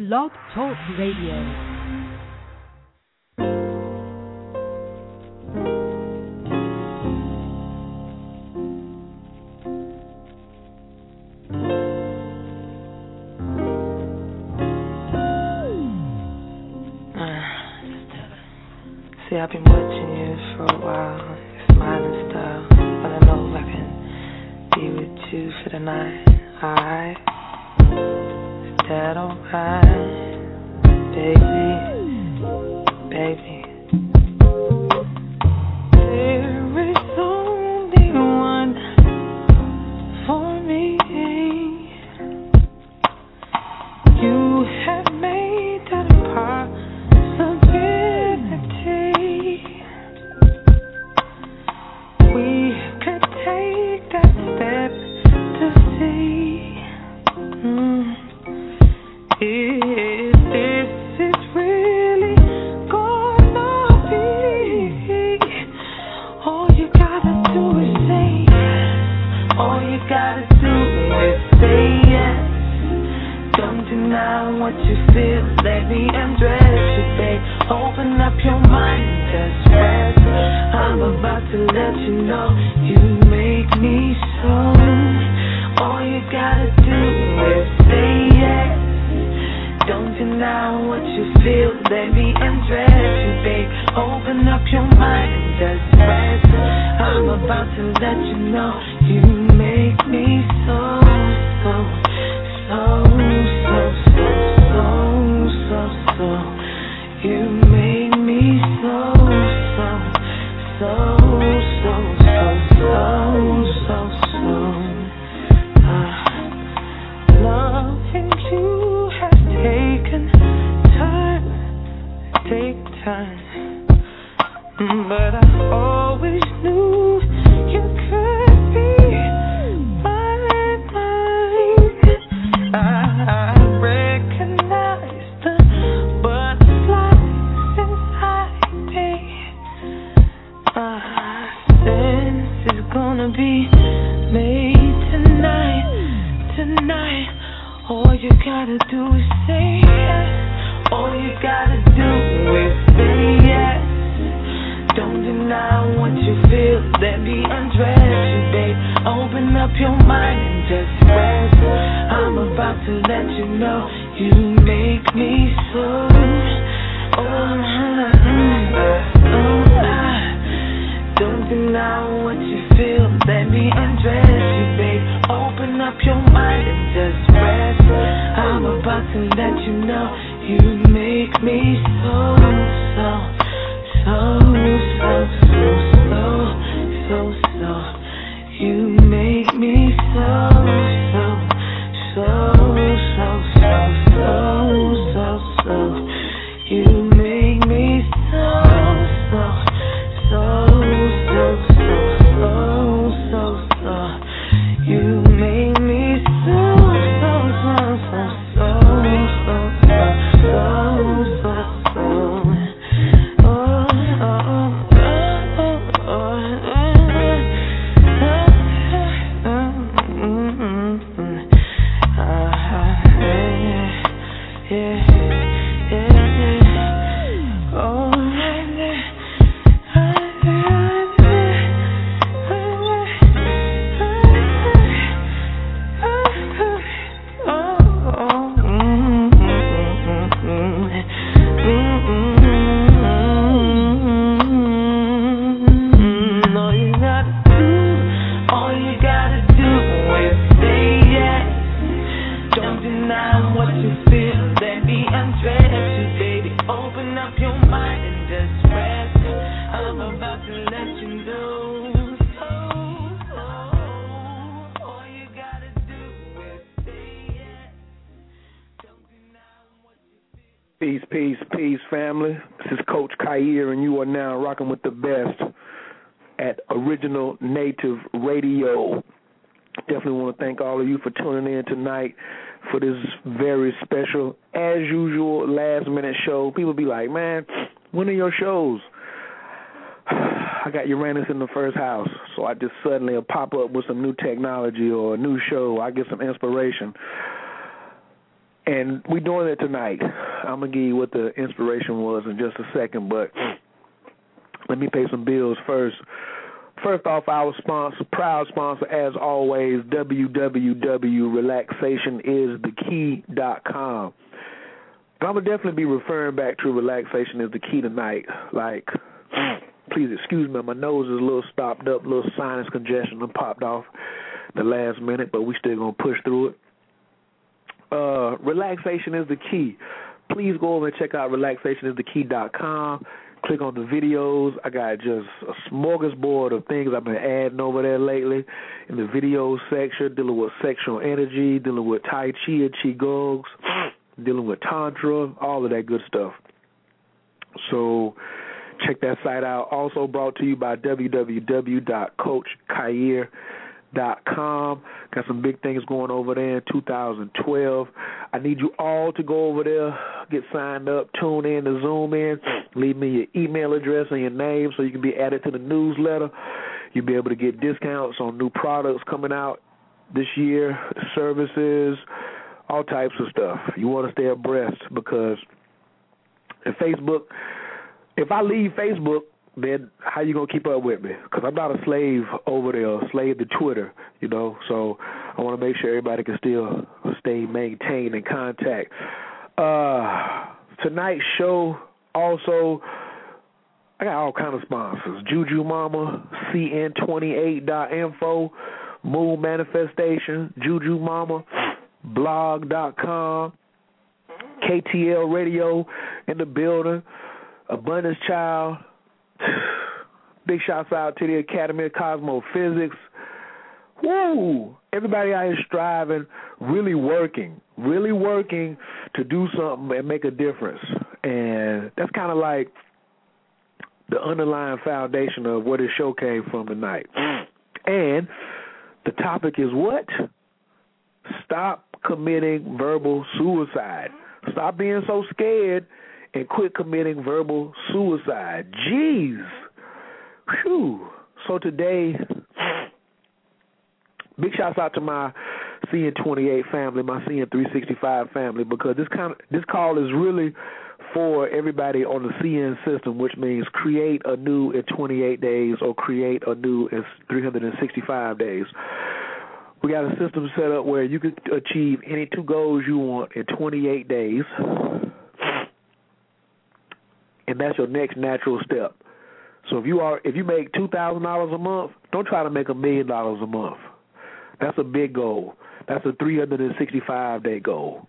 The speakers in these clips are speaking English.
Blog Talk Radio. Tonight. Like, please excuse me, my nose is a little stopped up, a little sinus congestion and popped off the last minute, but we still gonna push through it. Uh, relaxation is the key. Please go over and check out relaxationisthekey.com. Click on the videos. I got just a smorgasbord of things I've been adding over there lately in the video section, dealing with sexual energy, dealing with Tai Chi and Qigongs, dealing with Tantra, all of that good stuff. So check that site out. Also brought to you by www.coachkhayr.com dot com. Got some big things going over there in 2012. I need you all to go over there, get signed up, tune in to Zoom in, leave me your email address and your name so you can be added to the newsletter. You'll be able to get discounts on new products coming out this year, services, all types of stuff. You want to stay abreast because in Facebook, if I leave Facebook, then how you gonna keep up with me? Because I'm not a slave over there, a slave to Twitter, you know. So I want to make sure everybody can still stay maintained in contact. Uh, tonight's show also. I got all kind of sponsors. Juju Mama, CN28.info, Moon Manifestation, Juju Mama, blog.com, KTL Radio in the building, Abundance Child, Big shouts out to the Academy of Cosmophysics. Woo! Everybody out here striving, really working, really working to do something and make a difference. And that's kind of like the underlying foundation of where this show came from tonight. And the topic is what? Stop committing verbal suicide. Stop being so scared and quit committing verbal suicide. Jeez. Whew. So today, big shouts out to my CN28 family, my CN365 family, because this kind of this call is really for everybody on the CN system, which means create a new in 28 days or create a new in 365 days. We got a system set up where you can achieve any two goals you want in 28 days and that's your next natural step. So if you are if you make two thousand dollars a month, don't try to make a million dollars a month. That's a big goal. That's a three hundred and sixty five day goal.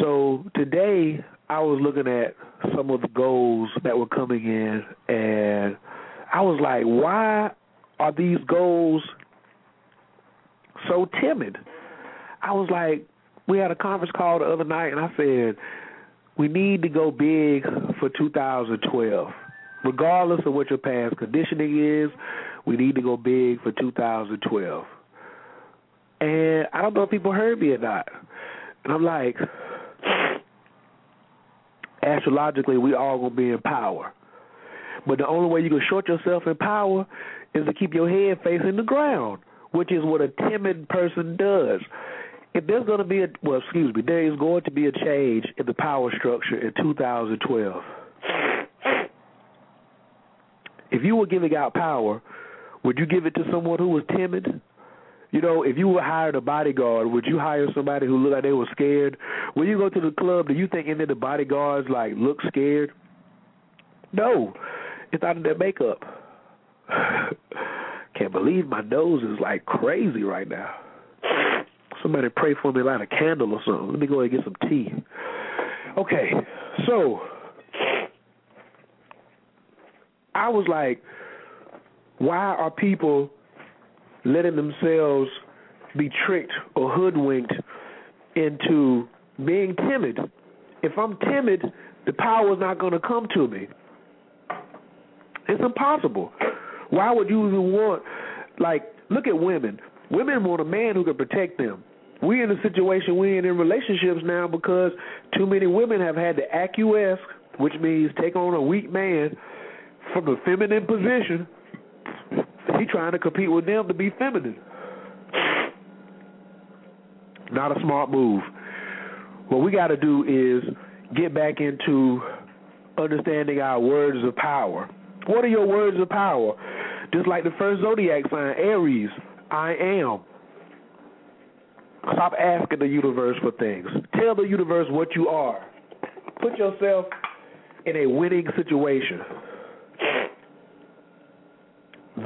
So today I was looking at some of the goals that were coming in and I was like, why are these goals so timid? I was like, we had a conference call the other night and I said, we need to go big for 2012. Regardless of what your past conditioning is, we need to go big for 2012. And I don't know if people heard me or not. And I'm like, astrologically, we all gonna be in power. But the only way you can short yourself in power is to keep your head facing the ground, which is what a timid person does if there's going to be a well, excuse me, there is going to be a change in the power structure in 2012. If you were giving out power, would you give it to someone who was timid? You know, if you were hired a bodyguard, would you hire somebody who looked like they were scared? When you go to the club, do you think any of the bodyguards like look scared? No, it's out of their makeup. Can't believe my nose is like crazy right now. Somebody pray for me, light a candle or something. Let me go and get some tea. Okay, so I was like, why are people letting themselves be tricked or hoodwinked into being timid? If I'm timid, the power is not going to come to me. It's impossible. Why would you even want, like, look at women. Women want a man who can protect them We're in a situation we're in in relationships now because too many women have had to acquiesce, which means take on a weak man from a feminine position. He trying to compete with them to be feminine. Not a smart move. what we got to do is get back into understanding our words of power. What are your words of power? Just like the first zodiac sign, Aries, I am. Stop asking the universe for things. Tell the universe what you are. Put yourself in a winning situation.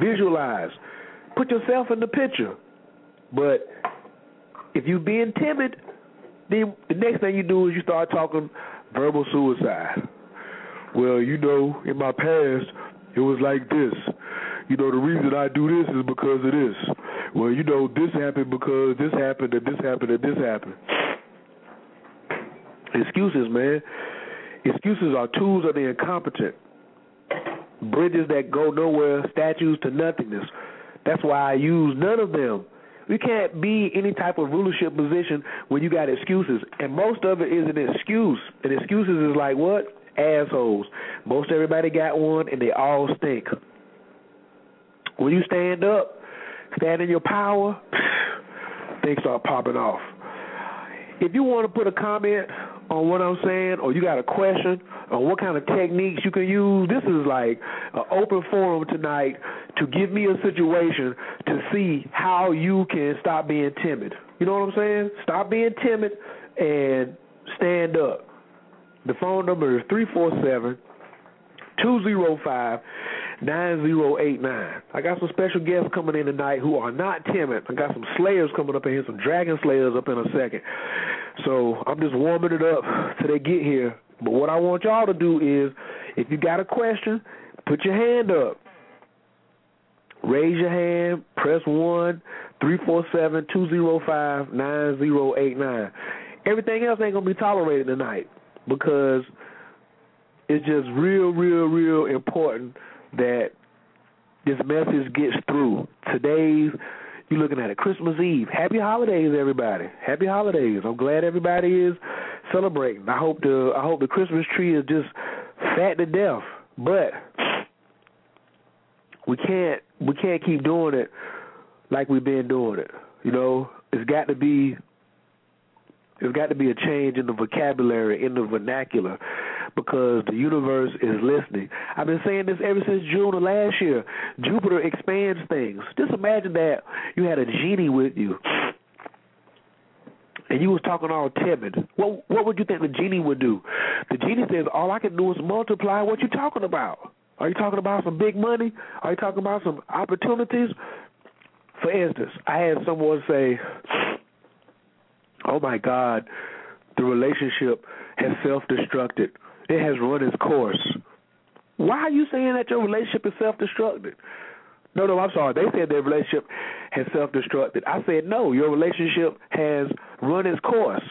Visualize. Put yourself in the picture. But if you're being timid, then the next thing you do is you start talking verbal suicide. Well, you know, in my past, it was like this. You know, the reason I do this is because of this. Well, you know, this happened because this happened and this happened and this happened. Excuses, man. Excuses are tools of the incompetent. Bridges that go nowhere, statues to nothingness. That's why I use none of them. You can't be any type of rulership position when you got excuses. And most of it is an excuse. And excuses is like what? Assholes. Most everybody got one and they all stink. When you stand up, stand in your power, things start popping off. If you want to put a comment on what I'm saying, or you got a question on what kind of techniques you can use, this is like an open forum tonight to give me a situation to see how you can stop being timid. You know what I'm saying? Stop being timid and stand up. The phone number is 347 205 9089. I got some special guests coming in tonight who are not timid. I got some slayers coming up in here, some dragon slayers up in a second. So I'm just warming it up till they get here. But what I want y'all to do is, if you got a question, put your hand up. Raise your hand, press 1 347 205 9089. Everything else ain't going to be tolerated tonight because it's just real, real, real important that this message gets through. Today's you're looking at it. Christmas Eve. Happy holidays, everybody. Happy holidays. I'm glad everybody is celebrating. I hope the I hope the Christmas tree is just fat to death. But we can't we can't keep doing it like we've been doing it. You know, it's got to be there's got to be a change in the vocabulary, in the vernacular, because the universe is listening. I've been saying this ever since June of last year. Jupiter expands things. Just imagine that you had a genie with you. And you was talking all timid. What what would you think the genie would do? The genie says, "All I can do is multiply what you're talking about." Are you talking about some big money? Are you talking about some opportunities? For instance, I had someone say, oh my God, the relationship has self destructed. It has run its course. Why are you saying that your relationship is self destructed? No, no, I'm sorry. They said their relationship has self destructed. I said, no, your relationship has run its course.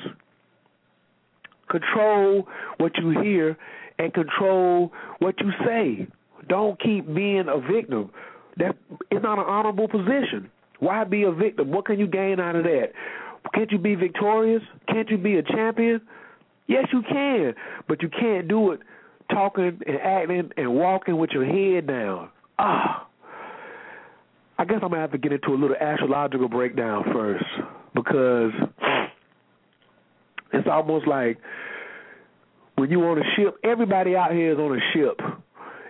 Control what you hear and control what you say. Don't keep being a victim. That is not an honorable position. Why be a victim? What can you gain out of that? Can't you be victorious? Can't you be a champion? Yes, you can, but you can't do it talking and acting and walking with your head down. Ah. I guess I'm gonna have to get into a little astrological breakdown first because it's almost like when you on a ship, everybody out here is on a ship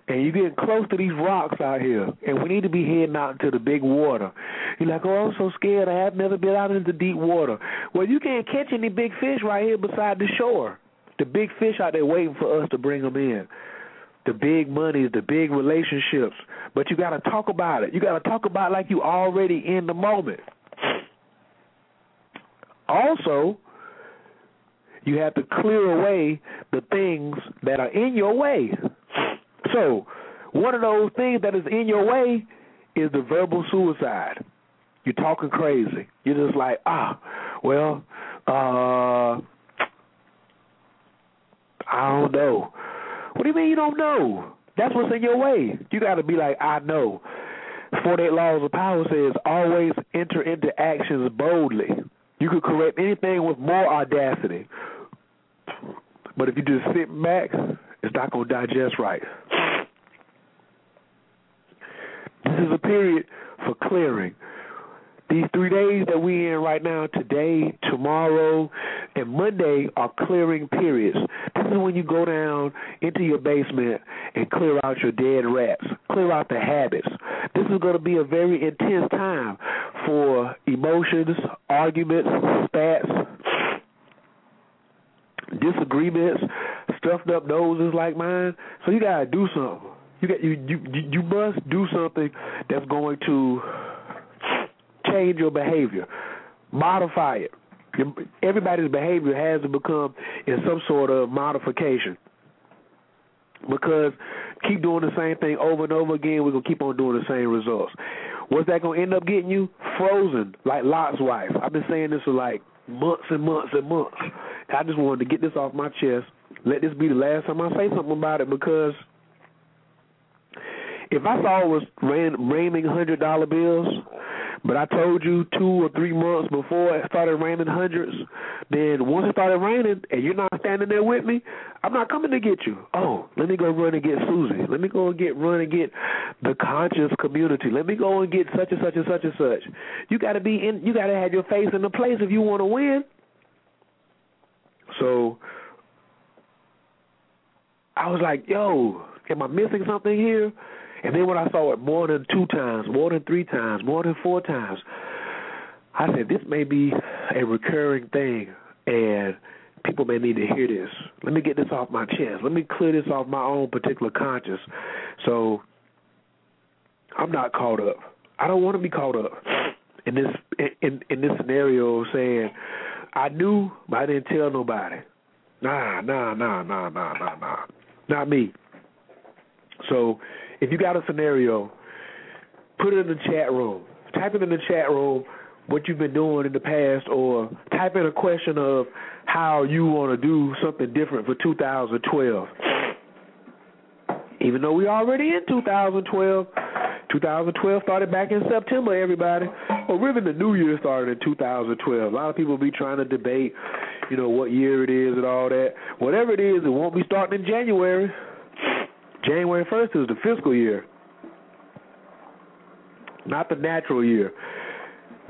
and you're getting close to these rocks out here, and we need to be heading out into the big water. You're like, oh, I'm so scared. I have never been out into deep water. Well, you can't catch any big fish right here beside the shore. The big fish out there waiting for us to bring them in. The big monies, the big relationships. But you got to talk about it. You got to talk about it like you already in the moment. Also, you have to clear away the things that are in your way. So, one of those things that is in your way is the verbal suicide. You're talking crazy. You're just like, ah, well, uh, I don't know. What do you mean you don't know? That's what's in your way. You got to be like, I know. 48 Laws of Power says always enter into actions boldly. You could correct anything with more audacity. But if you just sit back, it's not going to digest right. This is a period for clearing. these three days that we in right now, today, tomorrow, and Monday are clearing periods. This is when you go down into your basement and clear out your dead rats, clear out the habits. This is going to be a very intense time for emotions, arguments, spats, disagreements, stuffed up noses like mine. So you gotta do something. You got you you you must do something that's going to change your behavior, modify it. Everybody's behavior has to become in some sort of modification. Because keep doing the same thing over and over again, we're gonna keep on doing the same results. What's that gonna end up getting you? Frozen, like Lot's wife. I've been saying this for like months and months and months. I just wanted to get this off my chest. Let this be the last time I say something about it because if I saw it was rain, raining hundred dollar bills, but I told you two or three months before it started raining hundreds, then once it started raining and you're not standing there with me, I'm not coming to get you. Oh, let me go run and get Susie. Let me go and get run and get the conscious community. Let me go and get such and such and such and such. You got to be in. You got to have your face in the place if you want to win. So I was like, yo, am I missing something here? And then when I saw it more than two times, more than three times, more than four times, I said, this may be a recurring thing, and people may need to hear this. Let me get this off my chest. Let me clear this off my own particular conscience. So I'm not caught up. I don't want to be caught up in this in in this scenario saying I knew but I didn't tell nobody. Nah, nah, nah, nah, nah, nah, nah. Not me. So if you got a scenario, put it in the chat room. Type it in the chat room what you've been doing in the past, or type in a question of how you want to do something different for 2012. Even though we're already in 2012, 2012 started back in September, everybody. Or really the new year started in 2012. A lot of people be trying to debate, you know, what year it is and all that. Whatever it is, it won't be starting in January. January 1st is the fiscal year, not the natural year.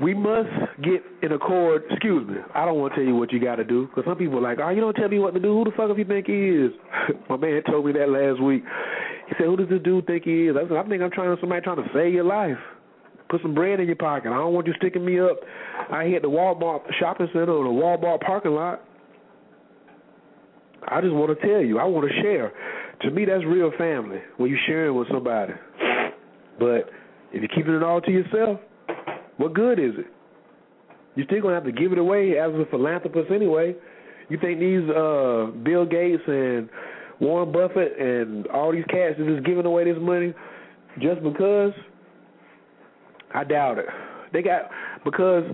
We must get in accord. Excuse me. I don't want to tell you what you got to do because some people are like, oh, you don't tell me what to do. Who the fuck do you think he is? My man told me that last week. He said, who does this dude think he is? I said, I think I'm trying somebody trying to save your life. Put some bread in your pocket. I don't want you sticking me up. I hit the Walmart shopping center or the Walmart parking lot. I just want to tell you. I want to share. To me, that's real family when you're sharing with somebody. But if you're keeping it all to yourself, what good is it? You're still gonna have to give it away as a philanthropist anyway. You think these uh Bill Gates and Warren Buffett and all these cats are just giving away this money just because? I doubt it. They got because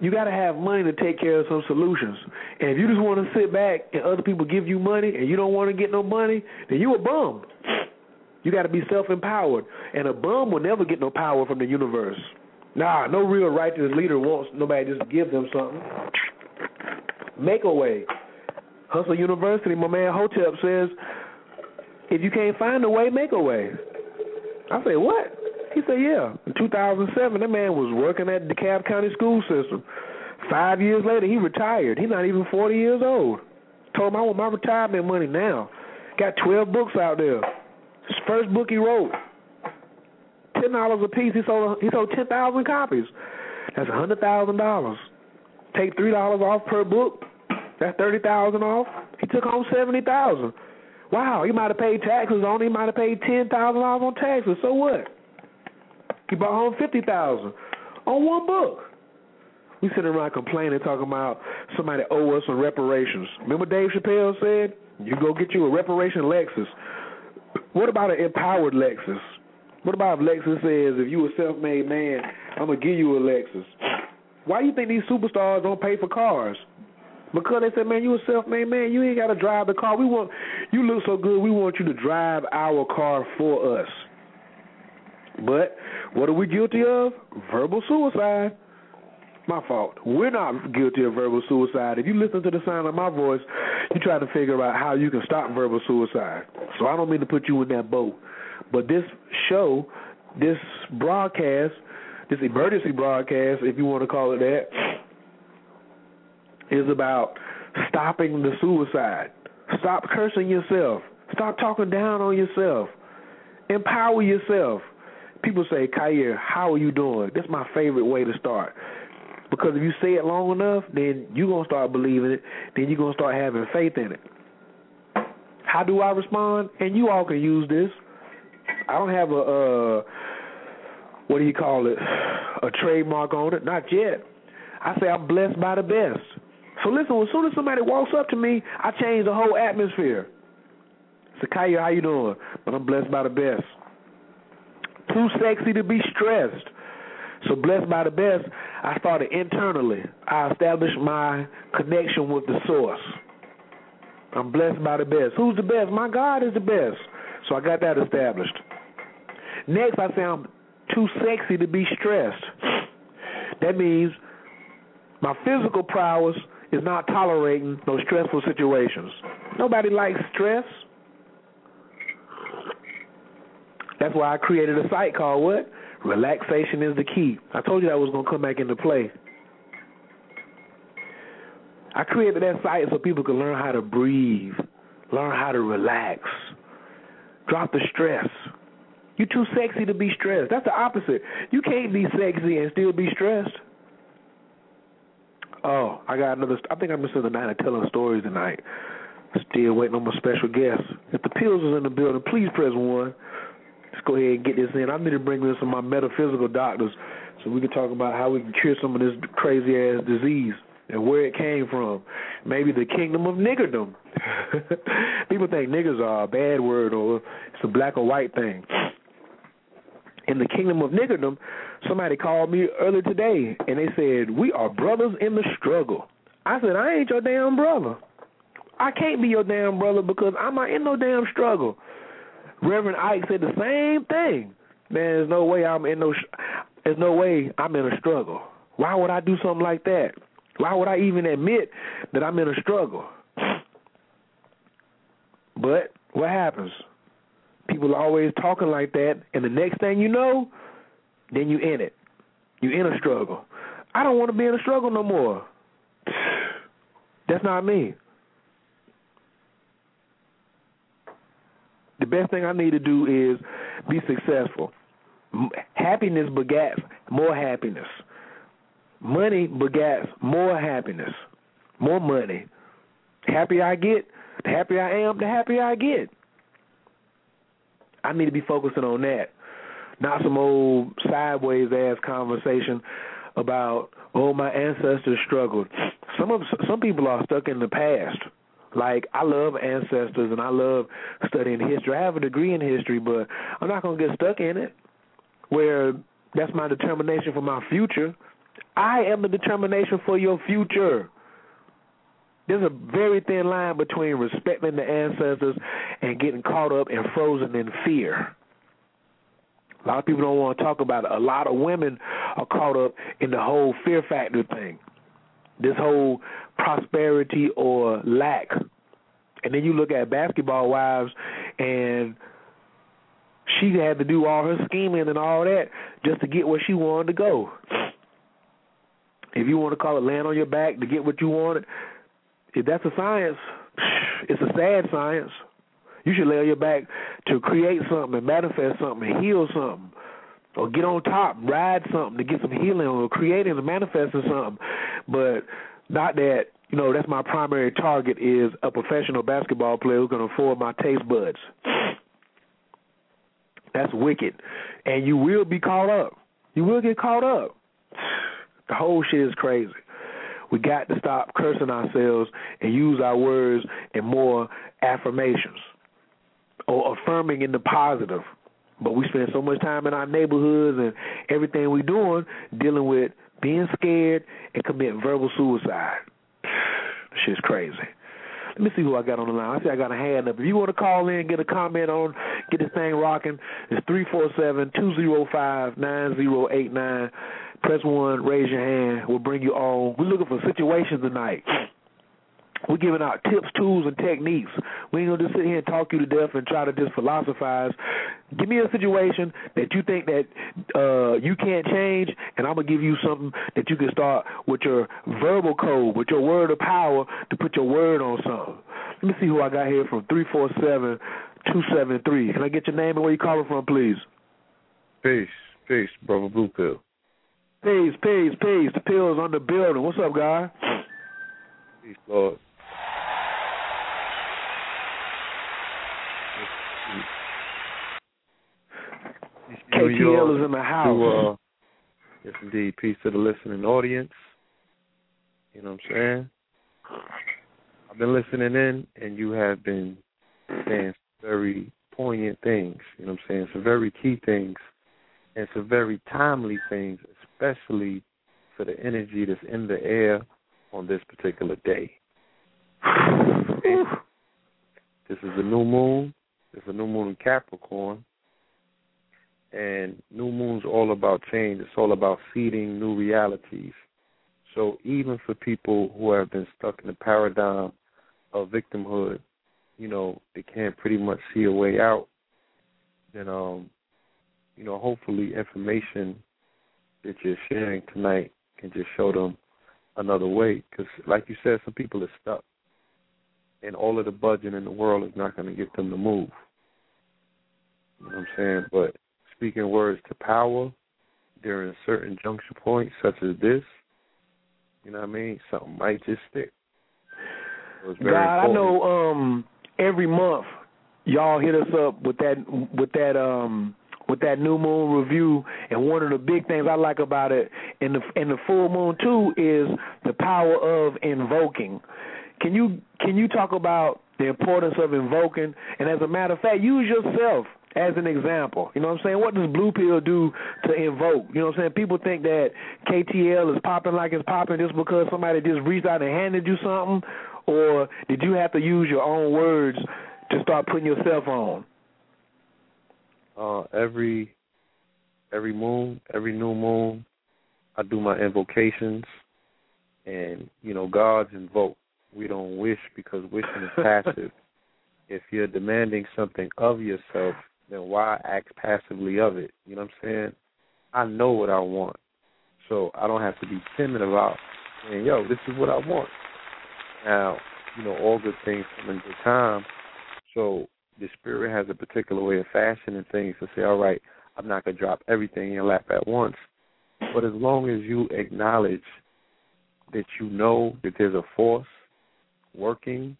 you got to have money to take care of some solutions. And if you just want to sit back and other people give you money and you don't want to get no money, then you a bum. You got to be self-empowered, and a bum will never get no power from the universe. Nah, no real righteous leader wants nobody just give them something. Make a way. Hustle University, my man Hotep says, if you can't find a way, make a way. I say, what? He said, yeah. In 2007, that man was working at DeKalb County school system. Five years later, he retired. He's not even 40 years old. Told him, I want my retirement money now. Got 12 books out there. His first book he wrote. Ten dollars a piece. He sold he sold ten thousand copies. That's a hundred thousand dollars. Take three dollars off per book. That's thirty thousand off. He took home seventy thousand. Wow, he might have paid taxes on it. He might have paid ten thousand dollars on taxes. So what? He brought home fifty thousand on one book. We sitting around complaining, talking about somebody owe us some reparations. Remember Dave Chappelle said, "You go get you a reparation Lexus." What about an empowered Lexus? What about if Lexus says, "If you a self-made man, I'm gonna give you a Lexus"? Why do you think these superstars don't pay for cars? Because they said, "Man, you a self-made man. You ain't got to drive the car. We want you look so good. We want you to drive our car for us." But what are we guilty of? Verbal suicide. My fault. We're not guilty of verbal suicide. If you listen to the sound of my voice, you try to figure out how you can stop verbal suicide. So I don't mean to put you in that boat. But this show, this broadcast, this emergency broadcast, if you want to call it that, is about stopping the suicide. Stop cursing yourself. Stop talking down on yourself. Empower yourself. People say, Khayr, how are you doing? That's my favorite way to start. Because if you say it long enough, then you're going to start believing it. Then you're going to start having faith in it. How do I respond? And you all can use this. I don't have a, uh, what do you call it, a trademark on it. Not yet. I say I'm blessed by the best. So listen, as soon as somebody walks up to me, I change the whole atmosphere. Sakaya, how you doing? But I'm blessed by the best. Too sexy to be stressed. So blessed by the best, I started internally. I established my connection with the source. I'm blessed by the best. Who's the best? My God is the best. So I got that established. Next, I say I'm too sexy to be stressed. That means my physical prowess is not tolerating those stressful situations. Nobody likes stress. That's why I created a site called what? Relaxation is the key. I told you that was going to come back into play. I created that site so people could learn how to breathe, learn how to relax, drop the stress. You're too sexy to be stressed. That's the opposite. You can't be sexy and still be stressed. Oh, I got another. I think I'm missing the night of telling stories tonight. Still waiting on my special guest. If the pills is in the building, please press one. Let's go ahead and get this in. I need to bring in some of my metaphysical doctors so we can talk about how we can cure some of this crazy ass disease and where it came from. Maybe the kingdom of niggerdom. People think niggers are a bad word or it's a black or white thing. In the kingdom of niggerdom, somebody called me earlier today and they said, We are brothers in the struggle. I said, I ain't your damn brother. I can't be your damn brother because I'm not in no damn struggle. Reverend Ike said the same thing. Man, there's no way I'm in no. There's no way I'm in a struggle. Why would I do something like that? Why would I even admit that I'm in a struggle? But what happens? People are always talking like that, and the next thing you know, then you in it. You in a struggle. I don't want to be in a struggle no more. That's not me. The best thing I need to do is be successful. Happiness begats more happiness. Money begats more happiness, more money. Happier I get, the happier I am, the happier I get. I need to be focusing on that, not some old sideways ass conversation about oh my ancestors struggled. Some of some people are stuck in the past. Like I love ancestors and I love studying history. I have a degree in history, but I'm not gonna get stuck in it. Where that's my determination for my future. I am the determination for your future. There's a very thin line between respecting the ancestors and getting caught up and frozen in fear. A lot of people don't want to talk about it. A lot of women are caught up in the whole fear factor thing. This whole prosperity or lack. And then you look at basketball wives and she had to do all her scheming and all that just to get where she wanted to go. If you want to call it land on your back to get what you wanted, if that's a science, it's a sad science. You should lay on your back to create something and manifest something heal something. Or get on top, ride something to get some healing or creating and manifesting something. But not that, you know, that's my primary target is a professional basketball player who's gonna afford my taste buds. That's wicked. And you will be caught up. You will get caught up. The whole shit is crazy. We got to stop cursing ourselves and use our words and more affirmations or affirming in the positive. But we spend so much time in our neighborhoods and everything we're doing dealing with being scared and committing verbal suicide. Shit's crazy. Let me see who I got on the line. I see I got a hand up. If you want to call in, get a comment on, get this thing rocking, it's three four seven two zero five nine zero eight nine. Press one, raise your hand. We'll bring you on. We're looking for situations tonight. We're giving out tips, tools, and techniques. We ain't gonna just sit here and talk you to death and try to just philosophize. Give me a situation that you think that uh, you can't change, and I'm gonna give you something that you can start with your verbal code, with your word of power to put your word on something. Let me see who I got here from three four seven two seven three. Can I get your name and where you calling from, please? Peace, peace, brother Blue Pill. Peace, peace, peace. The pill's on the building. What's up, guy? Peace, Lord. KTL is in the house. To, uh, yes, indeed. Peace to the listening audience. You know what I'm saying? I've been listening in, and you have been saying very poignant things. You know what I'm saying? Some very key things, and some very timely things, especially for the energy that's in the air on this particular day. this is a new moon. It's a new moon in Capricorn. And new moon's all about change. It's all about seeding new realities. So even for people who have been stuck in the paradigm of victimhood, you know, they can't pretty much see a way out, then um, you know, hopefully information that you're sharing tonight can just show them another way. Because, like you said, some people are stuck, and all of the budget in the world is not going to get them to move. You know what I'm saying? But speaking words to power during certain junction points, such as this, you know what I mean? Something might just stick. God, important. I know. Um, every month, y'all hit us up with that with that um with that new moon review. And one of the big things I like about it in the in the full moon too is the power of invoking. Can you can you talk about the importance of invoking? And as a matter of fact, use yourself as an example. You know what I'm saying? What does Blue Pill do to invoke? You know what I'm saying? People think that KTL is popping like it's popping just because somebody just reached out and handed you something, or did you have to use your own words to start putting yourself on? Uh, every every moon, every new moon, I do my invocations, and you know, God's invoke. We don't wish because wishing is passive. if you're demanding something of yourself, then why act passively of it? You know what I'm saying? I know what I want. So I don't have to be timid about saying, yo, this is what I want. Now, you know, all good things come in good time. So the spirit has a particular way of fashioning things to say, all right, I'm not going to drop everything in your lap at once. But as long as you acknowledge that you know that there's a force working,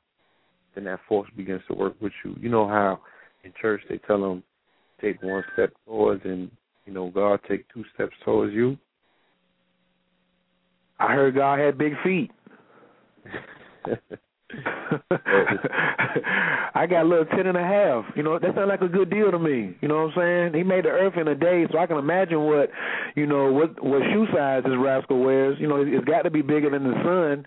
then that force begins to work with you. You know how in church they tell them take one step towards and you know God take two steps towards you. I heard God had big feet. I got a little ten and a half. You know, that sounds like a good deal to me. You know what I'm saying? He made the earth in a day, so I can imagine what, you know, what what shoe size this rascal wears. You know, it's got to be bigger than the sun.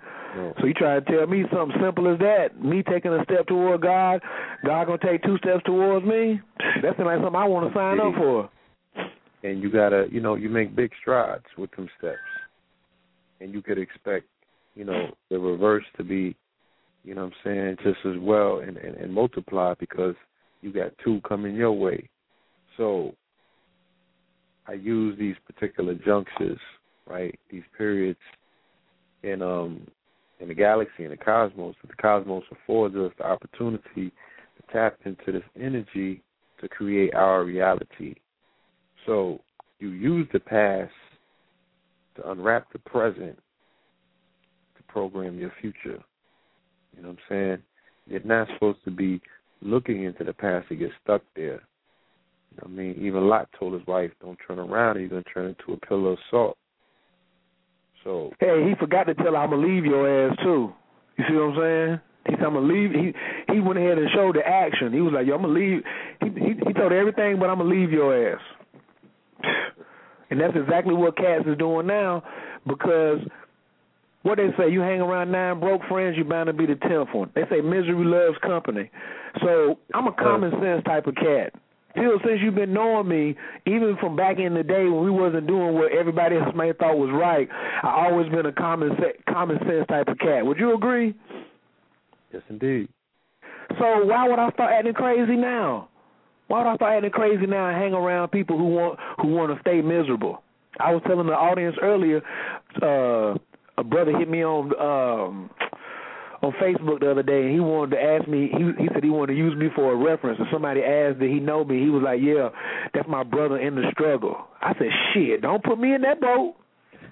So you try to tell me something simple as that? Me taking a step toward God, God gonna take two steps towards me? That's like something I want to sign up for. And you gotta, you know, you make big strides with them steps, and you could expect, you know, the reverse to be, you know, what I'm saying, just as well and, and, and multiply because you got two coming your way. So I use these particular junctures, right? These periods and um in the galaxy and the cosmos, the cosmos affords us the opportunity to tap into this energy to create our reality. So you use the past to unwrap the present to program your future. You know what I'm saying? You're not supposed to be looking into the past to get stuck there. I mean? Even Lot told his wife, Don't turn around, you're gonna turn into a pillar of salt. So Hey, he forgot to tell her I'm gonna leave your ass too. You see what I'm saying? He said I'm gonna leave. He he went ahead and showed the action. He was like, "Yo, I'm gonna leave." He he, he told her everything, but I'm gonna leave your ass. And that's exactly what Cats is doing now, because what they say, you hang around nine broke friends, you're bound to be the tenth one. They say misery loves company. So I'm a common sense type of cat. Phil, since you've been knowing me, even from back in the day when we wasn't doing what everybody else may have thought was right, I always been a common common sense type of cat. Would you agree? Yes, indeed. So why would I start acting crazy now? Why would I start acting crazy now and hang around people who want who want to stay miserable? I was telling the audience earlier, uh, a brother hit me on um on Facebook the other day, and he wanted to ask me. He he said he wanted to use me for a reference, and somebody asked did he know me. He was like, "Yeah, that's my brother in the struggle." I said, "Shit, don't put me in that boat."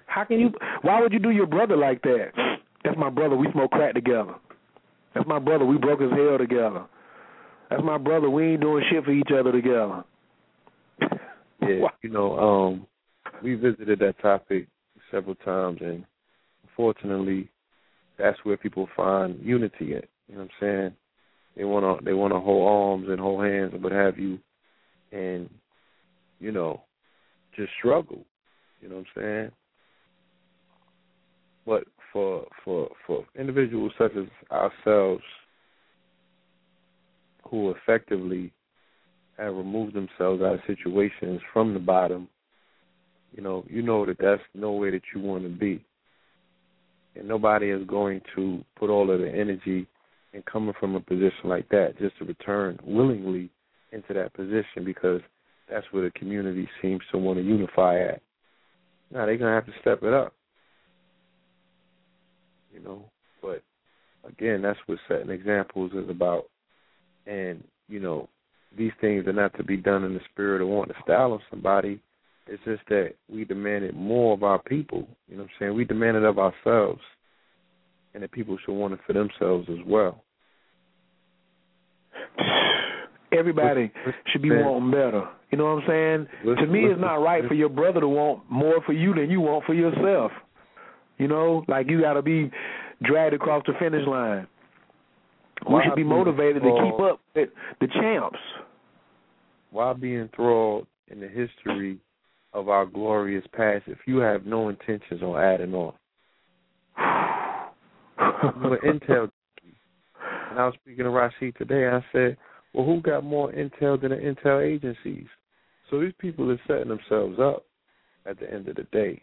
How can you? Why would you do your brother like that? That's my brother. We smoke crack together. That's my brother. We broke his hell together. That's my brother. We ain't doing shit for each other together. Yeah, you know, um, we visited that topic several times, and unfortunately, that's where people find unity at. You know what I'm saying? They want to they want to hold arms and hold hands and what have you, and you know, just struggle. You know what I'm saying? But for for for individuals such as ourselves who effectively have removed themselves out of situations from the bottom, you know, you know that that's nowhere that you want to be. And nobody is going to put all of the energy and coming from a position like that just to return willingly into that position because that's where the community seems to want to unify at. Now they're gonna have to step it up. You know. But again, that's what setting examples is about. And, you know, these things are not to be done in the spirit of wanting to style on somebody. It's just that we demanded more of our people. You know what I'm saying? We demanded of ourselves. And that people should want it for themselves as well. Everybody should be wanting better. You know what I'm saying? Listen, to me, listen, it's not right for your brother to want more for you than you want for yourself. You know, like you got to be dragged across the finish line. We Why should be be motivated to keep up with the champs. Why be enthralled in the history of our glorious past if you have no intentions on adding on? An intel. And I was speaking to Rashid today. I said, well, who got more intel than the intel agencies? So these people are setting themselves up at the end of the day.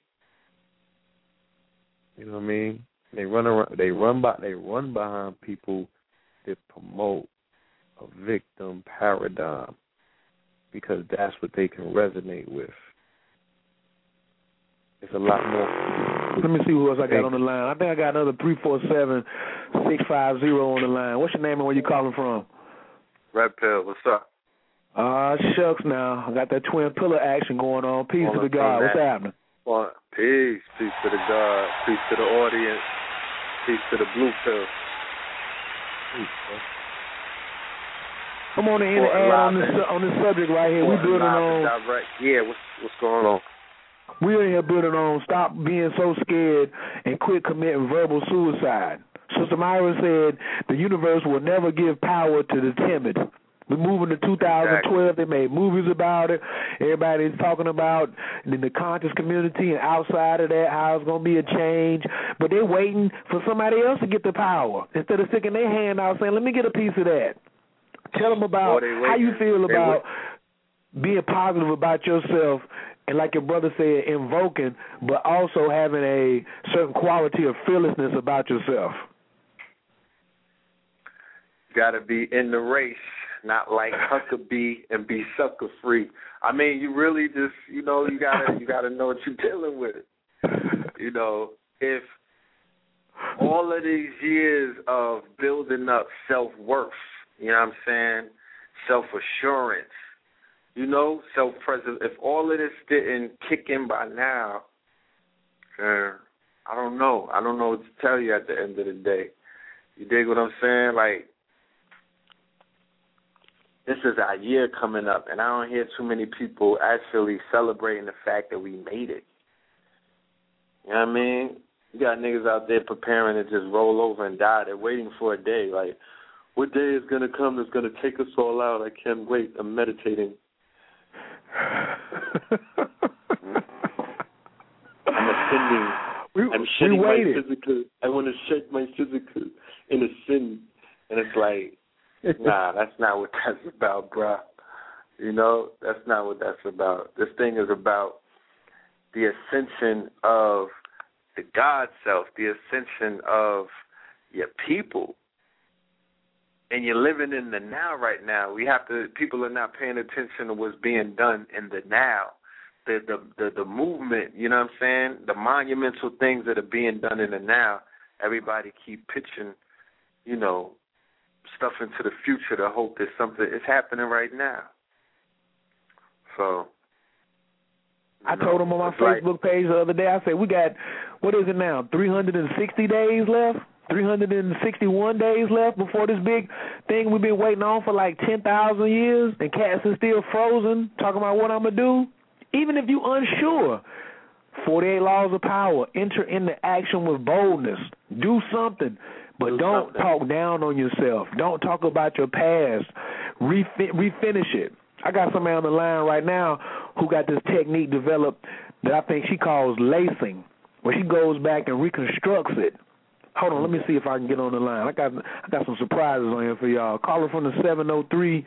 You know what I mean? They run around. They run by. They run behind people that promote a victim paradigm because that's what they can resonate with. It's a lot more. Let me see who else I got on the line. I think I got another three four seven six five zero on the line. What's your name and where you calling from? Red Pill, what's up? Ah, shucks now. I got that twin pillar action going on. Peace to the Calling from God. What's happening? Well, peace, peace to the God, peace to the audience, peace to the blue pill. Peace, Come on in and Well, add on live this and- on this subject right here. We're building and on direct. Yeah, what's what's going on? We're in here building on stop being so scared and quit committing verbal suicide. Sister Myra said the universe will never give power to the timid. We're moving to 2012. They made movies about it. Everybody's talking about in the conscious community and outside of that how it's going to be a change. But they're waiting for somebody else to get the power instead of sticking their hand out saying, "Let me get a piece of that." Tell them about how you feel about being positive about yourself and like your brother said, invoking, but also having a certain quality of fearlessness about yourself. Got to be in the race, not like Huckabee and be sucker free. I mean, you really just, you know, you gotta, you gotta know what you're dealing with. You know, if all of these years of building up self worth, you know what I'm saying, self assurance, you know, self preserve. If all of this didn't kick in by now, uh, I don't know. I don't know what to tell you at the end of the day. You dig what I'm saying? Like, this is our year coming up, and I don't hear too many people actually celebrating the fact that we made it. You know what I mean? You got niggas out there preparing to just roll over and die. They're waiting for a day. Like, what day is gonna come that's gonna take us all out? I can't wait. I'm meditating. I'm ascending. we, I'm shedding my physical. I want to shed my physical in a sin, and it's like, nah, that's not what that's about, bruh. You know, that's not what that's about. This thing is about the ascension of the God self, the ascension of your people. And you're living in the now right now. We have to. People are not paying attention to what's being done in the now. The the the, the movement. You know what I'm saying? The monumental things that are being done in the now. Everybody keep pitching, you know, stuff into the future to hope that something is happening right now. So. I know, told him on my it's like- Facebook page the other day. I said we got what is it now? 360 days left. 361 days left before this big thing we've been waiting on for like 10,000 years, and cats is still frozen, talking about what I'm gonna do. Even if you unsure, 48 laws of power. Enter into action with boldness. Do something, but Do don't something. talk down on yourself. Don't talk about your past. Refi- refinish it. I got somebody on the line right now who got this technique developed that I think she calls lacing, where she goes back and reconstructs it. Hold on, let me see if I can get on the line. I got I got some surprises on here for y'all. Calling from the seven zero three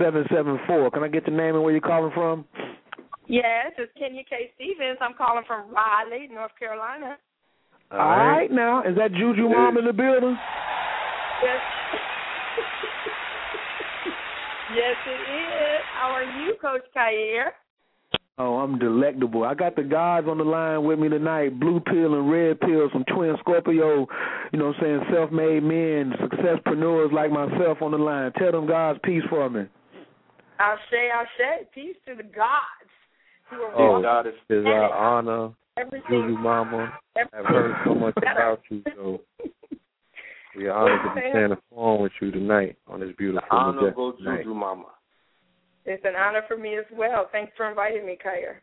seven seven four. Can I get your name and where you're calling from? Yes, it's Kenya K. Stevens. I'm calling from Raleigh, North Carolina. All right now, is that Juju Mom in the building? Yes. yes, it is. How are you, Coach Khayr? Oh, I'm delectable. I got the guys on the line with me tonight, blue pill and red pill, some twin Scorpio, you know what I'm saying, self-made men, successpreneurs like myself on the line. Tell them God's peace for me. I'll say, I'll say, peace to the gods who are Oh, God is It is our honor, everything. Juju Mama. I've heard so much about you, so we are honored to be sharing the phone with you tonight on this beautiful the honor majestic go. Juju Mama. It's an honor for me as well. Thanks for inviting me, Khayr.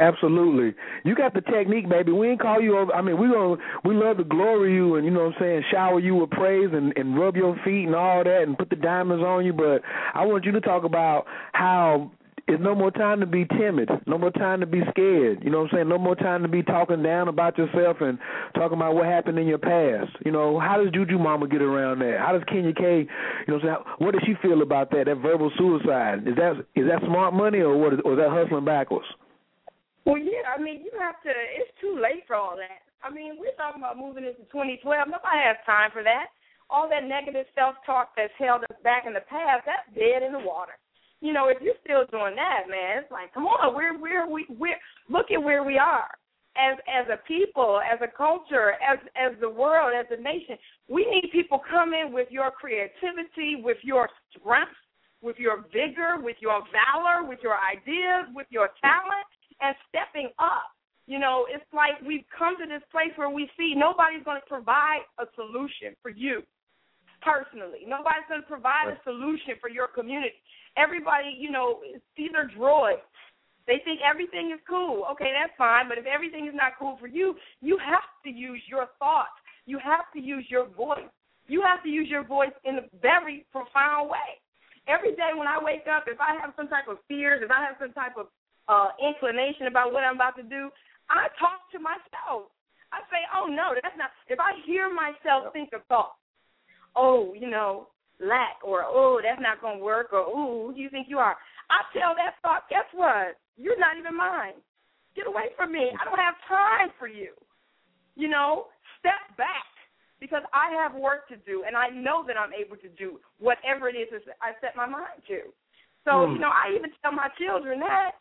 Absolutely. You got the technique, baby. We ain't call you over. I mean, we gonna we love to glory you and you know what I'm saying, shower you with praise and and rub your feet and all that and put the diamonds on you. But I want you to talk about how it's no more time to be timid, no more time to be scared. You know what I'm saying? No more time to be talking down about yourself and talking about what happened in your past. You know, how does Juju Mama get around that? How does Kenya K, you know, what I'm? What does she feel about that? That verbal suicide is that is that smart money or what? Is, or is that hustling backwards? Well, yeah, I mean, you have to. It's too late for all that. I mean, we're talking about moving into 2012. Nobody has time for that. All that negative self-talk that's held us back in the past, that's dead in the water. You know, if you're still doing that, man, it's like, come on, we're we're we we're look at where we are as as a people, as a culture, as as the world, as a nation. We need people coming with your creativity, with your strength, with your vigor, with your valor, with your ideas, with your talent, and stepping up. You know, it's like we've come to this place where we see nobody's going to provide a solution for you personally. Nobody's going to provide a solution for your community. Everybody, you know, these are droids. They think everything is cool. Okay, that's fine, but if everything is not cool for you, you have to use your thoughts. You have to use your voice. You have to use your voice in a very profound way. Every day when I wake up, if I have some type of fears, if I have some type of uh, inclination about what I'm about to do, I talk to myself. I say, oh no, that's not. If I hear myself think a thought, oh, you know, lack, or oh, that's not going to work, or ooh, who do you think you are? I tell that thought, guess what? You're not even mine. Get away from me. I don't have time for you. You know, step back because I have work to do, and I know that I'm able to do whatever it is that I set my mind to. So, hmm. you know, I even tell my children that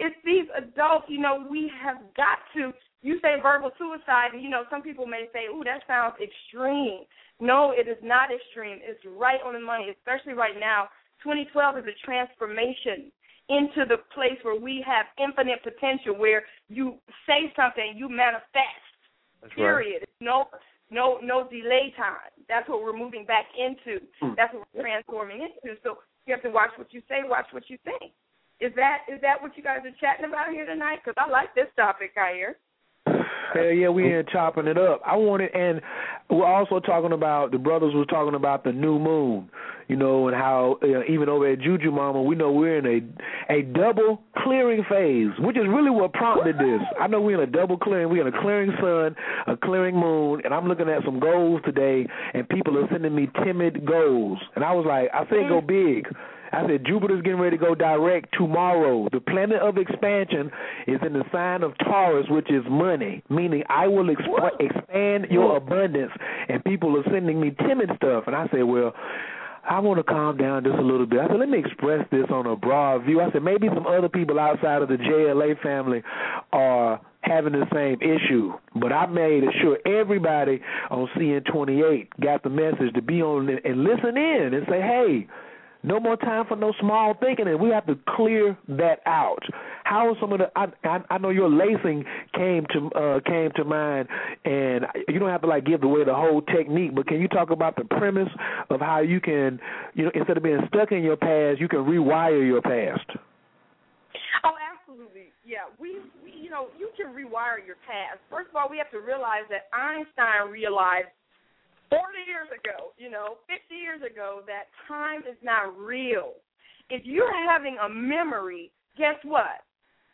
it's these adults, you know, we have got to. You say verbal suicide, and you know, some people may say, "Ooh, that sounds extreme." No, it is not extreme. It's right on the money, especially right now. 2012 is a transformation into the place where we have infinite potential, where you say something, you manifest. That's right. Period. No, no, no delay time. That's what we're moving back into. Hmm. That's what we're transforming into. So you have to watch what you say, watch what you think. Is that is that what you guys are chatting about here tonight? Because I like this topic, hear. Hell yeah, we in chopping it up. I wanted, and we're also talking about the brothers was talking about the new moon, you know, and how uh, even over at Juju Mama, we know we're in a a double clearing phase, which is really what prompted this. I know we're in a double clearing. We're in a clearing sun, a clearing moon, and I'm looking at some goals today, and people are sending me timid goals, and I was like, I said go big. I said Jupiter's getting ready to go direct tomorrow. The planet of expansion is in the sign of Taurus, which is money, meaning I will exp- expand your abundance. And people are sending me timid stuff, and I said, well. I want to calm down just a little bit. I said, let me express this on a broad view. I said, maybe some other people outside of the JLA family are having the same issue. But I made sure everybody on CN28 got the message to be on and listen in and say, hey, no more time for no small thinking, and we have to clear that out. How some of the? I I, I know your lacing came to uh, came to mind, and you don't have to like give away the whole technique, but can you talk about the premise of how you can, you know, instead of being stuck in your past, you can rewire your past. Oh, absolutely. Yeah, we, we you know, you can rewire your past. First of all, we have to realize that Einstein realized 40 years ago, you know, 50 years ago, that time is not real. If you're having a memory, guess what?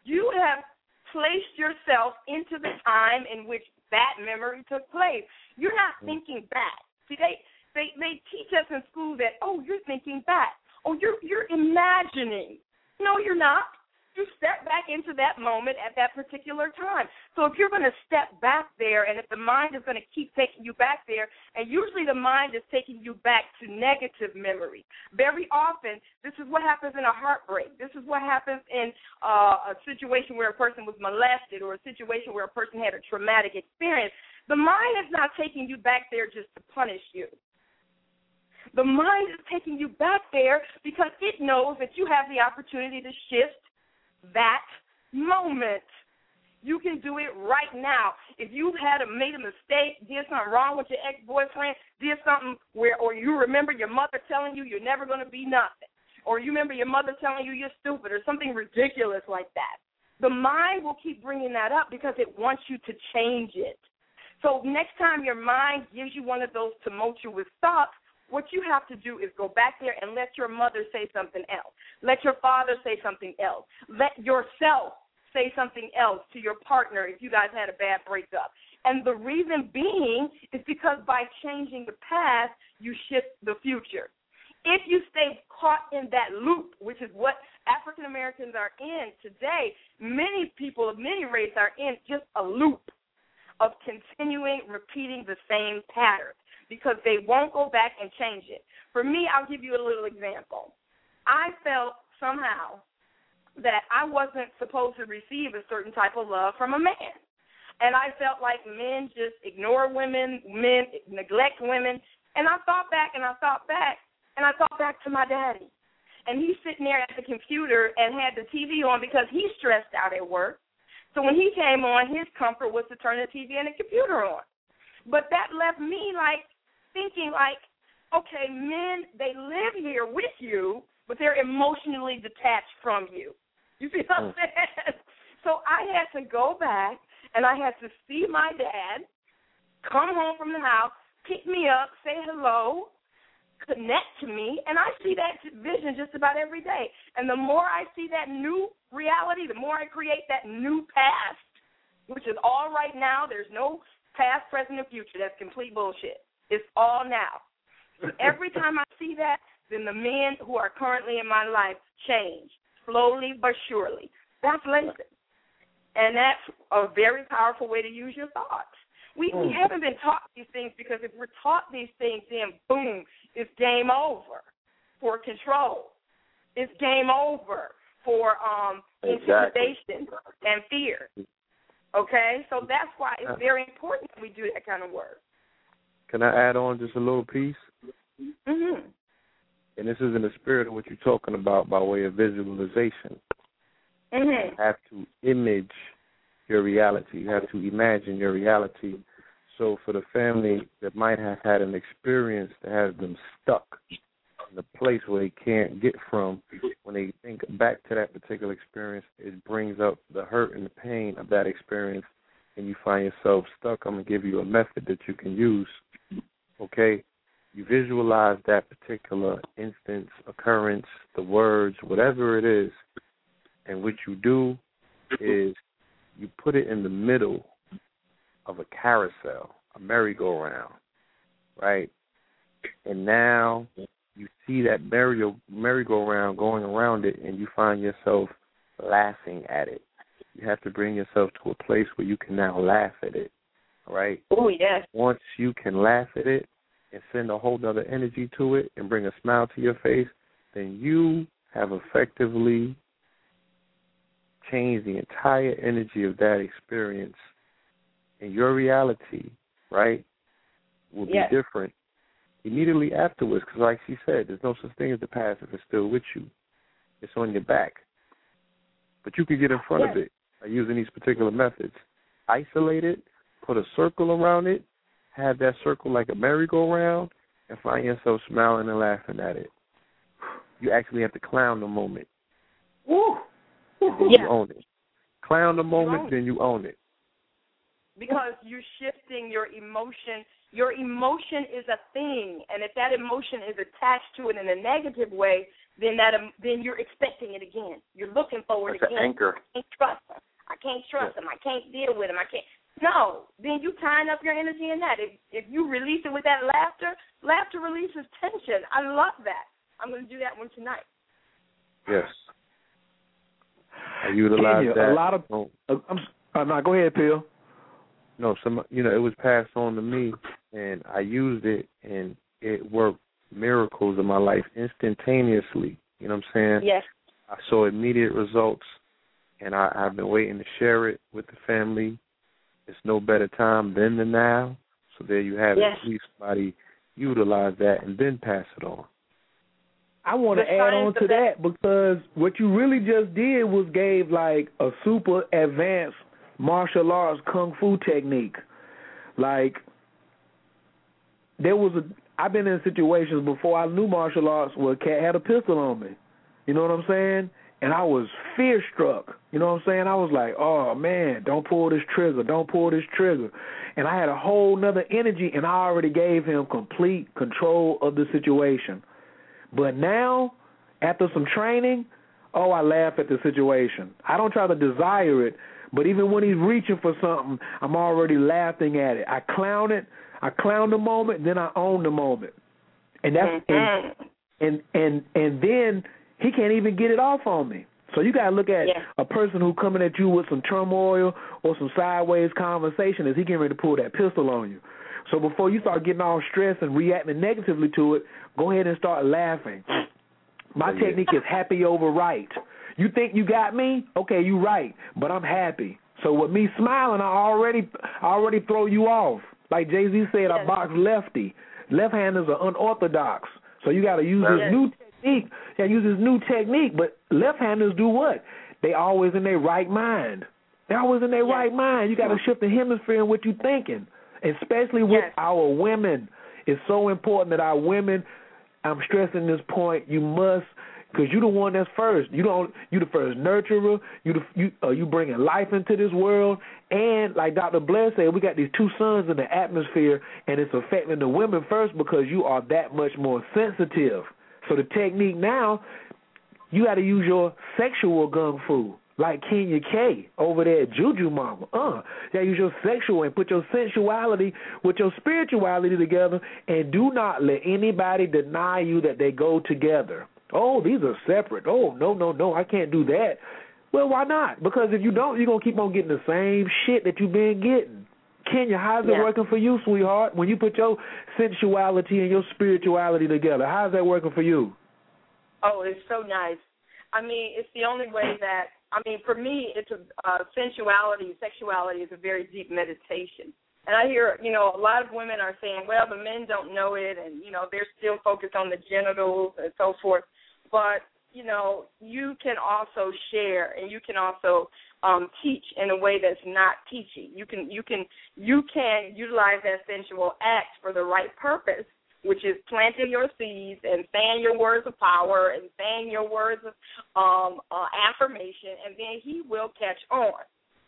You have placed yourself into the time in which that memory took place. You're not mm. thinking back. See, they they they teach us in school that oh, you're thinking back. Oh, you're you're imagining. No, you're not you step back into that moment at that particular time. So if you're going to step back there and if the mind is going to keep taking you back there, and usually the mind is taking you back to negative memory. Very often, this is what happens in a heartbreak. This is what happens in uh, a situation where a person was molested or a situation where a person had a traumatic experience. The mind is not taking you back there just to punish you. The mind is taking you back there because it knows that you have the opportunity to shift that moment. You can do it right now. If you had a, made a mistake, did something wrong with your ex boyfriend, did something where, or you remember your mother telling you you're never going to be nothing, or you remember your mother telling you you're stupid, or something ridiculous like that. The mind will keep bringing that up because it wants you to change it. So next time your mind gives you one of those tumultuous thoughts, what you have to do is go back there and let your mother say something else. Let your father say something else. Let yourself say something else to your partner if you guys had a bad breakup. And the reason being is because by changing the past, you shift the future. If you stay caught in that loop, which is what African Americans are in today, many people of many races are in just a loop of continuing repeating the same pattern because they won't go back and change it. For me, I'll give you a little example. I felt somehow that I wasn't supposed to receive a certain type of love from a man. And I felt like men just ignore women, men neglect women. And I thought back and I thought back and I thought back to my daddy. And he's sitting there at the computer and had the TV on because he's stressed out at work. So when he came on, his comfort was to turn the TV and the computer on. But that left me like, thinking like, okay, men they live here with you, but they're emotionally detached from you. You see what I'm mm. saying? So I had to go back and I had to see my dad come home from the house, pick me up, say hello, connect to me, and I see that vision just about every day. And the more I see that new reality, the more I create that new past, which is all right now. There's no past, present, and future. That's complete bullshit. It's all now. Every time I see that, then the men who are currently in my life change slowly but surely. That's listen. And that's a very powerful way to use your thoughts. We we hmm. haven't been taught these things because if we're taught these things, then boom, it's game over for control. It's game over for um intimidation and fear. Okay, so that's why it's very important that we do that kind of work. Can I add on just a little piece? Mm-hmm. And this is in the spirit of what you're talking about by way of visualization. Mm-hmm. You have to image your reality. You have to imagine your reality. So for the family that might have had an experience that has them stuck in a place where they can't get from, when they think back to that particular experience, it brings up the hurt and the pain of that experience and you find yourself stuck, I'm going to give you a method that you can use okay, you visualize that particular instance, occurrence, the words, whatever it is, and what you do is you put it in the middle of a carousel, a merry-go-round, right? And now you see that merry merry-go-round going around it, and you find yourself laughing at it. You have to bring yourself to a place where you can now laugh at it right? Oh yes. Once you can laugh at it and send a whole other energy to it and bring a smile to your face, then you have effectively changed the entire energy of that experience. And your reality, right, will Yes. be different immediately afterwards. Because, like she said, there's no such thing as the past if it's still with you. It's on your back. But you can get in front of it by using these particular methods. Isolate it, put a circle around it, have that circle like a merry-go-round, and find yourself smiling and laughing at it. You actually have to clown the moment. Woo. then Yeah. you own it. Clown the moment, own it. then you own it. because you're shifting your emotion. Your emotion is a thing, and if that emotion is attached to it in a negative way, then that um, then you're expecting it again. You're looking forward It's an again. anchor. I can't trust him. I can't trust him. I can't deal with him. I can't. No, then you tying up your energy in that. If if you release it with that laughter, laughter releases tension. I love that. I'm going to do that one tonight. Yes. I utilize Kenya, that. a lot of oh, I'm s- uh, no, go ahead, Phil. no, some you know, it was passed on to me and I used it and it worked miracles in my life instantaneously. You know what I'm saying? Yes. I saw immediate results and I, I've been waiting to share it with the family. It's no better time than the now. So there you have Yes. it. Please somebody utilize that and then pass it on. I want to add on to that- that because what you really just did was gave like a super advanced martial arts kung fu technique. Like there was a I've been in situations before I knew martial arts where a cat had a pistol on me. You know what I'm saying? And I was fear struck. You know what I'm saying? I was like, oh man, don't pull this trigger, don't pull this trigger. And I had a whole nother energy and I already gave him complete control of the situation. But now, after some training, oh, I laugh at the situation. I don't try to desire it, but even when he's reaching for something, I'm already laughing at it. I clown it, I clown the moment, then I own the moment, and that's and Mhm. and and and then he can't even get it off on me. So you gotta look at Yeah. a person who coming at you with some turmoil or some sideways conversation as he getting ready to pull that pistol on you. So before you start getting all stressed and reacting negatively to it, go ahead and start laughing. My oh, Yeah. technique is happy over right. You think you got me? Okay, you right, but I'm happy. So with me smiling, I already I already throw you off. Like Jay Z said, I box lefty. Left handers are unorthodox, so you got to use this Yes. new technique. Use this new technique. But left handers do what? They always in their right mind. They're always in their Yes. right mind. You got to shift the hemisphere in what you're thinking, especially with Yes. our women. It's so important that our women. I'm stressing this point. You must, because you're the one that's first. You don't. You the first nurturer. You the you uh, you bringing life into this world. And like Dr. Blair said, we got these two suns in the atmosphere, and it's affecting the women first because you are that much more sensitive. So the technique now, you got to use your sexual gung fu, like Kenya K over there at Juju Mama. Uh, you use your sexual and put your sensuality with your spirituality together, and do not let anybody deny you that they go together. Oh, these are separate. Oh, no, no, no, I can't do that. Well, why not? Because if you don't, you're gonna keep on getting the same shit that you've been getting. Kenya, how's it Yeah. working for you, sweetheart? When you put your sensuality and your spirituality together, how's that working for you? Oh, it's so nice. I mean, it's the only way that I mean, for me, it's a uh, sensuality, sexuality is a very deep meditation. And I hear, you know, a lot of women are saying, well, the men don't know it, and you know, they're still focused on the genitals and so forth. But you know, you can also share, and you can also um, teach in a way that's not teaching. You can, you can, you can utilize that sensual act for the right purpose which is planting your seeds and saying your words of power and saying your words of um, uh, affirmation, and then he will catch on.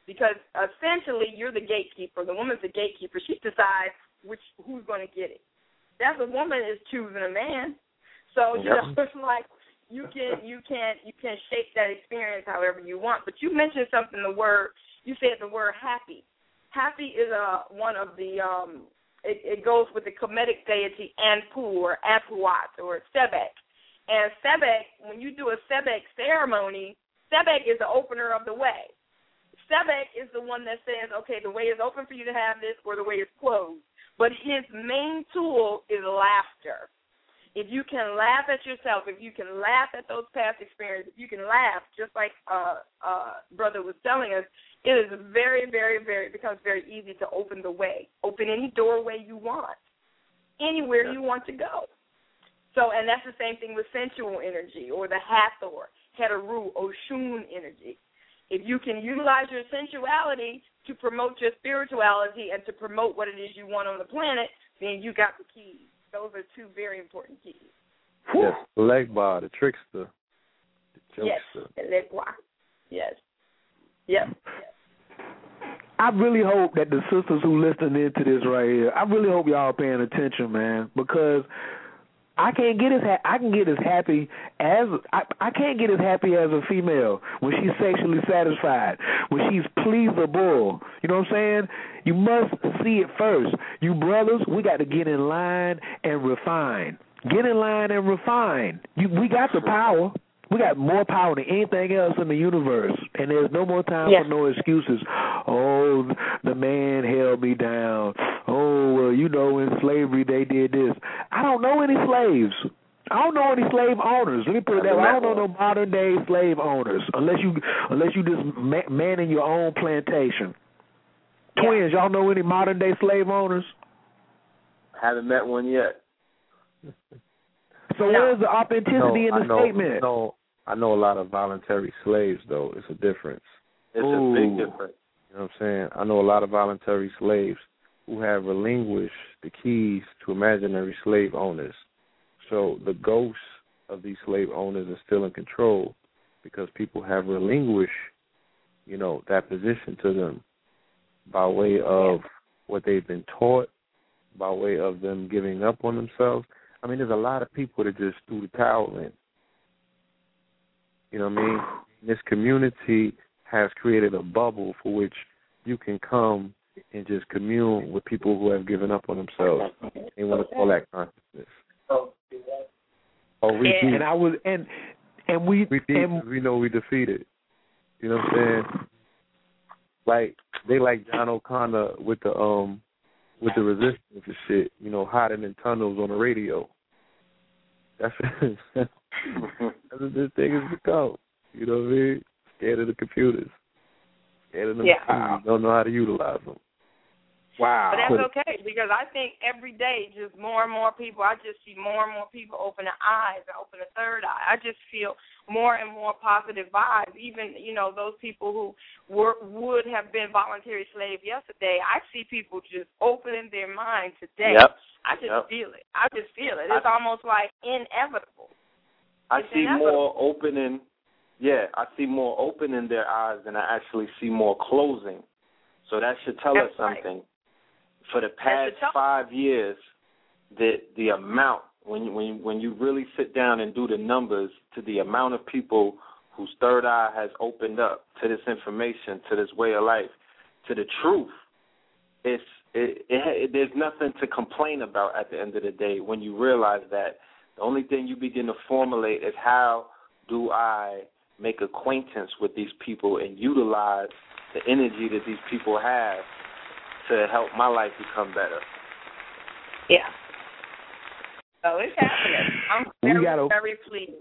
Because essentially, you're the gatekeeper. The woman's the gatekeeper. She decides which who's going to get it. That's a woman is choosing a man. So you Yep. know, it's like you can you can you can shape that experience however you want. But you mentioned something. The word you said the word happy. Happy is uh, one of the um, it, it goes with the Kemetic deity Anpu or Apuat or Sebek. And Sebek, when you do a Sebek ceremony, Sebek is the opener of the way. Sebek is the one that says, okay, the way is open for you to have this or the way is closed. But his main tool is laughter. If you can laugh at yourself, if you can laugh at those past experiences, if you can laugh, just like uh, uh, brother was telling us, it is very, very, very it becomes very easy to open the way, open any doorway you want, anywhere you want to go. So, and that's the same thing with sensual energy or the Hathor, Heteru, Oshun energy. If you can utilize your sensuality to promote your spirituality and to promote what it is you want on the planet, then you got the keys. Those are two very important keys. Yes, the Legba, the trickster, the Yes, jokester. the Legba. Yes. Yes. I really hope that the sisters who listening into this right here, I really hope y'all are paying attention, man, because I can't get as ha- I can get as happy as I I can't get as happy as a female when she's sexually satisfied, when she's pleasable. You know what I'm saying? You must see it first. You brothers, we got to get in line and refine. Get in line and refine. You we got the power. We got more power than anything else in the universe, and there's no more time Yes. for no excuses. Oh, the man held me down. Oh, well, you know, in slavery they did this. I don't know any slaves. I don't know any slave owners. Let me put it that way. I don't know no modern day slave owners, unless you unless you just ma- manning your own plantation. Twins, y'all know any modern day slave owners? Haven't met one yet. So No. where's the authenticity in I the know, statement? I know, I know a lot of voluntary slaves though. It's a difference. It's Ooh. a big difference. You know what I'm saying? I know a lot of voluntary slaves who have relinquished the keys to imaginary slave owners. So the ghosts of these slave owners are still in control because people have relinquished, you know, that position to them by way of what they've been taught, by way of them giving up on themselves. I mean, there's a lot of people that just threw the towel in. You know what I mean? This community has created a bubble for which you can come and just commune with people who have given up on themselves. They want to call that consciousness. Oh, we Yeah. beat, And I was and and we we beat, and we know we defeated. You know what I'm saying? Like they like John O'Connor with the um with the resistance and shit. You know, hiding in tunnels on the radio. That's that's what this thing has become. You know what I mean? Scared of the computers. Scared of them Yeah. computers. Don't know how to utilize them. wow. But that's okay because I think every day, just more and more people. I just see more and more people open their eyes and open a third eye. I just feel more and more positive vibes. Even you know those people who were would have been voluntary slaves yesterday. I see people just opening their mind today. Yep. I just Yep. feel it. I just feel it. It's almost like inevitable. I see more opening. Yeah, I see more opening their eyes than I actually see more closing. So that should tell us That's right. something. For the past five years, the the amount when you, when you, when you really sit down and do the numbers to the amount of people whose third eye has opened up to this information, to this way of life, to the truth, it's it, it, it there's nothing to complain about at the end of the day when you realize that the only thing you begin to formulate is how do I make acquaintance with these people and utilize the energy that these people have to help my life become better. Yeah. So it's happening. I'm very, gotta- very pleased.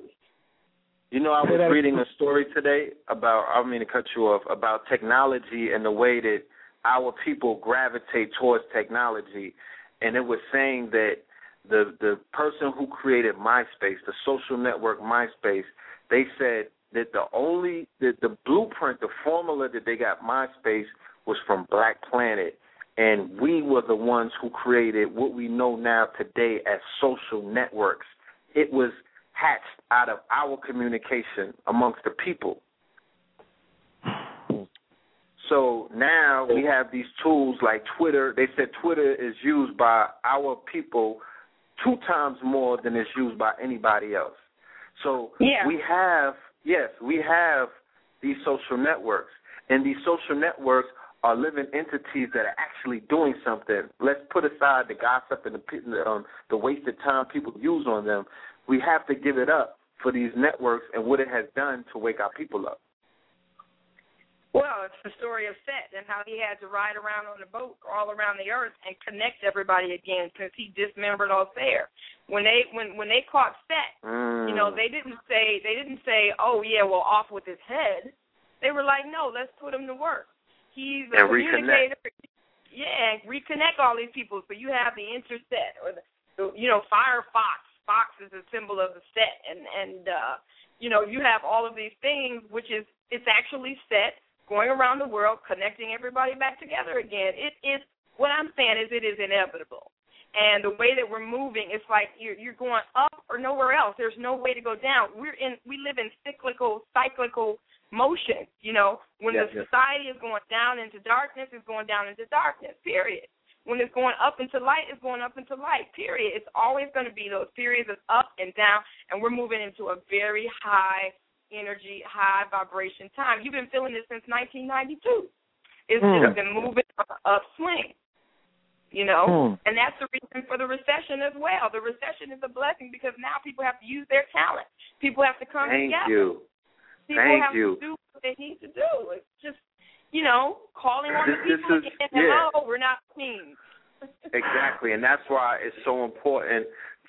You know, I was reading a story today about, I don't mean to cut you off, about technology and the way that our people gravitate towards technology. And it was saying that the the person who created MySpace, the social network MySpace, they said that the only that the blueprint, the formula that they got MySpace was from Black Planet, and we were the ones who created what we know now today as social networks. It was hatched out of our communication amongst the people. So now we have these tools like Twitter. They said Twitter is used by our people two times more than it's used by anybody else. So Yeah. we have yes, we have these social networks, and these social networks are living entities that are actually doing something. Let's put aside the gossip and the um, the wasted time people use on them. We have to give it up for these networks and what it has done to wake our people up. Well, it's the story of Set and how he had to ride around on a boat all around the earth and connect everybody again because he dismembered Ophir. When they when when they caught Set, Mm. you know, they didn't say they didn't say, "Oh yeah, well off with his head." They were like, "No, let's put him to work." He's a And reconnect. communicator. Yeah, and reconnect all these people. So you have the interset or the, the you know Firefox. Fox is a symbol of the set, and and uh, you know you have all of these things, which is it's actually set going around the world, connecting everybody back together again. It is what I'm saying is it is inevitable. And the way that we're moving, it's like you're you're going up or nowhere else. There's no way to go down. We're in we live in cyclical cyclical motion. You know, when Yeah, the society is going down into darkness, it's going down into darkness. Period. When it's going up into light, it's going up into light. Period. It's always going to be those periods of up and down, and we're moving into a very high energy, high vibration time. You've been feeling this since 1992. It's Mm. just been moving upswing. You know, Mm. and that's the reason for the recession as well. The recession is a blessing because now people have to use their talent. People have to come Thank together. you. People Thank have you. to do what they need to do. It's just, you know, calling on the people is- again. yeah. Hello, we're not teams. Exactly, and that's why it's so important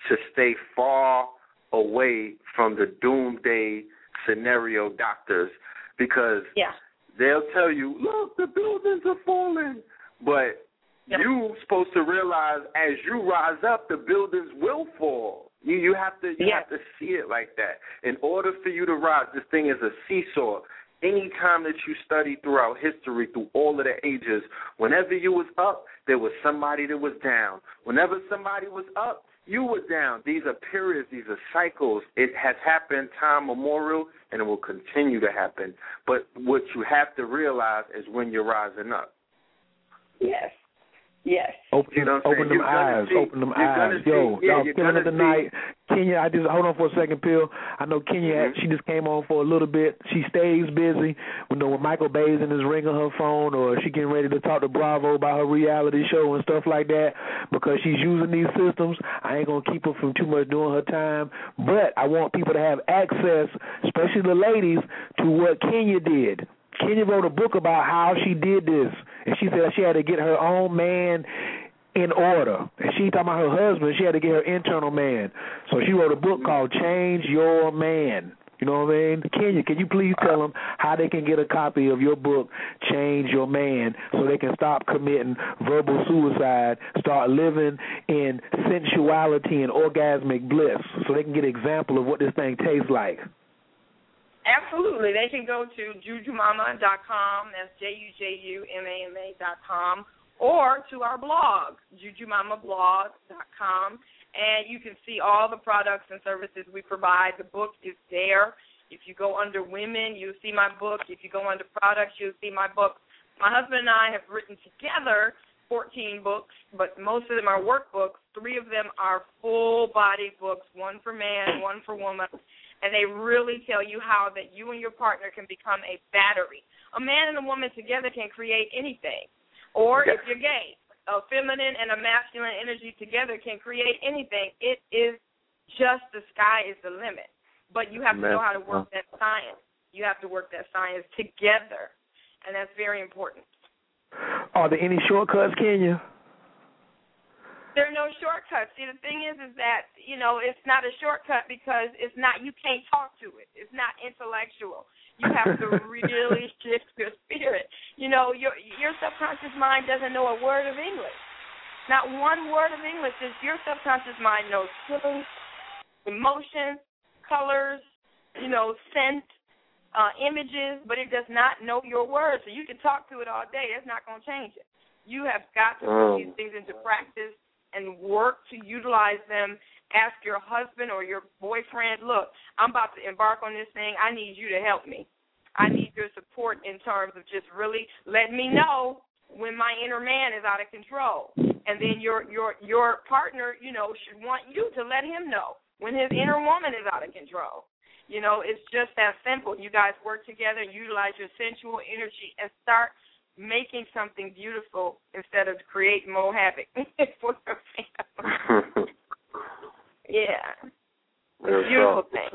to stay far away from the doomsday scenario doctors because Yeah. they'll tell you, look, the buildings are falling, but Yeah. you supposed to realize as you rise up, the buildings will fall. You you have to you Yeah. have to see it like that. In order for you to rise, this thing is a seesaw. Any time that you study throughout history, through all of the ages, whenever you was up, there was somebody that was down. Whenever somebody was up, you were down. These are periods, these are cycles. It has happened time memorial and it will continue to happen. But what you have to realize is when you're rising up. Yes. Yes. Open, You know open them You're eyes. see- open them you're eyes. Yo, see- yeah, y'all you're feeling it gonna. Kenya, I just hold on for a second, Pill. I know Kenya. Mhm. She just came on for a little bit. She stays busy. You know when Michael Baisden is ringing her phone, or she getting ready to talk to Bravo about her reality show and stuff like that, because she's using these systems. I ain't gonna keep her from too much doing her time, but I want people to have access, especially the ladies, to what Kenya did. Kenya wrote a book about how she did this, and she said she had to get her own man in order. And she talking about her husband, she had to get her internal man. So she wrote a book mm-hmm. called Change Your Man. You know what I mean? Kenya, can you please uh-huh. tell them how they can get a copy of your book, Change Your Man, so they can stop committing verbal suicide, start living in sensuality and orgasmic bliss, so they can get an example of what this thing tastes like. Absolutely. They can go to jujumama.com, that's J-U-J-U-M-A-M-A.com, or to our blog, jujumamablog.com, and you can see all the products and services we provide. The book is there. If you go under women, you'll see my book. If you go under products, you'll see my book. My husband and I have written together 14 books, but most of them are workbooks. Three of them are full body books, one for man, one for woman, and they really tell you how that you and your partner can become a battery. A man and a woman together can create anything. Or if you're gay, a feminine and a masculine energy together can create anything. It is just the sky is the limit. But you have to know how to work that science. You have to work that science together. And that's very important. Are there any shortcuts, Kenya? There are no shortcuts. See, the thing is, is that you know it's not a shortcut because it's not. You can't talk to it. It's not intellectual. You have to really shift your spirit. You know, your your subconscious mind doesn't know a word of English. Not one word of English. Is your subconscious mind knows feelings, emotions, colors, you know, scent, uh, images, but it does not know your words. So you can talk to it all day. It's not going to change it. You have got to put Oh. these things into practice and work to utilize them. Ask your husband or your boyfriend, look, I'm about to embark on this thing. I need you to help me. I need your support in terms of just really letting me know when my inner man is out of control. And then your your your partner, you know, should want you to let him know when his inner woman is out of control. You know, it's just that simple. You guys work together, utilize your sensual energy, and start making something beautiful instead of creating more havoc for your family. Yeah. It's a beautiful thing.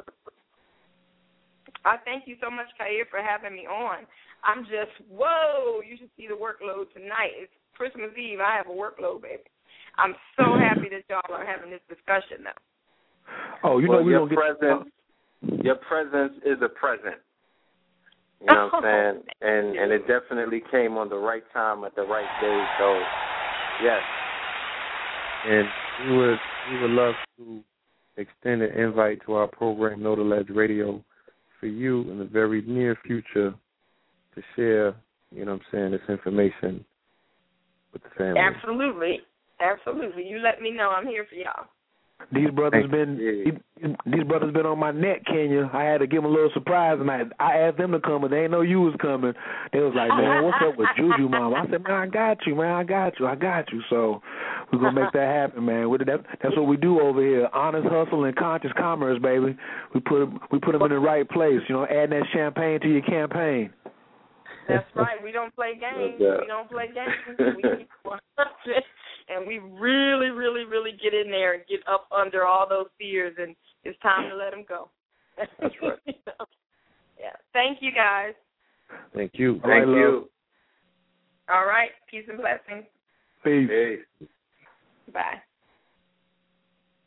I thank you so much, Khayr, for having me on. I'm just whoa. You should see the workload tonight. It's Christmas Eve. I have a workload, baby. I'm so happy that y'all are having this discussion though. Oh, you well, know we your don't get presence. Your presence is a present. You know what I'm oh, saying? And and it definitely came on the right time at the right day. So, yes. And we would we would love to extend an invite to our program, Know the Ledge Radio, for you in the very near future to share, you know what I'm saying, this information with the family. Absolutely. Absolutely. You let me know. I'm here for y'all. These brothers Thank been you. these, these brothers been on my neck, Kenya. I had to give them a little surprise, and I I asked them to come, but they ain't know you was coming. They was like, "Man, what's up with Juju, mom?" I said, "Man, I got you, man. I got you. I got you." So we're gonna make that happen, man. That, that's what we do over here: honest hustle and conscious commerce, baby. We put we put them in the right place. You know, adding that champagne to your campaign. That's right. We don't play games. Yeah. We don't play games. We keep 100, and we really, really, really get in there and get up under all those fears, and it's time to let them go. That's right. yeah. Thank you, guys. Thank you. Thank love. you. All right. Peace and blessings. Peace. Hey. Bye.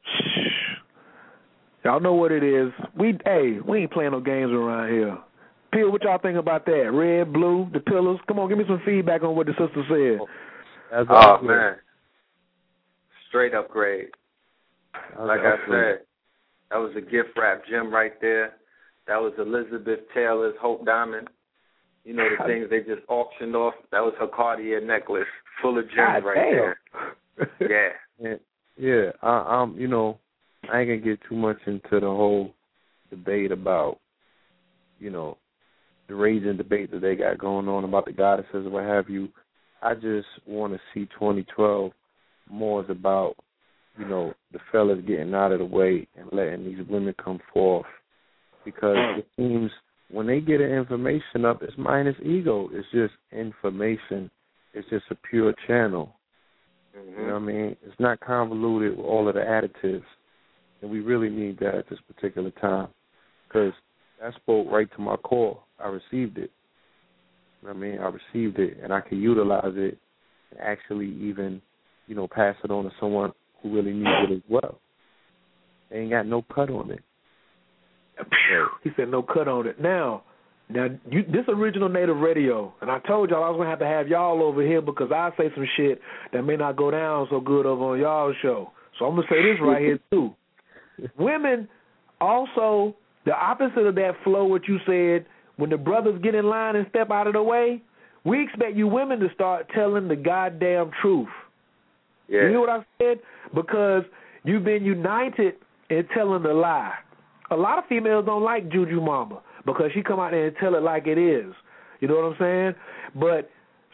Y'all know what it is. We hey, we ain't playing no games around here. Peel, what y'all think about that? Red, blue, the pillars. Come on, give me some feedback on what the sister said. That's Oh all good. man. Straight upgrade. Like I said, that was a gift wrap gem right there. That was Elizabeth Taylor's Hope Diamond. You know the things they just auctioned off. That was her Cartier necklace, full of gems God right damn. there. Yeah. Yeah, yeah. I, I'm, you know, I ain't gonna get too much into the whole debate about, you know, the raging debate that they got going on about the goddesses or what have you. I just want to see 2012 more is about, you know, the fellas getting out of the way and letting these women come forth, because it seems when they get an information up, it's minus ego. It's just information. It's just a pure channel. Mm-hmm. You know what I mean? It's not convoluted with all of the additives, and we really need that at this particular time because that spoke right to my core. I received it. You know what I mean? I received it, and I can utilize it and actually even, you know, pass it on to someone who really needs it as well. They ain't got no cut on it. he said no cut on it. Now, now you this original native radio, and I told y'all I was gonna have to have y'all over here because I say some shit that may not go down so good over on y'all's show. So I'm gonna say this right here too. Women also the opposite of that flow. What you said when the brothers get in line and step out of the way, we expect you women to start telling the goddamn truth. Yeah. You hear what I said? Because you've been united in telling the lie. A lot of females don't like Juju Mama because she come out there and tell it like it is. You know what I'm saying? But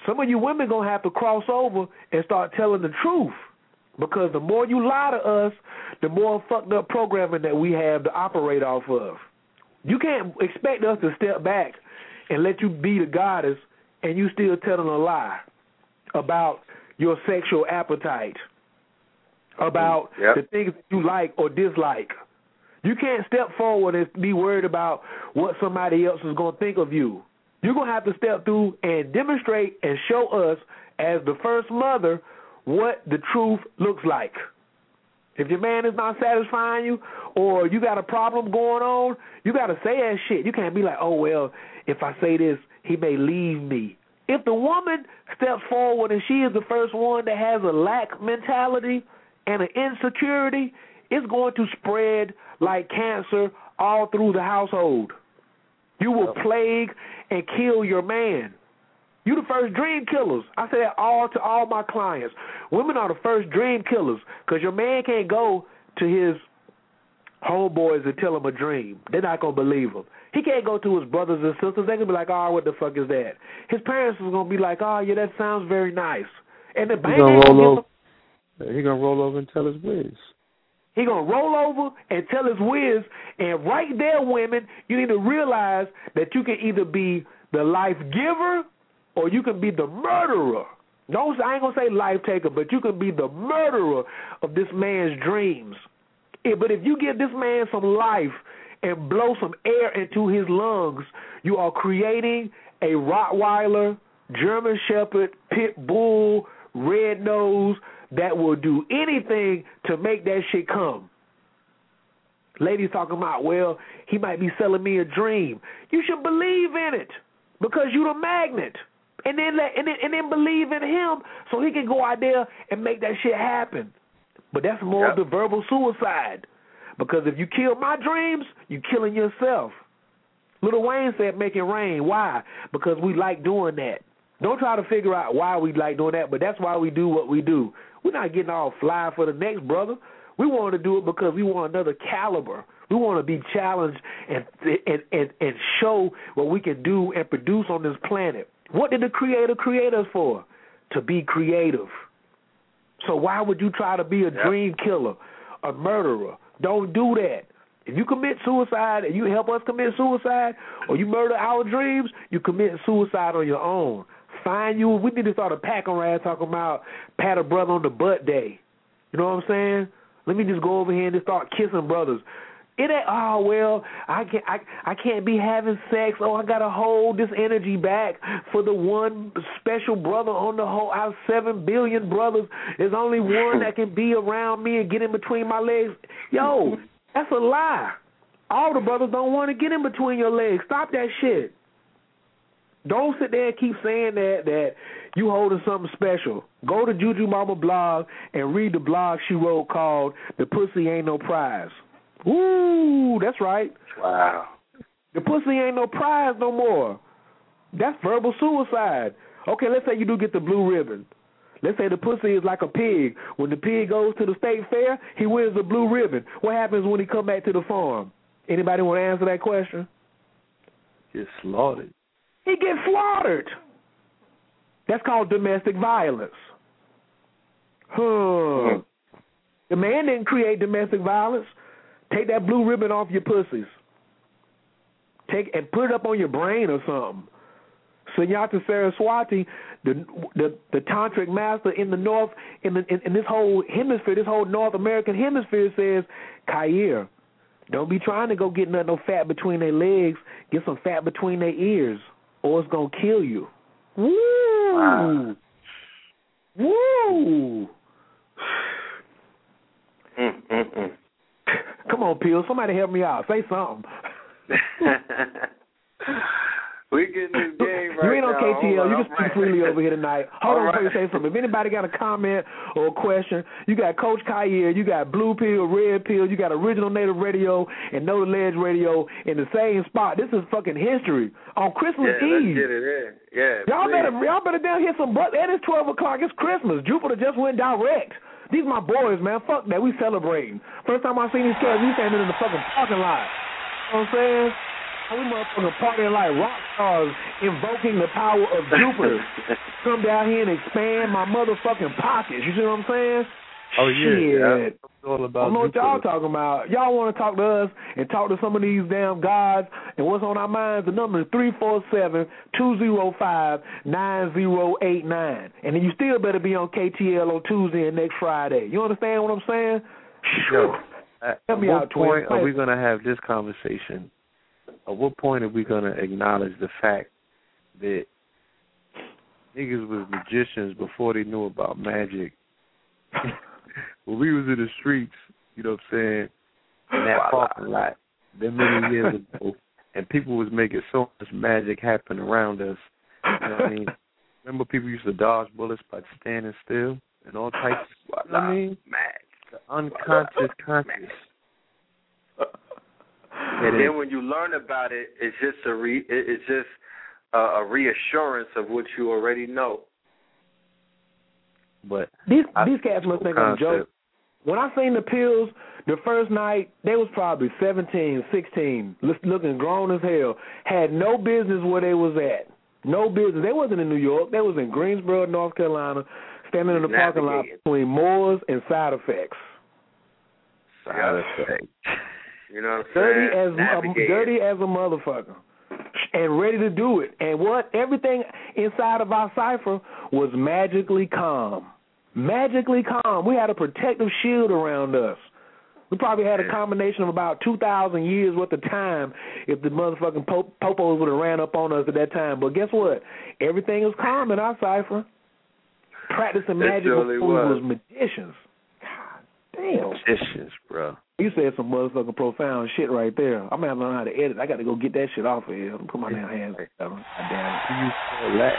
some of you women gonna have to cross over and start telling the truth. Because the more you lie to us, the more fucked up programming that we have to operate off of. You can't expect us to step back and let you be the goddess and you still telling a lie about your sexual appetite, about mm, Yep. the things you like or dislike. You can't step forward and be worried about what somebody else is going to think of you. You're going to have to step through and demonstrate and show us, as the first mother, what the truth looks like. If your man is not satisfying you or you got a problem going on, you got to say that shit. You can't be like, oh, well, if I say this, he may leave me. If the woman steps forward and she is the first one that has a lack mentality and an insecurity, it's going to spread like cancer all through the household. You will plague and kill your man. You the first dream killers. I say that all to all my clients. Women are the first dream killers because your man can't go to his homeboys and tell him a dream. They're not gonna believe him. He can't go to his brothers and sisters. They're gonna be like, "Oh, what the fuck is that?" His parents is gonna be like, "Oh, yeah, that sounds very nice." And the He bank gonna gonna roll over. He gonna roll over and tell his whiz. He gonna roll over and tell his whiz. And right there, women, you need to realize that you can either be the life giver or you can be the murderer. No, I ain't gonna say life taker, but you can be the murderer of this man's dreams. But if you give this man some life and blow some air into his lungs, you are creating a Rottweiler, German Shepherd, Pit Bull, Red Nose that will do anything to make that shit come. Ladies talking about, well, he might be selling me a dream. You should believe in it because you're the magnet, and then let and then, and then believe in him so he can go out there and make that shit happen. But that's more Yep. of the verbal suicide. Because if you kill my dreams, you're killing yourself. Lil Wayne said make it rain. Why? Because we like doing that. Don't try to figure out why we like doing that, but that's why we do what we do. We're not getting all fly for the next brother. We want to do it because we want another caliber. We want to be challenged and and and and show what we can do and produce on this planet. What did the Creator create us for? To be creative. So why would you try to be a Yep. dream killer, a murderer? Don't do that. If you commit suicide and you help us commit suicide, or you murder our dreams, you commit suicide on your own. Find you. We need to start a pack around talking about pat a brother on the butt day. You know what I'm saying? Let me just go over here and just start kissing brothers. It ain't oh well, I can't I I can't be having sex. Oh, I gotta hold this energy back for the one special brother on the whole out of seven billion brothers. There's only one that can be around me and get in between my legs. Yo, that's a lie. All the brothers don't want to get in between your legs. Stop that shit. Don't sit there and keep saying that that you holding something special. Go to Juju Mama blog and read the blog she wrote called "The Pussy Ain't No Prize." Woo, that's right. Wow. The pussy ain't no prize no more. That's verbal suicide. Okay, let's say you do get the blue ribbon. Let's say the pussy is like a pig. When the pig goes to the state fair, he wins the blue ribbon. What happens when he come back to the farm? Anybody want to answer that question? Get slaughtered. He gets slaughtered. That's called domestic violence. Huh. Hmm. The man didn't create domestic violence. Take that blue ribbon off your pussies. Take and put it up on your brain or something. Sunyata Saraswati, the the the tantric master in the north in the in, in this whole hemisphere, this whole North American hemisphere says, Khayr, don't be trying to go get nothing no fat between their legs. Get some fat between their ears, or it's gonna kill you. Woo! Wow. Woo! Mm, mm, mm. Come on, Peel. Somebody help me out. Say something. we getting this game right you ain't on now. KTL. Hold You on, can speak freely over here tonight. Hold All on, before you right. say something. If anybody got a comment or a question, you got Coach Khayr, you got Blue Pill, Red Pill, you got Original Native Radio and No Ledge Radio in the same spot. This is fucking history on Christmas Yeah, let's get it in. Yeah, Y'all please. better y'all better down here some bucks. And it's twelve o'clock. It's Christmas. Jupiter just went direct. These my boys, man. Fuck that. We celebrating. First time I seen these cats, we standing in the fucking parking lot. You know what I'm saying? We motherfucking partying like rock stars, invoking the power of Jupiter. Come down here and expand my motherfucking pockets. You see what I'm saying? Oh yeah, Shit. that's all I about. Oh, don't know what y'all talking about. Y'all want to talk to us and talk to some of these damn gods and what's on our minds? The number is three four seven two zero five nine zero eight nine. And then you still better be on KTL on Tuesday and next Friday. You understand what I'm saying? Yo, at, uh, Help me what out, Twin. point are we gonna have this conversation? At what point are we gonna acknowledge the fact that niggas was magicians before they knew about magic? when we was in the streets, you know what I'm saying, in that parking lot, that many years ago, and people was making so much magic happen around us. You know what I mean? Remember people used to dodge bullets by standing still and all types of you know what I mean? The unconscious conscious. And then when you learn about it, it's just a re it's just a, a reassurance of what you already know. But These I- these cats must think I'm a joke. When I seen the pills the first night, they was probably seventeen, sixteen, look- looking grown as hell. Had no business where they was at. No business. They wasn't in New York. They was in Greensboro, North Carolina, standing in the parking lot between Moors and side effects. Side effect. You know what I'm saying? Dirty as a, dirty as a motherfucker. And ready to do it. And what everything inside of our cipher was magically calm. Magically calm. We had a protective shield around us. We probably had a combination of about two thousand years worth of time if the motherfucking po- popos would have ran up on us at that time. But guess what? Everything was calm in our cipher. Practicing magic before we was. was magicians. God damn. Magicians, bro. You said some motherfucking profound shit right there. I'm gonna have to learn how to edit. I got to go get that shit off of here. I'm Put my damn hands. together. God damn it. You that?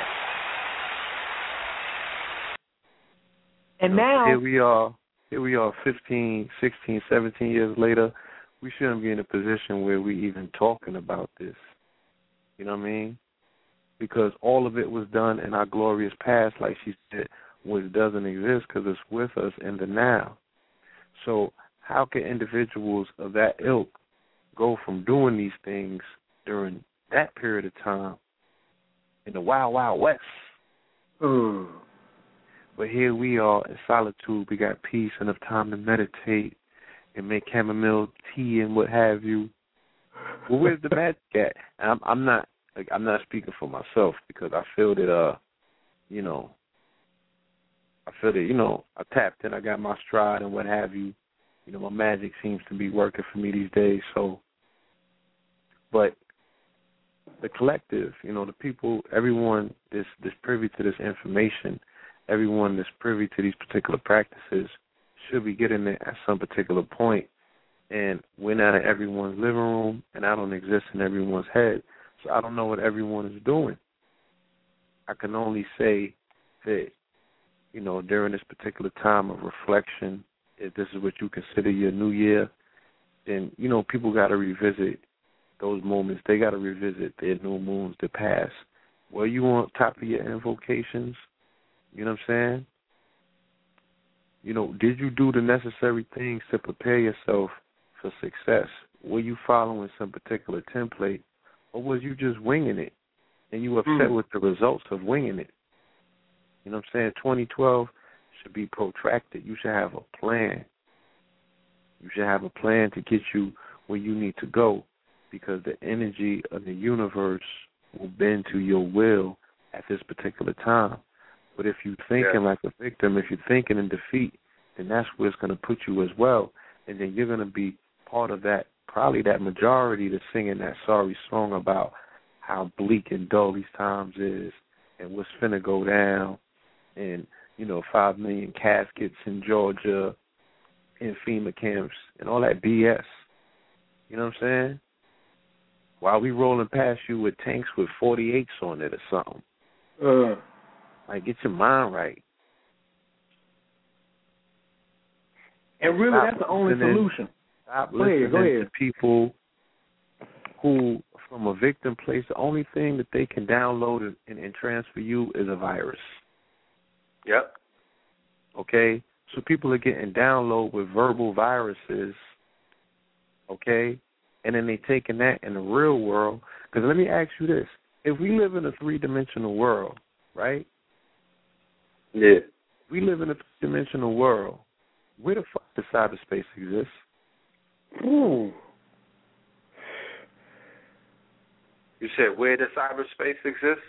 And You know, now, here we are. Here we are, 15, 16, 17 years later. We shouldn't be in a position where we even talking about this. You know what I mean? Because all of it was done in our glorious past, like she said, which doesn't exist because it's with us in the now. So how can individuals of that ilk go from doing these things during that period of time in the wild, wild west? Ugh. But here we are in solitude. We got peace, enough time to meditate and make chamomile tea and what have you. Well, where's the magic at? And I'm, I'm not like I'm not speaking for myself because I feel that uh, you know, I feel that you know I tapped in, I got my stride and what have you. You know, my magic seems to be working for me these days. So, but the collective, you know, the people, everyone that's that's privy to this information everyone that's privy to these particular practices should be getting it at some particular point. And we're not in everyone's living room, and I don't exist in everyone's head, so I don't know what everyone is doing. I can only say that, you know, during this particular time of reflection, if this is what you consider your new year, then you know people got to revisit those moments. They got to revisit their new moons, the past. Were you on top of your invocations? You know what I'm saying? You know, did you do the necessary things to prepare yourself for success? Were you following some particular template, or was you just winging it, and you upset mm. with the results of winging it? You know what I'm saying? 2012 should be protracted. You should have a plan. You should have a plan to get you where you need to go, because the energy of the universe will bend to your will at this particular time. But if you're thinking Yeah. like a victim, if you're thinking in defeat, then that's where it's going to put you as well. And then you're going to be part of that, probably that majority that's singing that sorry song about how bleak and dull these times is and what's finna go down and, you know, five million caskets in Georgia in FEMA camps and all that BS. You know what I'm saying? While we rolling past you with tanks with 48s on it or something. uh, Like, get your mind right. and really, Stop that's the only solution. Stop Go ahead, listening go to people who, from a victim place, the only thing that they can download and, and, and transfer you is a virus. Yep. Okay? So people are getting download with verbal viruses, okay? And then they taking that in the real world. Because let me ask you this. If we live in a three dimensional world, right? Yeah. We live in a three dimensional world. Where the fuck does cyberspace exist? Ooh. You said where does cyberspace exist?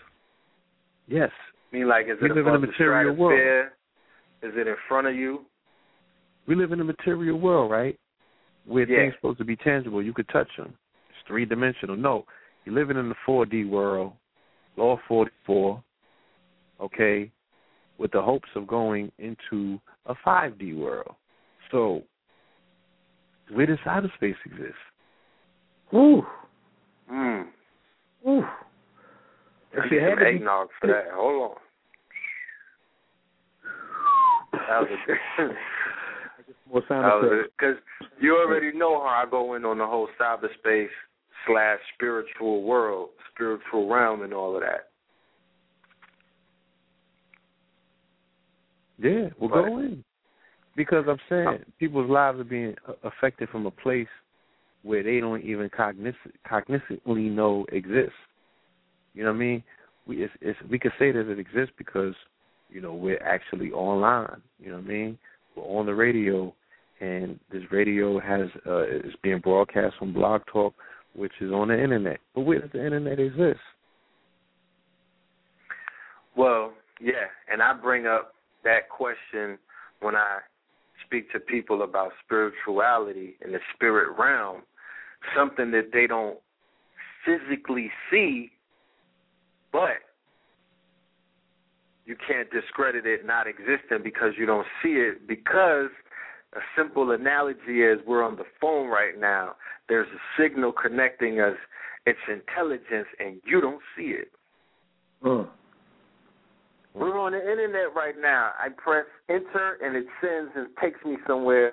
Yes. I mean, like, is We it live in a material world. Is it in front of you? We live in a material world, right? Where Yeah. things supposed to be tangible. You could touch them. It's three dimensional. No, you're living in the 4D world, law 44, okay, with the hopes of going into a 5D world. So, where does outer space exist? Ooh. Mm. Ooh. I If need it had some to be- eggnog for that. Hold on. That was a good. More sound effects. Because you already know how I go in on the whole cyberspace slash spiritual world, spiritual realm, and all of that. Yeah, well, But- go in. Because I'm saying people's lives are being uh, affected from a place where they don't even cogniz- cognizantly know exists. You know what I mean? We it's, it's we could say that it exists because you know we're actually online. You know what I mean? We're on the radio, and this radio has uh, is being broadcast on Blog Talk, which is on the internet. But where does the internet exist? Well, yeah, and I bring up that question when I speak to people about spirituality in the spirit realm, something that they don't physically see, but you can't discredit it not existing because you don't see it because a simple analogy is we're on the phone right now. There's a signal connecting us. It's intelligence, and you don't see it. Uh. We're on the internet right now. I press enter, and it sends and takes me somewhere.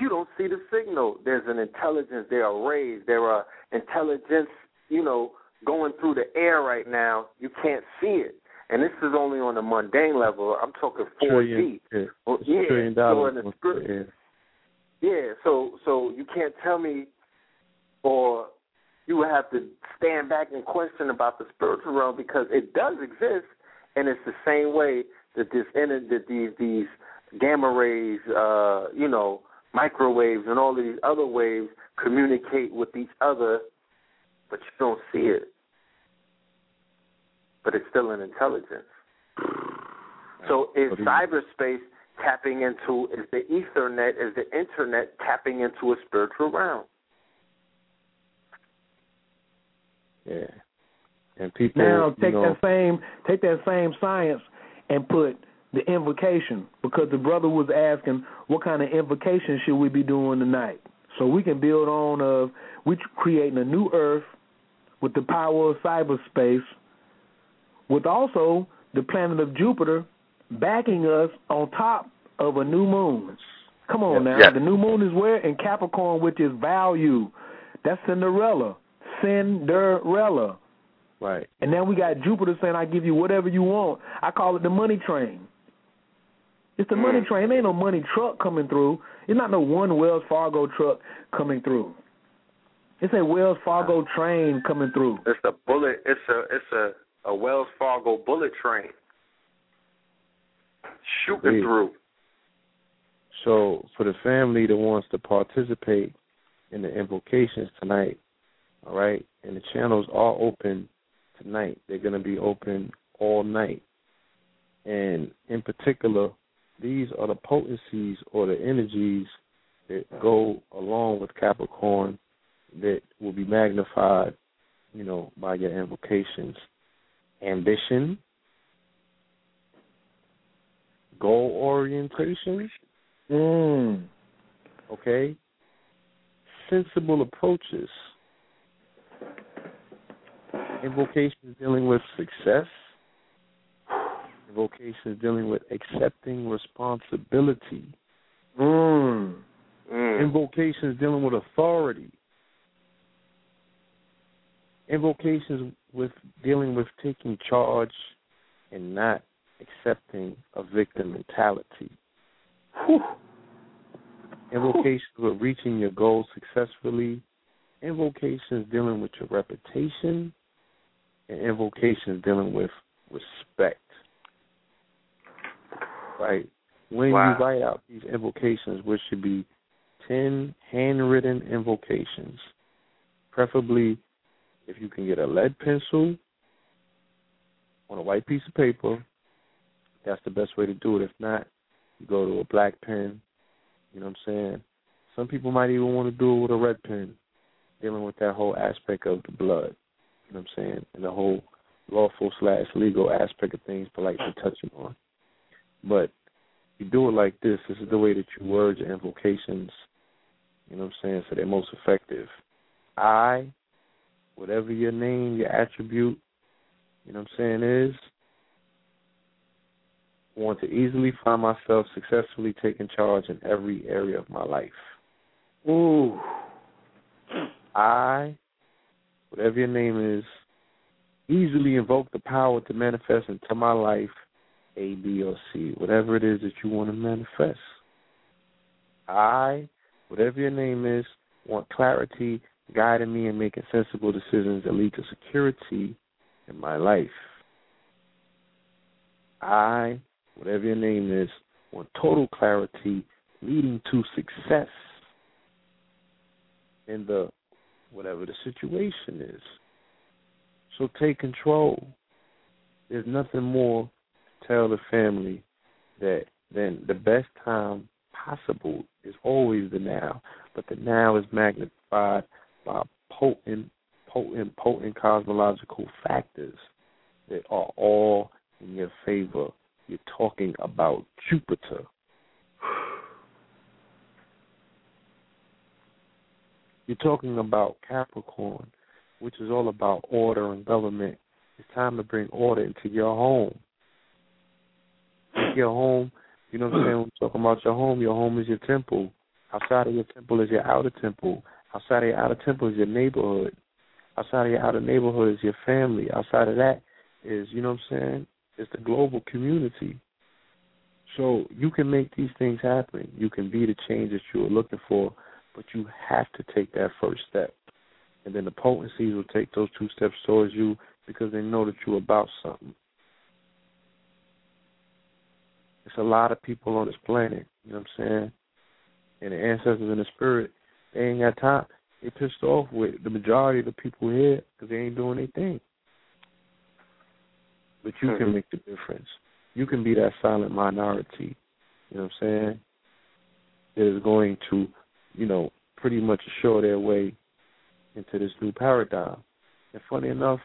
You don't see the signal. There's an intelligence. There are rays. There are intelligence. You know, going through the air right now. You can't see it and this is only on a mundane level. I'm talking 4D. Yeah, well, yeah. trillion dollars. So the, yeah. yeah, so so you can't tell me, or you would have to stand back and question about the spiritual realm because it does exist, and it's the same way that this that these these gamma rays, uh, you know, microwaves and all of these other waves communicate with each other, but you don't see it but it's still an intelligence. So is cyberspace tapping into is the Ethernet, is the internet tapping into a spiritual realm? Yeah. And people now take know, that same take that same science and put the invocation because the brother was asking what kind of invocation should we be doing tonight. So we can build on of we creating a new earth with the power of cyberspace with also the planet of Jupiter backing us on top of a new moon. Come on now. Yeah. The new moon is where? In Capricorn, which is value. That's Cinderella. Cinderella. Right. And then we got Jupiter saying, I give you whatever you want. I call it the money train. It's the money mm. train. It ain't no money truck coming through. It's not no one Wells Fargo truck coming through. It's a Wells Fargo train coming through. It's a bullet. It's a it's a a Wells Fargo bullet train shooting Agreed. through. So for the family that wants to participate in the invocations tonight, all right, and the channels are open tonight. They're going to be open all night. And in particular, these are the potencies or the energies that go along with Capricorn that will be magnified, you know, by your invocations ambition, goal orientation, Mm. okay, sensible approaches, invocations dealing with success, invocations dealing with accepting responsibility, Mm. Mm. invocations dealing with authority, invocations with dealing with taking charge and not accepting a victim mentality. Whew. Invocations with reaching your goals successfully, invocations dealing with your reputation, and invocations dealing with respect. Right? When Wow. you write out these invocations, which should be 10 handwritten invocations, preferably if you can get a lead pencil on a white piece of paper, that's the best way to do it. If not, you go to a black pen. You know what I'm saying? Some people might even want to do it with a red pen, dealing with that whole aspect of the blood. You know what I'm saying? And the whole lawful slash legal aspect of things, politely touching on. But you do it like this. This is the way that you word your invocations. You know what I'm saying? So they're most effective. I whatever your name, your attribute, you know what I'm saying, is, want to easily find myself successfully taking charge in every area of my life. Ooh. I, whatever your name is, easily invoke the power to manifest into my life A, B, or C, whatever it is that you want to manifest. I, whatever your name is, want clarity guiding me in making sensible decisions that lead to security in my life. I, whatever your name is, want total clarity leading to success in the whatever the situation is. So take control. There's nothing more to tell the family that than the best time possible is always the now, but the now is magnified by potent, potent, potent cosmological factors that are all in your favor. You're talking about Jupiter. You're talking about Capricorn, which is all about order and government. It's time to bring order into your home. Your home, you know what I'm saying? When we're talking about your home, your home is your temple. Outside of your temple is your outer temple. Outside of your outer temple is your neighborhood. Outside of your outer neighborhood is your family. Outside of that is, you know what I'm saying? It's the global community. So you can make these things happen. You can be the change that you are looking for, but you have to take that first step. And then the potencies will take those two steps towards you because they know that you're about something. It's a lot of people on this planet, you know what I'm saying? And the ancestors in the spirit, they ain't got time. They pissed off with the majority of the people here because they ain't doing anything. But you can hmm. make the difference. You can be that silent minority, you know what I'm saying? That is going to, you know, pretty much assure their way into this new paradigm. And funny enough,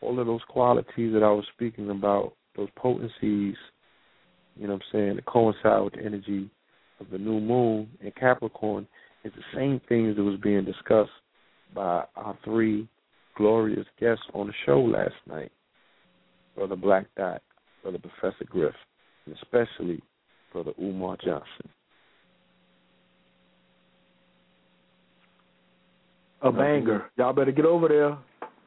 all of those qualities that I was speaking about, those potencies, you know what I'm saying, that coincide with the energy of the new moon in Capricorn is the same things that was being discussed by our three glorious guests on the show last night. Brother Black Dot, Brother Professor Griff, and especially Brother Umar Johnson. A banger. Y'all better get over there.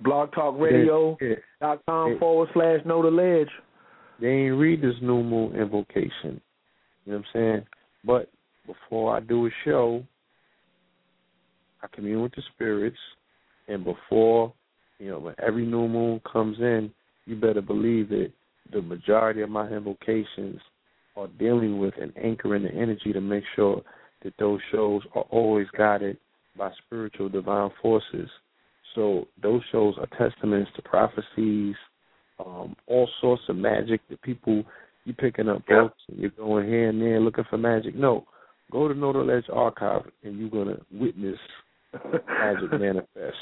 BlogTalkRadio.com forward slash know the ledge. They ain't read this new moon invocation. You know what I'm saying? But before I do a show, I commune with the spirits, and before, you know, when every new moon comes in, you better believe that the majority of my invocations are dealing with and anchoring the energy to make sure that those shows are always guided by spiritual divine forces. So those shows are testaments to prophecies, um, all sorts of magic that people you picking up Yeah. books and you're going here and there looking for magic. No. Go to Know the Ledge archive and you're gonna witness magic manifest.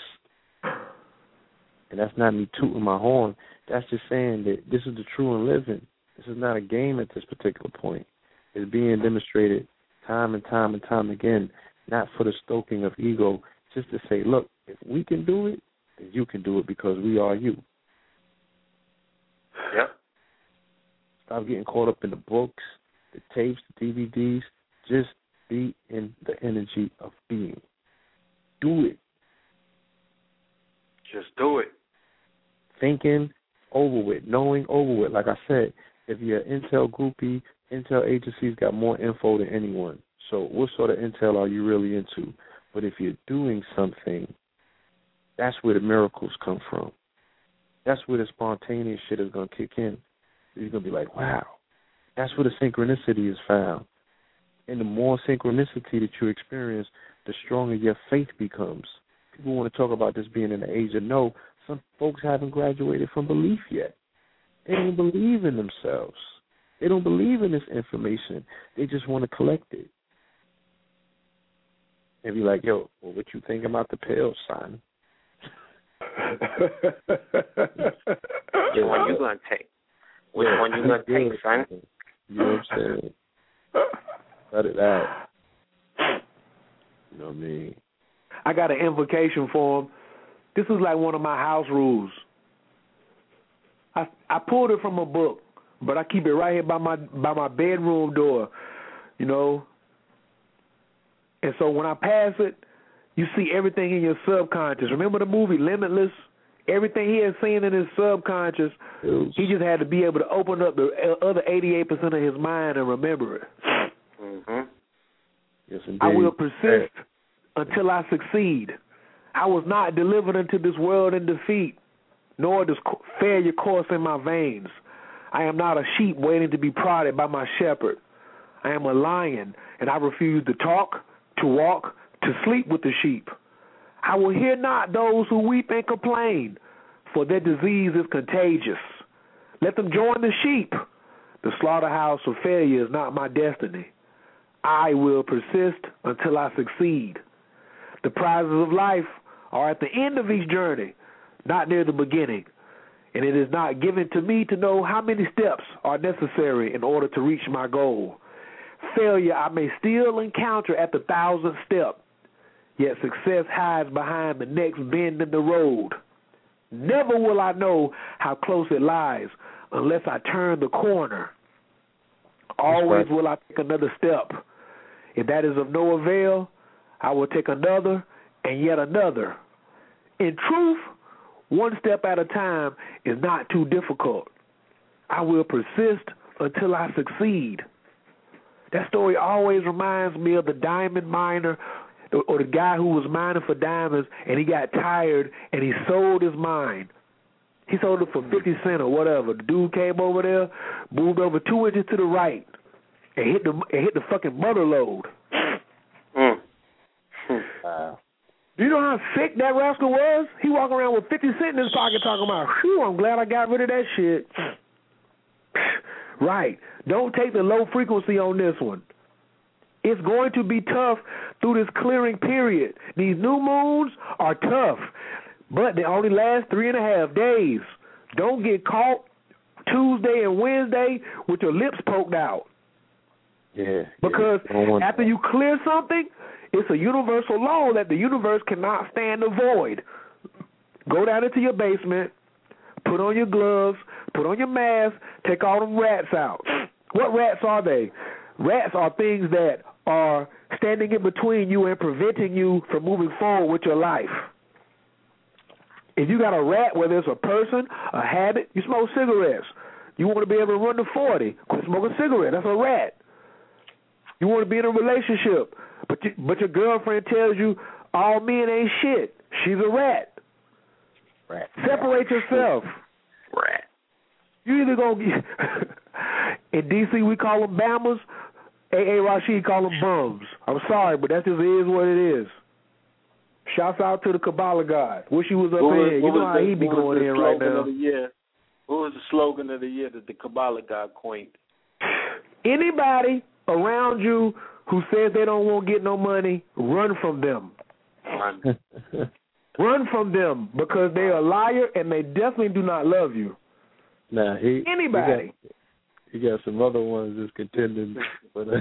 And that's not me tooting my horn. That's just saying that this is the true and living. This is not a game at this particular point. It's being demonstrated time and time and time again, not for the stoking of ego, just to say, look, if we can do it, then you can do it because we are you. Yep. Stop getting caught up in the books, the tapes, the DVDs. Just be in the energy of being. Do it. Just do it. Thinking over with, knowing over with. Like I said, if you're an Intel groupie, Intel agencies got more info than anyone. So what sort of intel are you really into? But if you're doing something, that's where the miracles come from. That's where the spontaneous shit is gonna kick in. You're gonna be like, wow. That's where the synchronicity is found. And the more synchronicity that you experience, the stronger your faith becomes. People want to talk about this being in the age of no. Some folks haven't graduated from belief yet. They don't believe in themselves. They don't believe in this information. They just want to collect it. And be like, yo, well, what you think about the pill, son? Which one you gonna take? Which Yeah, one you gonna good. take, son? You know what I'm saying? Cut it out. You know what I mean? I got an invocation for him. This is like one of my house rules. I I pulled it from a book, but I keep it right here by my by my bedroom door, you know. And so when I pass it, you see everything in your subconscious. Remember the movie Limitless? Everything he had seen in his subconscious, Pills. he just had to be able to open up the other 88% of his mind and remember it. Mhm. Yes, indeed. I will persist until I succeed. I was not delivered into this world in defeat, nor does failure course in my veins. I am not a sheep waiting to be prodded by my shepherd. I am a lion, and I refuse to talk, to walk, to sleep with the sheep. I will hear not those who weep and complain, for their disease is contagious. Let them join the sheep. The slaughterhouse of failure is not my destiny. I will persist until I succeed. The prizes of life are at the end of each journey, not near the beginning. And it is not given to me to know how many steps are necessary in order to reach my goal. Failure I may still encounter at the thousandth step, yet success hides behind the next bend in the road. Never will I know how close it lies unless I turn the corner. Always will I take another step. If that is of no avail, I will take another and yet another. In truth, one step at a time is not too difficult. I will persist until I succeed. That story always reminds me of the diamond miner or the guy who was mining for diamonds and he got tired and he sold his mine. He sold it for fifty cent or whatever. The dude came over there, moved over two inches to the right, and hit the and hit the fucking mother load. Mm. Wow. Do you know how sick that rascal was? He walking around with fifty cent in his pocket, talking about, "Whew, I'm glad I got rid of that shit." Right. Don't take the low frequency on this one. It's going to be tough through this clearing period. These new moons are tough, but they only last three and a half days. Don't get caught Tuesday and Wednesday with your lips poked out. Yeah. Because yeah. I don't want after you clear something, it's a universal law that the universe cannot stand the void. Go down into your basement, put on your gloves, put on your mask, take all them rats out. What rats are they? Rats are things that are standing in between you and preventing you from moving forward with your life. If you got a rat, whether it's a person, a habit, you smoke cigarettes. You want to be able to run to 40, quit smoking cigarettes. That's a rat. You want to be in a relationship, but you, but your girlfriend tells you all men ain't shit. She's a rat. Rat. Separate yourself. Rat. You either gonna get in DC we call them Bammers. AA Rashid call them bums. I'm sorry, but that just is what it is. Shouts out to the Qabala God. Wish he was up What was- You know how the- he be going the in right slogan now. Of the year? What was the slogan of the year that the Qabala God coined? Anybody around you who says they don't want to get no money, run from them. Run. Run from them because they're a liar and they definitely do not love you. Now he Anybody. He got, he got some other ones that's contending, but uh,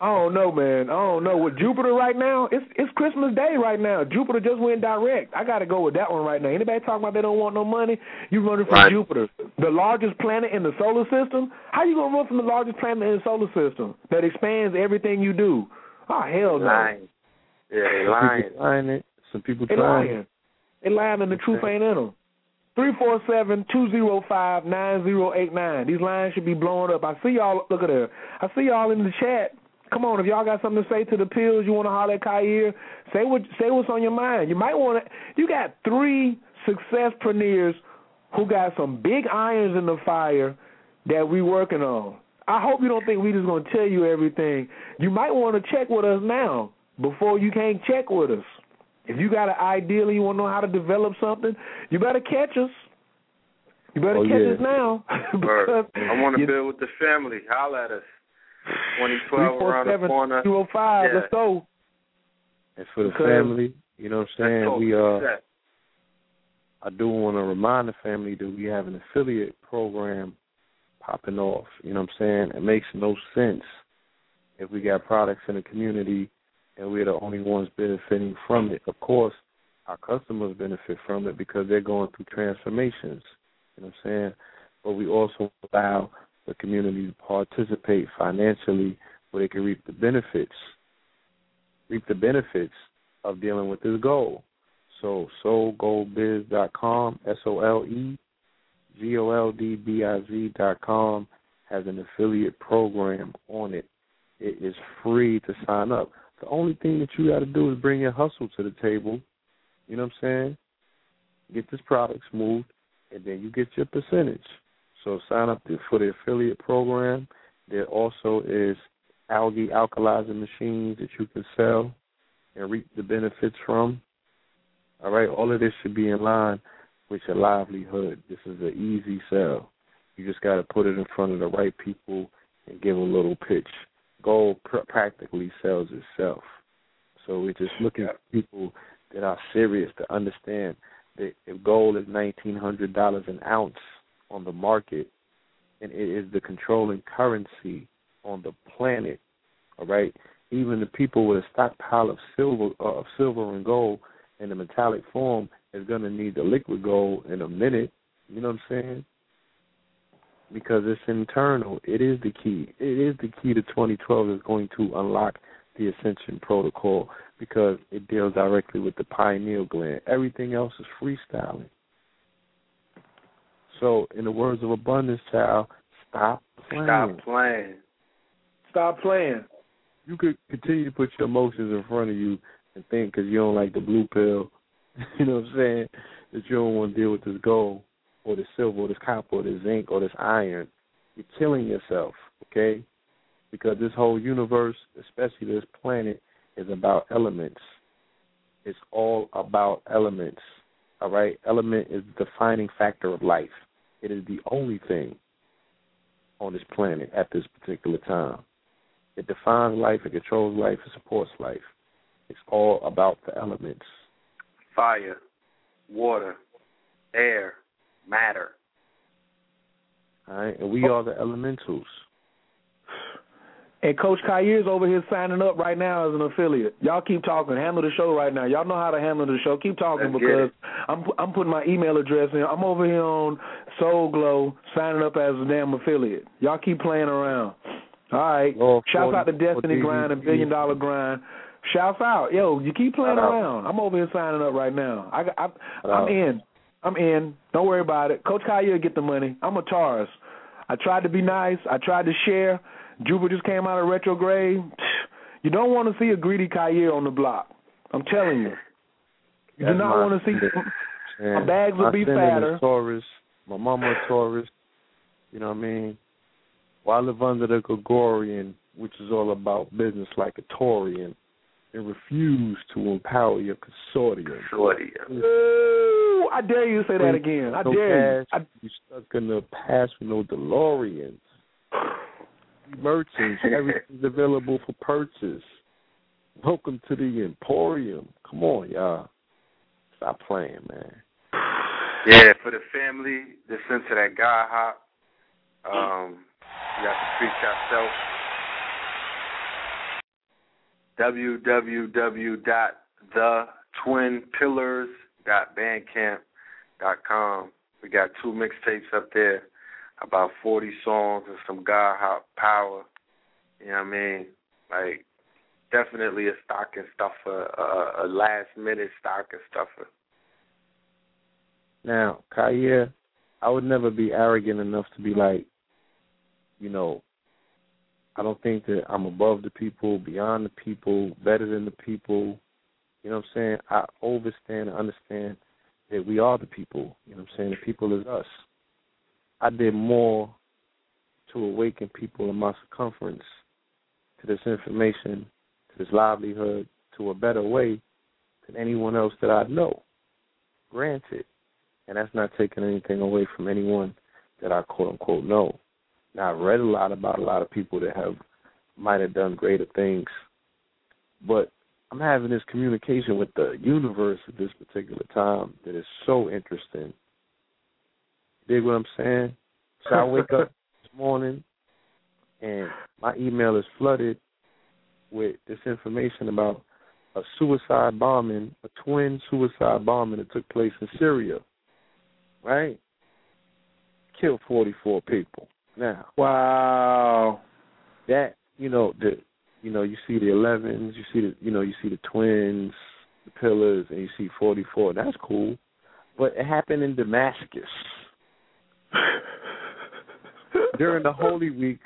I don't know, man. I don't know. With Jupiter right now, it's it's Christmas Day right now. Jupiter just went direct. I got to go with that one right now. Anybody talking about they don't want no money? You running from Right. Jupiter, the largest planet in the solar system. How you gonna run from the largest planet in the solar system that expands everything you do? Oh hell no. Lying. Yeah, they lying. trying it. Some people They lying. They lying and the truth ain't in them. Three four seven two zero five nine zero eight nine. These lines should be blowing up. I see y'all. Look at there. I see y'all in the chat. Come on, if y'all got something to say to the pills, you want to holler at Khayr. Say what say what's on your mind. You might want to. You got three successpreneurs who got some big irons in the fire that we working on. I hope you don't think we just gonna tell you everything. You might want to check with us now before you can't check with us. If you got an idea and you want to know how to develop something, you better catch us. You better Oh, catch yeah. us now. Because I want to build with the family. Holla at us. 2012 around the corner. 205. Yeah. Let's go. And for the Because- family, you know what I'm saying? talk We uh. I do want to remind the family that we have an affiliate program popping off. You know what I'm saying? It makes no sense if we got products in the community and we're the only ones benefiting from it. Of course, our customers benefit from it because they're going through transformations. You know what I'm saying? But we also allow the community to participate financially where they can reap the benefits, reap the benefits of dealing with this goal. So solegoldbiz.com, S O L E G O L D B I Z dot com has an affiliate program on it. It is free to sign up. The only thing that you got to do is bring your hustle to the table. You know what I'm saying? Get this product smooth, and then you get your percentage. So sign up for the affiliate program. There also is algae alkalizer machines that you can sell and reap the benefits from. All right, all of this should be in line with your livelihood. This is an easy sell. You just got to put it in front of the right people and give a little pitch. Gold pr- practically sells itself. So we're just looking Yeah. for people that are serious to understand that if gold is nineteen hundred dollars an ounce on the market, and it is the controlling currency on the planet, all right. Even the people with a stockpile of silver, uh, of silver and gold in the metallic form is going to need the liquid gold in a minute. You know what I'm saying? Because it's internal. It is the key. It is the key to 2012 is going to unlock the Ascension Protocol because it deals directly with the pineal gland. Everything else is freestyling. So, in the words of Abundance Child, stop playing. Stop playing. Stop playing. You could continue to put your emotions in front of you and think because you don't like the blue pill, you know what I'm saying, that you don't want to deal with this gold or this silver or this copper or this zinc or this iron. You're killing yourself, okay? Because this whole universe, especially this planet, is about elements. It's all about elements. All right? Element is the defining factor of life. It is the only thing on this planet at this particular time. It defines life, it controls life, it supports life. It's all about the elements. Fire, water, air, matter. All right? And we oh. are the elementals. And Coach Khayr's over here signing up right now as an affiliate. Y'all keep talking. Handle the show right now. Y'all know how to handle the show. Keep talking Let's because. I'm I'm putting my email address in. I'm over here on Sole Gold signing up as a damn affiliate. Y'all keep playing around. All right. Oh, Shouts out to 40 Destiny Grind and Billion Dollar Grind. Shouts out, yo! You keep playing around. I'm over here signing up right now. I, I I'm in. I'm in. Don't worry about it. Coach Khayr will get the money. I'm a Taurus. I tried to be nice. I tried to share. Jupiter just came out of retrograde. You don't want to see a greedy Khayr on the block. I'm telling you. You do not want to see. My bags will be fatter. Taurus. My mama a Taurus. You know what I mean? Well, I live under the Gregorian, which is all about business like a Taurian, and refuse to empower your consortium. Shorty. Ooh, I dare you to say that again. I no dare you. cash. You stuck in the past with no DeLoreans. Merchants, everything's available for purchase. Welcome to the Emporium. Come on, y'all. Stop playing, man. Yeah, for the family, listen to that guy hop. Um, you got to treat yourself. www.thetwinpillars.bandcamp.com. We got two mixtapes up there, about 40 songs and some God power. You know what I mean? Like, definitely a stocking stuffer, a, a last minute stocking stuffer. Now, Khayr, I would never be arrogant enough to be like, you know, I don't think that I'm above the people, beyond the people, better than the people. You know what I'm saying? I understand and understand that we are the people. You know what I'm saying? The people is us. I did more to awaken people in my circumference to this information, to this livelihood, to a better way than anyone else that I know. Granted. And that's not taking anything away from anyone that I quote unquote know. Now I've read a lot about a lot of people that have might have done greater things. But I'm having this communication with the universe at this particular time that is so interesting. Dig what I'm saying? So I wake up this morning and my email is flooded with this information about a suicide bombing, a twin suicide bombing that took place in Syria. Right? Killed 44 people. Now, Wow. that you know the you know you see the 11s, you see the you know you see the twins, the pillars, and you see 44. That's cool, but it happened in Damascus during the Holy Week.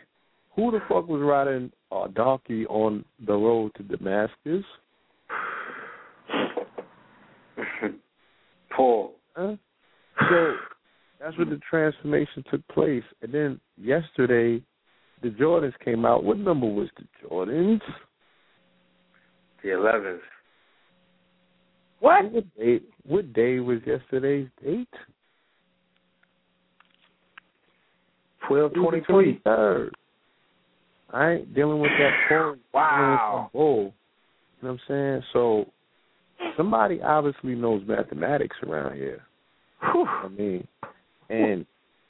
Who the fuck was riding a donkey on the road to Damascus? Paul. Huh? So that's where the transformation took place. And then yesterday, the Jordans came out. What number was the Jordans? The 11th. What? What day, what day was yesterday's date? Twelve It was the twenty three. 23rd. I ain't dealing with that. Wow. Bull. You know what I'm saying? So somebody obviously knows mathematics around here. Whew. I mean, and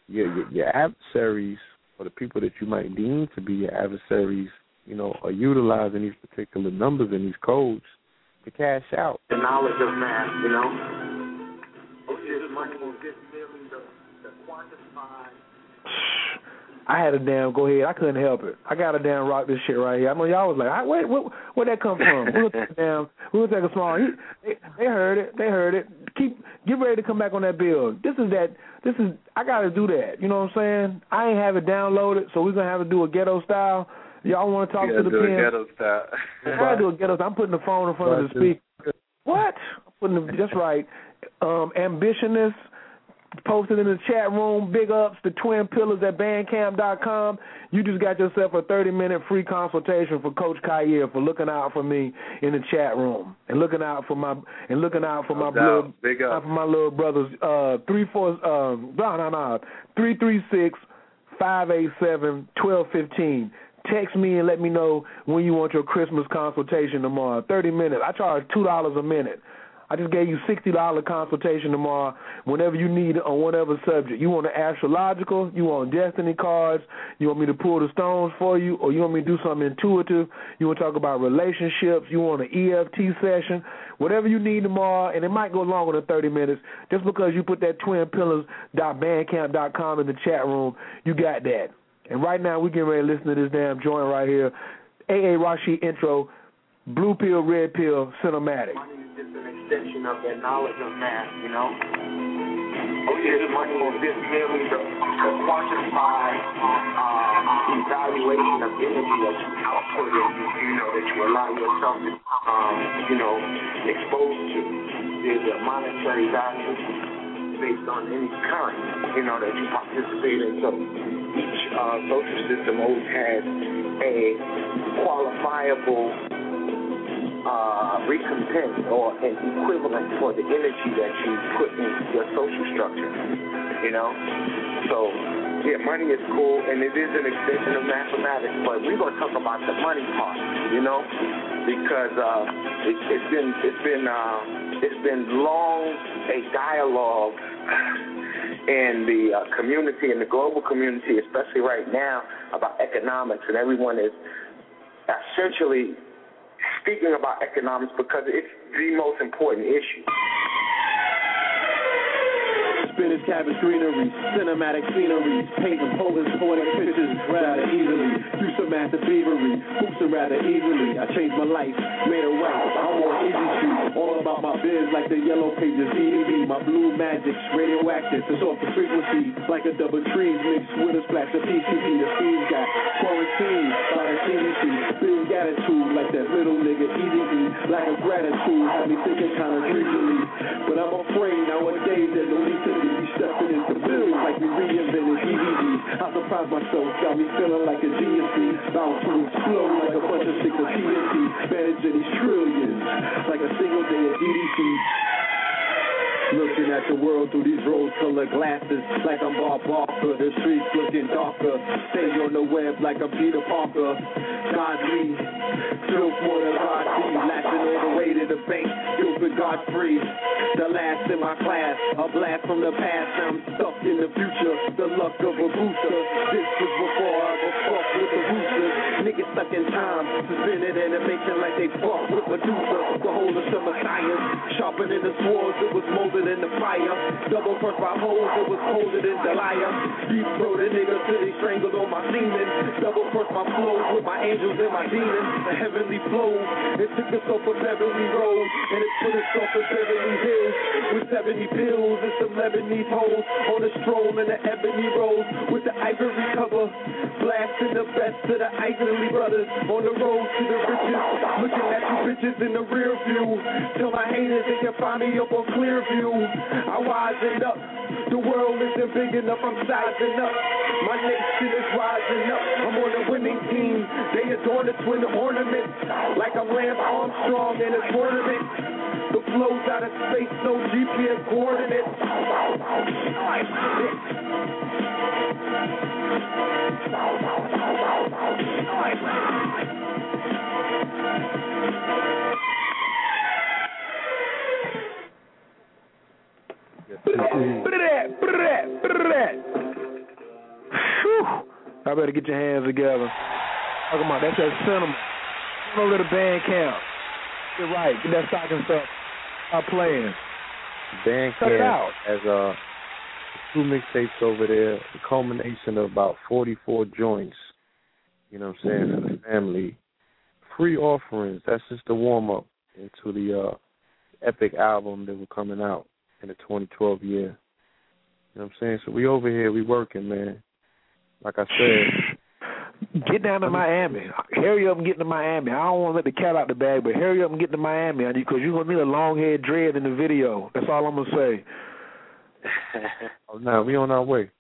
your, your your adversaries or the people that you might deem to be your adversaries, you know, are utilizing these particular numbers and these codes to cash out. The knowledge of math, you know. Is money just merely the, the quantified I had a damn go ahead. I couldn't help it. I got to damn rock this shit right here. I know y'all was like, I, where, where where'd that come from? We was damn, we was take a small. He, they, they heard it. They heard it. Keep get ready to come back on that bill. This is that. This is I got to do that. You know what I'm saying? I ain't have it downloaded, so we're gonna have to do a ghetto style. Y'all want to talk to the do pen? a ghetto style. I gotta do a ghetto. style. I'm putting the phone in front of the speaker. What? I'm putting the, that's right. Um, ambitionist posted in the chat room. Big ups to Twin Pillars at Bandcamp.com. You just got yourself a 30 minute free consultation for Coach Khayr for looking out for me in the chat room and looking out for my and looking out for No my doubt. blood, Big up. for my little brothers. Uh, three four um no no no three three six five eight seven twelve fifteen. Text me and let me know when you want your Christmas consultation tomorrow. Thirty minutes. I charge two dollars a minute. I just gave you sixty dollar consultation tomorrow. Whenever you need it on whatever subject, you want an astrological, you want destiny cards, you want me to pull the stones for you, or you want me to do something intuitive. You want to talk about relationships. You want an EFT session. Whatever you need tomorrow, and it might go longer than thirty minutes. Just because you put that twinpillars.bandcamp.com in the chat room, you got that. And right now, we getting ready to listen to this damn joint right here. AA Rashid intro, blue pill, red pill, cinematic. Just an extension of that knowledge of math, you know. Oh yeah, money is just merely the, the quantified uh, evaluation of energy that you output you know that you allow yourself to um, you know expose to. There's a monetary value based on any current, you know, that you participate in. So each uh, social system always has a qualifiable uh, recompense or an equivalent for the energy that you put into your social structure. You know, so yeah, money is cool and it is an extension of mathematics, but we're gonna talk about the money part. You know, because uh, it, it's been it's been uh, it's been long a dialogue in the uh, community, in the global community, especially right now, about economics, and everyone is essentially speaking about economics because it's the most important issue. Spinach cabbage greenery, cinematic scenery, painting poems, poetic pictures rather easily. Do some and thievery, hoopsing rather easily. I changed my life, made it right. I'm on easy street, all about my biz like the yellow pages, EDB, my blue magics, radioactive, it's off the frequency like a double trees mixed with a splash of PCP. The fiends got quarantine by the CDC. Big attitude like that little nigga easy E, like a gratitude, had me thinking kind of greasily. But I'm afraid nowadays there's we reinvented DVD. I surprised myself, got me feeling like a genius, bound to explode like a bunch of sticks of TNT, managing these trillions like a single day of EDC. At the world through these rose-colored glasses, like I'm Bob Barker. The streets looking darker. Stay on the web like I'm Peter Parker. God Lee, more than God. Lashing all the way to the bank, Gilbert Gottfried. The last in my class, a blast from the past. I'm stuck in the future. The luck of a booster. This was before stuck in time, suspended animation like they fuck with Medusa. The whole of summer science, sharpening the swords. It was molded in the fire. Double crushed by holes, it was colder than Delia. Deep throated niggas till they strangled on my semen. Double crushed my flows with my angels and my demons. The heavenly flow. It took us off of Beverly Road and it put us off of Beverly Hills with 70 pills and some Lebanese hoes on a stroll in the ebony road with the ivory cover. Blasting the best of the Isley brothers on the road to the riches. Looking at you bitches in the rear view. Tell my haters they can find me up on Clearview. I wisened up. The world isn't big enough. I'm sizing up. My nation is rising up. I'm on the winning team. They adorn the twin ornaments like I'm Lance Armstrong in a tournament the flows out of space, no GPS coordinates. Like this. Like I better get your hands together. Talking about that's that cinema. Don't let a band count. You're right. Get that stocking stuff. Stop playing. Band Cut camp out. as uh two mixtapes over there, the culmination of about forty four joints. You know what I'm saying, for the family. Free offerings, that's just the warm up into the uh epic album that we're coming out in the twenty twelve year. You know what I'm saying? So we over here, we working, man. Like I said, Get down to Miami. Hurry up and get to Miami. I don't want to let the cat out the bag, but hurry up and get to Miami because you're going to need a long head dread in the video. That's all I'm going to say. oh no, we on our way.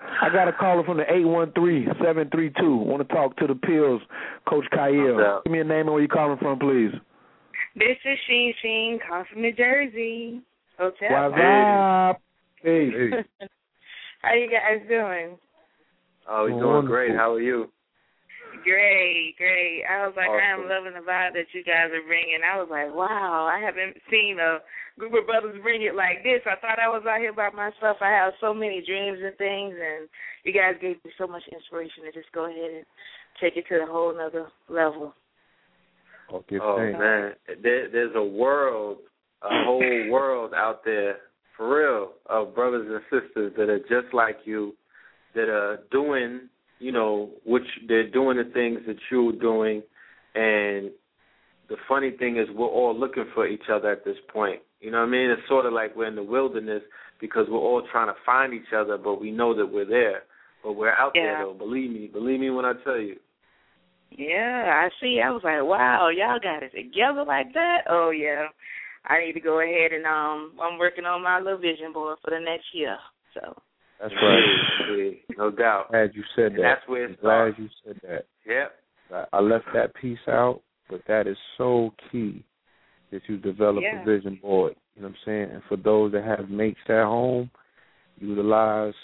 I got a caller from the 813-732. Want to talk to the Pills, Coach Khayr. What's? Give me a name and where you calling from, please. This is Sheen Sheen, calling from New Jersey. Hotel. What's up? Hey. Hey, How you guys doing? oh, he's Oh, doing wonderful. great. How are you? Great, great. I was like, I am loving the vibe that you guys are bringing. I was like, wow, I haven't seen a group of brothers bring it like this. I thought I was out here by myself. I have so many dreams and things, and you guys gave me so much inspiration to just go ahead and take it to the whole nother level. oh, give Oh thanks. man, there, there's a world, a whole world out there for real of brothers and sisters that are just like you, that are doing, you know, which they're doing the things that you're doing, and the funny thing is we're all looking for each other at this point. You know what I mean? It's sort of like we're in the wilderness because we're all trying to find each other, but we know that we're there. But we're out Yeah. there though. Believe me, believe me when I tell you. Yeah, I see. I was like, wow, y'all got it together like that. Oh yeah, I need to go ahead and um, I'm working on my little vision board for the next year. So That's right. Yeah, no doubt. Glad you said And that. that's where it glad you said that. Yep. I- left that piece out, but that is so key that you develop Yeah. a vision board. You know what I'm saying? And for those that have mates at home, utilize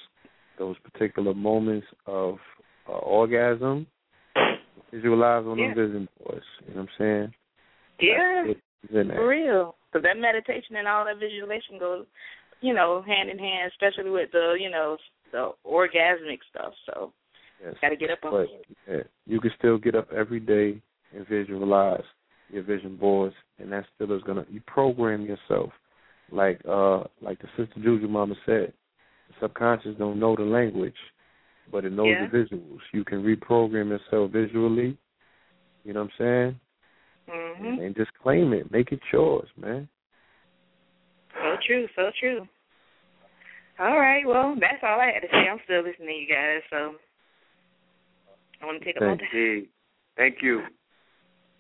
those particular moments of uh, orgasm. Visualize on Yeah. them vision boards. You know what I'm saying? yeah, for real. So that meditation and all that visualization goes, you know, hand in hand, especially with the, you know, the orgasmic stuff. So Yes. got to get up on But yeah, you can still get up every day and visualize your vision boards, and that still is gonna you program yourself. Like uh, like the sister Juju Mama said, the subconscious don't know the language, but it knows Yeah. the visuals. You can reprogram yourself visually. You know what I'm saying? Mhm. And just claim it, make it yours, man. So true. So true. All right. Well, that's all I had to say. I'm still listening to you guys. So I want to take a moment. Thank time. Gee, thank you.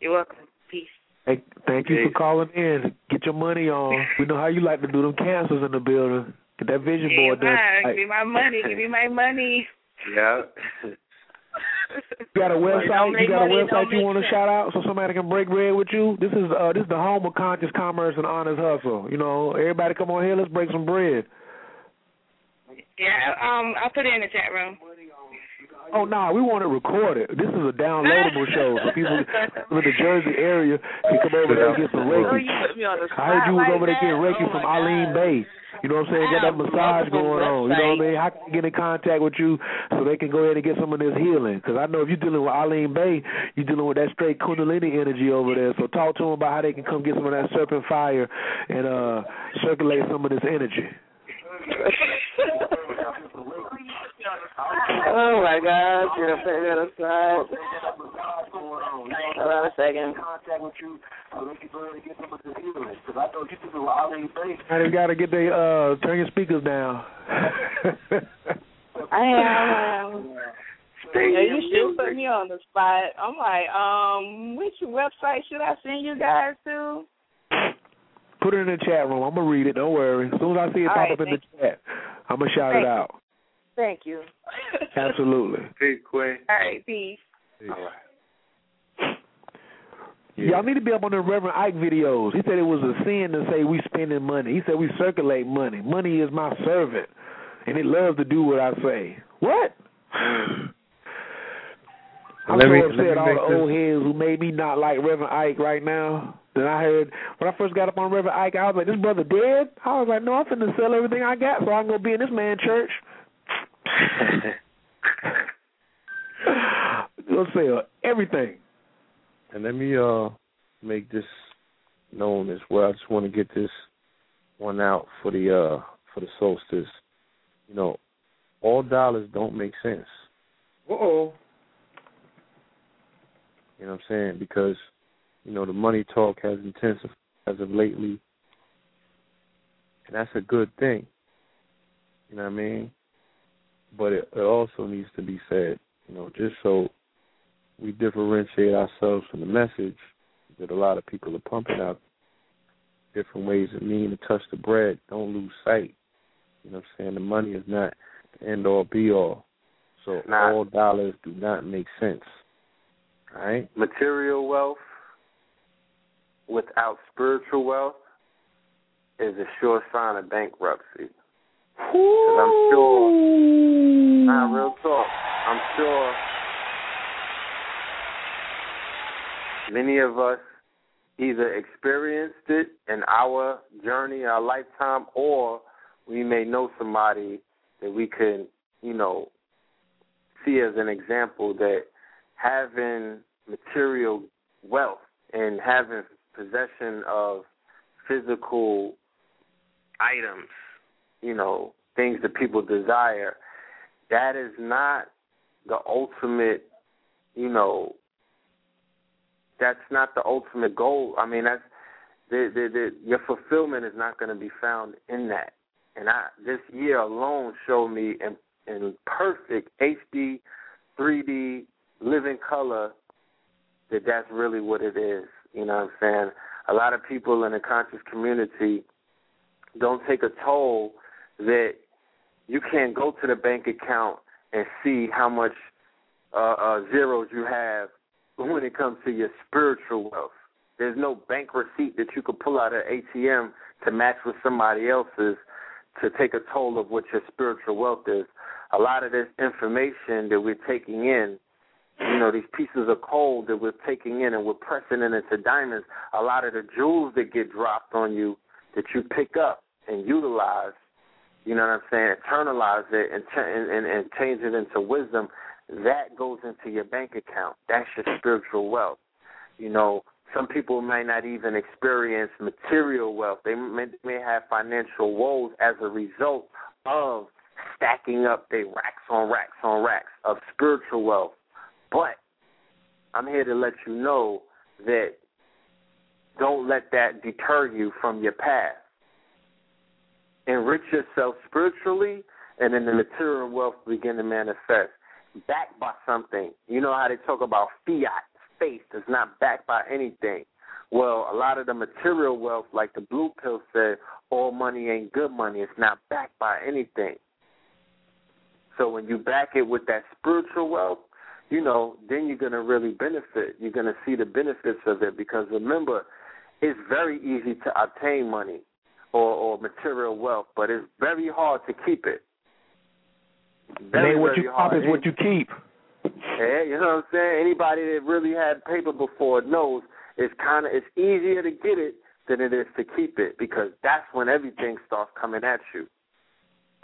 You're welcome. Peace. Hey, thank you Hey. for calling in. Get your money on. We know how you like to do them cancels in the building. Get that vision Give board done. my, give me my money. Give me my money. Yeah. you got a website? You got a website you want to shout out so somebody can break bread with you? This is uh this is the home of conscious commerce and honest hustle. You know, everybody come on here. Let's break some bread. Yeah, um, I'll put it in the chat room. Oh no, nah, we want to record it recorded. This is a downloadable show, so people in the Jersey area can come over there and get some Reiki. you put me on the spot I heard you was over there getting Reiki oh from Eileen Bay. You know what I'm saying? Got that massage going on. You know what I mean? How can get in contact with you so they can go ahead and get some of this healing? Because I know if you're dealing with Eileen Bay, you're dealing with that straight Kundalini energy over there. So talk to them about how they can come get some of that serpent fire and uh circulate some of this energy. Oh my God! You're gonna put that aside. Hold on a second. And you got to get the uh turn your speakers down. I am. Um, yeah, you should put me on the spot. I'm like, um, which website should I send you guys to? Put it in the chat room. I'm gonna read it. Don't worry. As soon as I see it All pop right, up in the thank chat, I'm gonna shout Thank it you. out. Thank you. Absolutely. Peace, Queen. All right, peace. All right. Y'all need to be up on the Reverend Ike videos. He said it was a sin to say we spending money. He said we circulate money. Money is my servant, and it loves to do what I say. What? I'm Let so me- let upset me all make the this- old heads who made me not like Reverend Ike right now. Then I heard when I first got up on Reverend Ike, I was like, "This brother dead." I was like, "No, I'm finna sell everything I got so I can go be in this man church." will sell everything. And let me uh make this known as well. I just want to get this one out for the uh for the solstice. You know, all dollars don't make sense. Uh oh. You know what I'm saying? Because, you know, the money talk has intensified as of lately. And that's a good thing. You know what I mean? But it, it also needs to be said, you know, just so we differentiate ourselves from the message that a lot of people are pumping out different ways of meaning to touch the bread. Don't lose sight. You know what I'm saying? The money is not the end all be all. So all dollars do not make sense. All right? Material wealth without spiritual wealth is a sure sign of bankruptcy. Because I'm sure, nah, real talk, I'm sure many of us either experienced it in our journey, our lifetime, or we may know somebody that we can, you know, see as an example that having material wealth and having possession of physical items, you know, things that people desire, that is not the ultimate, you know, that's not the ultimate goal. I mean, that's the, the, the your fulfillment is not going to be found in that. And I this year alone showed me in in perfect HD, 3D, living color that that's really what it is. You know what I'm saying? A lot of people in the conscious community don't take a toll that you can't go to the bank account and see how much uh, uh, zeros you have when it comes to your spiritual wealth. There's no bank receipt that you could pull out of ATM to match with somebody else's to take a toll of what your spiritual wealth is. A lot of this information that we're taking in, you know, these pieces of coal that we're taking in and we're pressing it into diamonds, a lot of the jewels that get dropped on you that you pick up and utilize, you know what I'm saying, internalize it and, and, and, change it into wisdom, that goes into your bank account. That's your spiritual wealth. You know, some people may not even experience material wealth. They may, may have financial woes as a result of stacking up their racks on racks on racks of spiritual wealth. But I'm here to let you know that don't let that deter you from your path. Enrich yourself spiritually, and then the material wealth begin to manifest. Backed by something. You know how they talk about fiat, faith is not backed by anything. Well, a lot of the material wealth, like the blue pill said, all money ain't good money. It's not backed by anything. So when you back it with that spiritual wealth, you know, then you're going to really benefit. You're going to see the benefits of it because remember, it's very easy to obtain money or, or material wealth, but it's very hard to keep it. Very, ain't what you hard. pop is what you keep. Yeah, you know what I'm saying? Anybody that really had paper before knows it's kind of it's easier to get it than it is to keep it because that's when everything starts coming at you.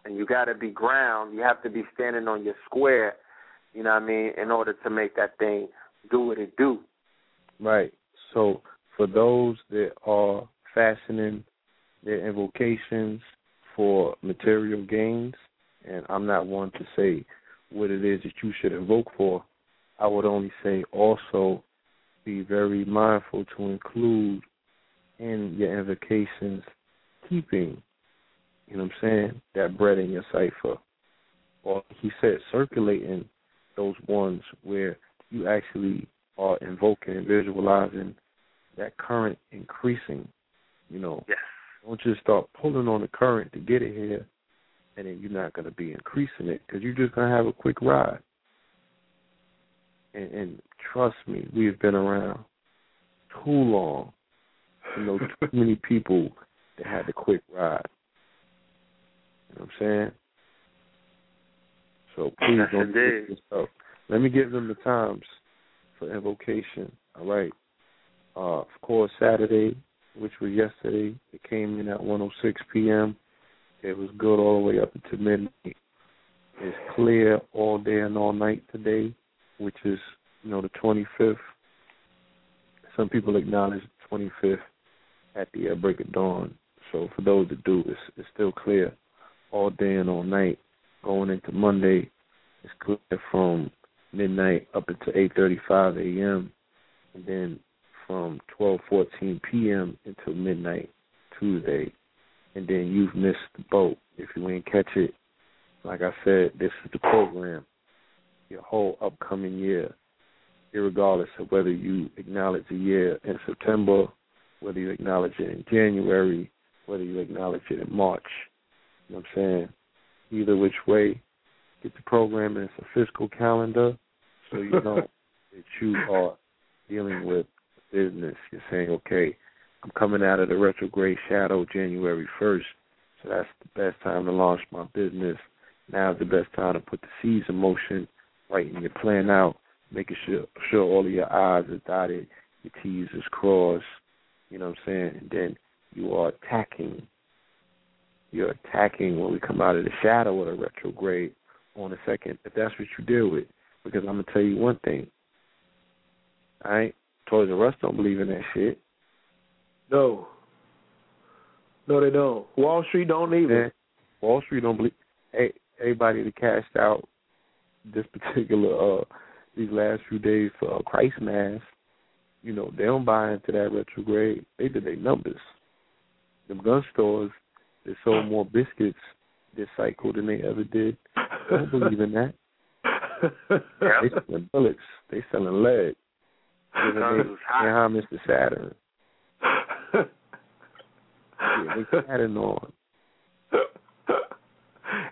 And you got to be ground. You have to be standing on your square, you know what I mean, in order to make that thing do what it do. Right. So for those that are fastening their invocations for material gains, and I'm not one to say what it is that you should invoke for, I would only say also be very mindful to include in your invocations keeping, you know what I'm saying, that bread in your cipher. Or he said circulating those ones where you actually are invoking and visualizing that current increasing. You know, Yes. don't just start pulling on the current to get it here, and then you're not going to be increasing it because you're just going to have a quick ride. And, and trust me, we have been around too long to know too many people that had the quick ride. You know what I'm saying? So please don't indeed. get yourself. Let me give them the times for invocation. All right. Uh, of course, Saturday, which was yesterday, it came in at 106 p.m. It was good all the way up until midnight. It's clear all day and all night today, which is you know, the 25th. Some people acknowledge the 25th at the uh, break of dawn. So for those that do, it's, it's still clear all day and all night. Going into Monday, it's clear from midnight up until 8:35 a.m. and then from 12:14 p.m. until midnight Tuesday. And then you've missed the boat if you ain't catch it. Like I said, this is the program. Your whole upcoming year, regardless of whether you acknowledge a year in September, whether you acknowledge it in January, whether you acknowledge it in March. You know what I'm saying? Either which way, get the program in a fiscal calendar so you know that you are dealing with business. You're saying, okay, I'm coming out of the retrograde shadow January 1st, so that's the best time to launch my business. Now is the best time to put the seeds in motion, writing your plan out, making sure sure all of your I's are dotted, your T's is crossed. You know what I'm saying? And then you are attacking. You're attacking when we come out of the shadow of the retrograde on the second, if that's what you deal with. Because I'm gonna tell you one thing. All right, Toys R Us don't believe in that shit. No. No, they don't. Wall Street don't either. Wall Street don't believe. Hey, everybody that cashed out this particular uh these last few days for uh, Christ Mass, you know, they don't buy into that retrograde. They did their numbers. Them gun stores they sold more biscuits this cycle than they ever did. Don't believe in that. They selling bullets. They selling lead. Giving they Mr. Saturn. yeah, they Saturn on.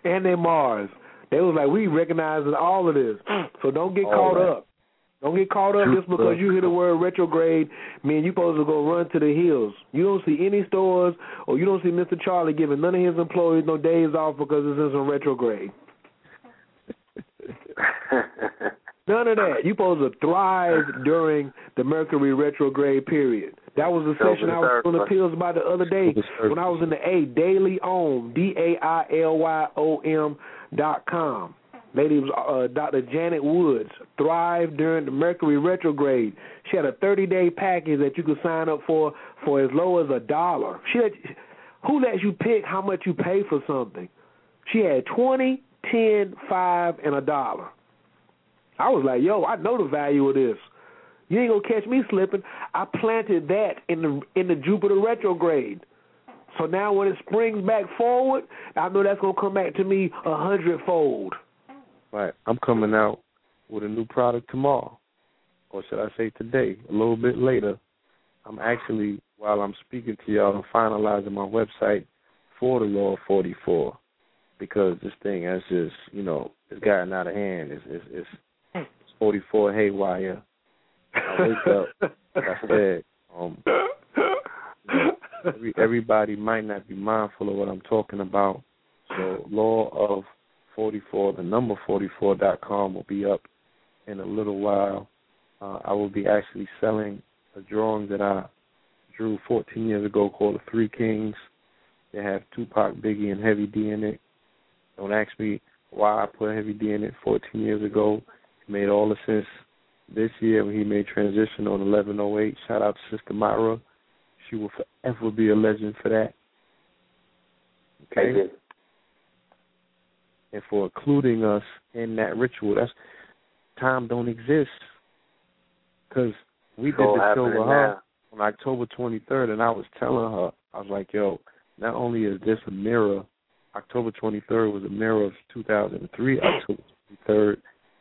and they Mars. They was like, we recognizing all of this. So don't get All caught that. up. Don't get caught up just because you hear the word retrograde, man, you supposed to go run to the hills. You don't see any stores or you don't see Mr. Charlie giving none of his employees no days off because it's in some retrograde. None of that. You supposed to thrive during the Mercury retrograde period. That was the session I was on the pills about the other day when I was in the A Daily Om D A I L Y O M dot com. Lady was uh, Dr. Janet Woods. Thrive during the Mercury retrograde. She had a 30 day package that you could sign up for for as low as a dollar. She had, who lets you pick how much you pay for something? She had twenty, ten, five, and a dollar. I was like, yo, I know the value of this. You ain't gonna catch me slipping. I planted that in the in the Jupiter retrograde. So now when it springs back forward, I know that's gonna come back to me a hundredfold. Right. I'm coming out with a new product tomorrow. Or should I say today, a little bit later. I'm actually while I'm speaking to y'all, I'm finalizing my website for the Law 44 because this thing has just, you know, it's gotten out of hand. It's it's, it's, it's 44 haywire. I wake up, like I said, um, every, everybody might not be mindful of what I'm talking about. So, Law of 44, the number 44.com will be up in a little while. Uh, I will be actually selling a drawing that I drew 14 years ago called The Three Kings. They have Tupac, Biggie, and Heavy D in it. Don't ask me why I put Heavy D in it 14 years ago. It made all the sense this year when he made transition on 1108. Shout out to Sister Myra. She will forever be a legend for that. Okay? And for including us in that ritual. That's time don't exist because we did So the show with her now. on October 23rd, and I was telling her, I was like, "Yo, not only is this a mirror, October 23rd was a mirror of 2003, October 23rd.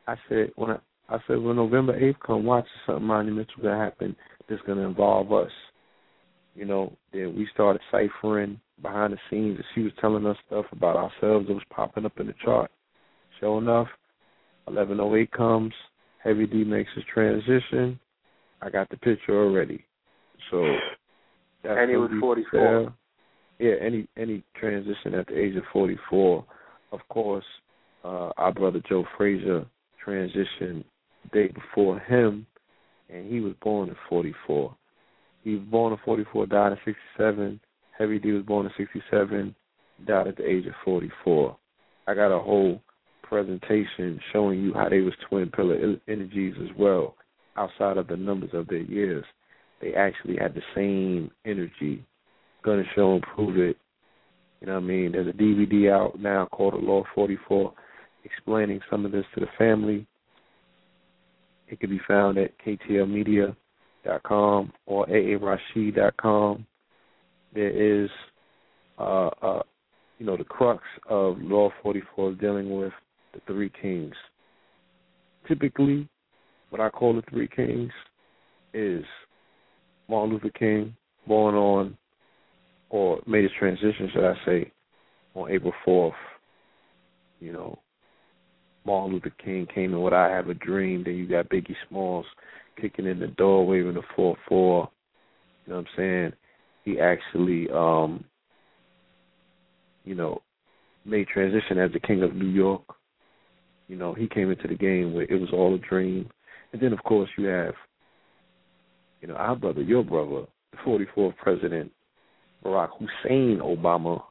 I said when I, I said when November 8th come, watch something monumental gonna happen that's gonna involve us. You know, then we started ciphering behind the scenes, and she was telling us stuff about ourselves that was popping up in the chart. Sure enough, 1108 comes, Heavy D makes his transition. I got the picture already. So that's And he was be 44. there. Yeah, any any transition at the age of 44. Of course, uh, our brother Joe Frazier transitioned the day before him, and he was born in 44. He was born in 44, died in 67. Heavy D was born in 67, died at the age of 44. I got a whole presentation showing you how they was twin pillar energies as well. outside of the numbers of their years, they actually had the same energy. Gonna show and prove it. You know what I mean? There's a DVD out now called The Law 44 explaining some of this to the family. It can be found at ktlmedia.com or aarashid.com. There is, uh, uh, you know, the crux of Law 44 dealing with the three kings. Typically, what I call the three kings is Martin Luther King, born on, or made his transition, should I say, on April 4th. You know, Martin Luther King came in what I have a dream. Then you got Biggie Smalls kicking in the door, waving the 4 4. You know what I'm saying? He actually, um, you know, made transition as the King of New York. You know, he came into the game where it was all a dream. And then, of course, you have, you know, our brother, your brother, the 44th president, Barack Hussein Obama,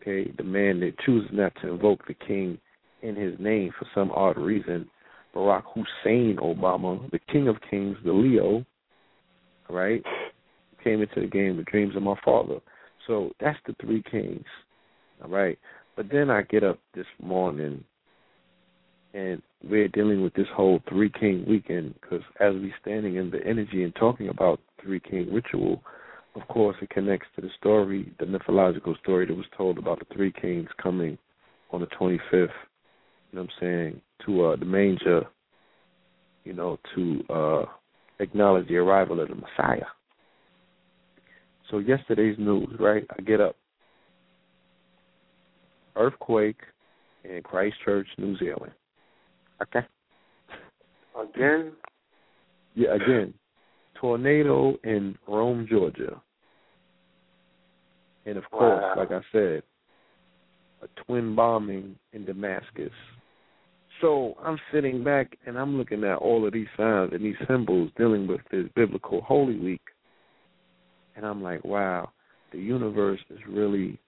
okay, the man that chooses not to invoke the king in his name for some odd reason, Barack Hussein Obama, the king of kings, the Leo, right, came into the game with dreams of my father. So that's the three kings, all right. But then I get up this morning and we're dealing with this whole three king weekend because as we're standing in the energy and talking about three king ritual, of course it connects to the story, the mythological story that was told about the three kings coming on the 25th. You know what I'm saying to uh, the manger. You know to uh, acknowledge the arrival of the Messiah. So yesterday's news, right? I get up. Earthquake in Christchurch, New Zealand. Okay. Again? Yeah, again. Tornado in Rome, Georgia. And of course, Wow. like I said, a twin bombing in Damascus. So I'm sitting back and I'm looking at all of these signs and these symbols dealing with this biblical Holy Week. And I'm like, wow, the universe is really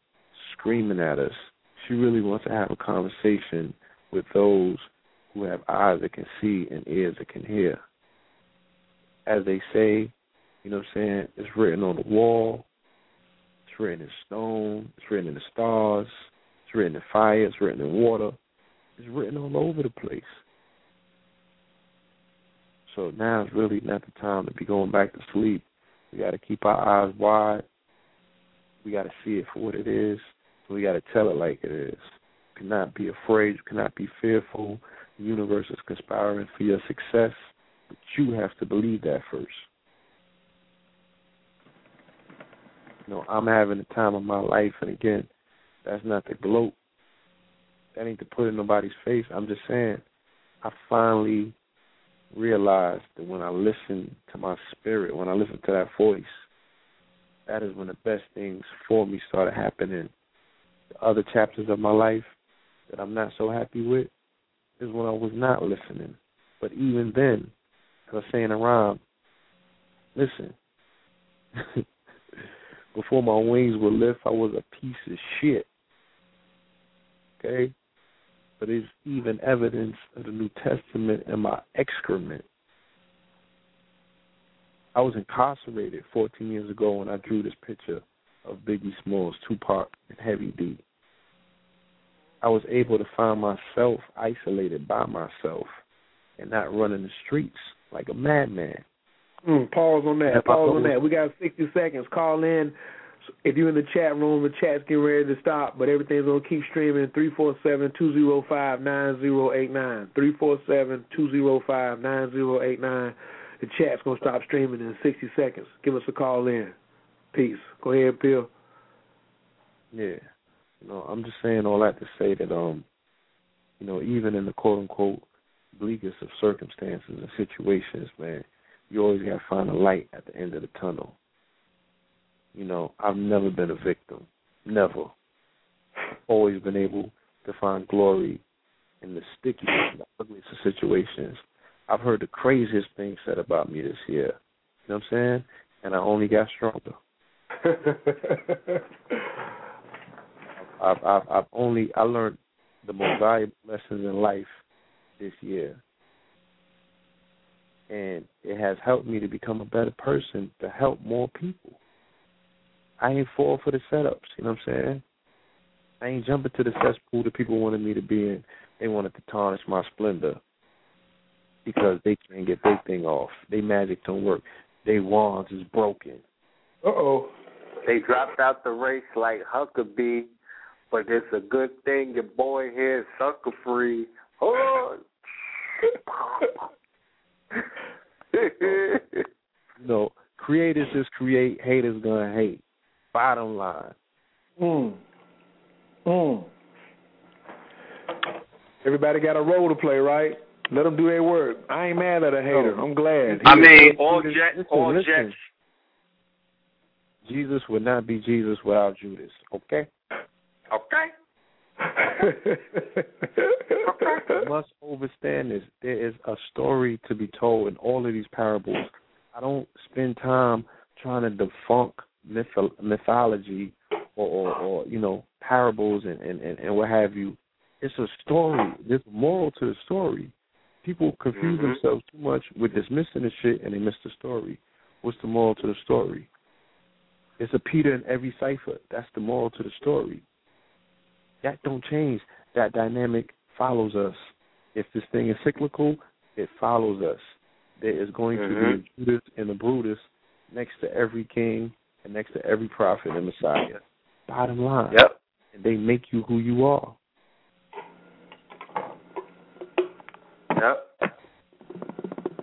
screaming at us. She really wants to have a conversation with those who have eyes that can see and ears that can hear. As they say, you know what I'm saying, it's written on the wall, it's written in stone, it's written in the stars, it's written in fire, it's written in water, it's written all over the place. So now is really not the time to be going back to sleep. We got to keep our eyes wide. We got to see it for what it is. We got to tell it like it is. You cannot be afraid. You cannot be fearful. The universe is conspiring for your success, but you have to believe that first. You know, I'm having the time of my life, and again, that's not to gloat. That ain't to put in nobody's face. I'm just saying, I finally realized that when I listen to my spirit, when I listen to that voice, that is when the best things for me started happening. The other chapters of my life that I'm not so happy with is when I was not listening. But even then, as I say in a rhyme, listen. Before my wings were lift, I was a piece of shit. Okay? But it's even evidence of the New Testament in my excrement. I was incarcerated 14 years ago when I drew this picture of Biggie Smalls, Tupac, and Heavy D. I was able to find myself isolated by myself and not running the streets like a madman. Mm, pause on that. Pause on that. We got 60 seconds. Call in. If you're in the chat room, the chat's getting ready to stop, but everything's going to keep streaming. 347-205-9089. 347-205-9089. The chat's going to stop streaming in 60 seconds. Give us a call in. Peace. Go ahead, Bill. Yeah. Know, I'm just saying all that to say that um, you know, even in the quote unquote bleakest of circumstances and situations, man, you always gotta find a light at the end of the tunnel. You know, I've never been a victim. Never. Always been able to find glory in the stickiest the ugliest of situations. I've heard the craziest things said about me this year. You know what I'm saying? And I only got stronger. I've, I've, I've only I learned the most valuable lessons in life this year. and it has helped me to become a better person to help more people. I ain't fall for the setups, you know what I'm saying? I ain't jumping to the cesspool that people wanted me to be in. They wanted to tarnish my splendor because they can't get their thing off. They magic don't work. They wands is broken. Uh oh. They dropped out the race like Huckabee, but it's a good thing your boy here is sucker free. Oh. no, creators just create, haters gonna hate. Bottom line. Mm. Mm. Everybody got a role to play, right? Let them do their work. I ain't mad at a hater. I'm glad. I mean, all Jets, all listen. Jets. Jesus would not be Jesus without Judas. Okay. Okay. You must understand this. There is a story to be told in all of these parables. I don't spend time trying to debunk myth- mythology or, or, or you know parables and, and, and, and what have you. It's a story. There's a moral to the story. People confuse Mhm. themselves too much with dismissing the shit and they miss the story. What's the moral to the story? It's a Peter in every cipher. That's the moral to the story. That don't change. That dynamic follows us. If this thing is cyclical, it follows us. There is going to be a Judas and a Brutus next to every king and next to every prophet and Messiah. Bottom line. Yep. And they make you who you are. Yep.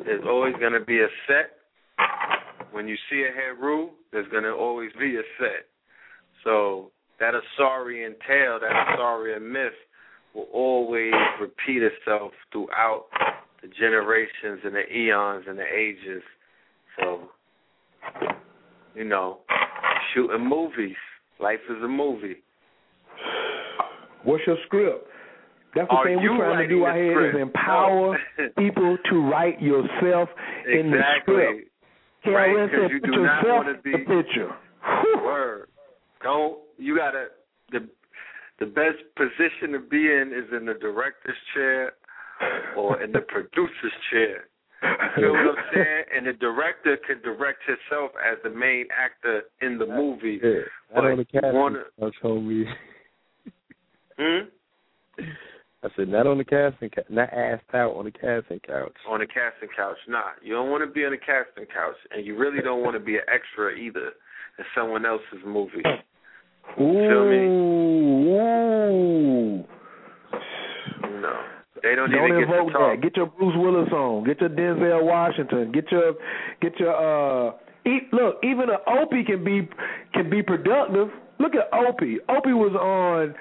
There's always going to be a set. When you see a Heru, there's going to always be a set. So that Asarian tale, that Asarian myth, will always repeat itself throughout the generations and the eons and the ages. So, you know, shooting movies. Life is a movie. What's your script? That's the Are thing we're trying to do out here is empower people to write yourself in the script. exactly. Right, Lynn 'cause said, you do not wanna be- in the picture. Word. Don't you gotta the the best position to be in is in the director's chair or in the producer's chair. You feel what I'm saying? And the director can direct himself as the main actor in the movie. Yeah. But Not on the casting wanna- couch, homie. Hmm? I said not on the casting couch, not asked out on the casting couch. On the casting couch. Nah. You don't want to be on the casting couch and you really don't want to be an extra either in someone else's movie. Feel me? Ooh, ooh. No. They don't, Don't even invoke to talk. that. Get your Bruce Willis on. Get your Denzel Washington. Get your get your uh. E- look, even an Opie can be can be productive. Look at Opie. Opie was on.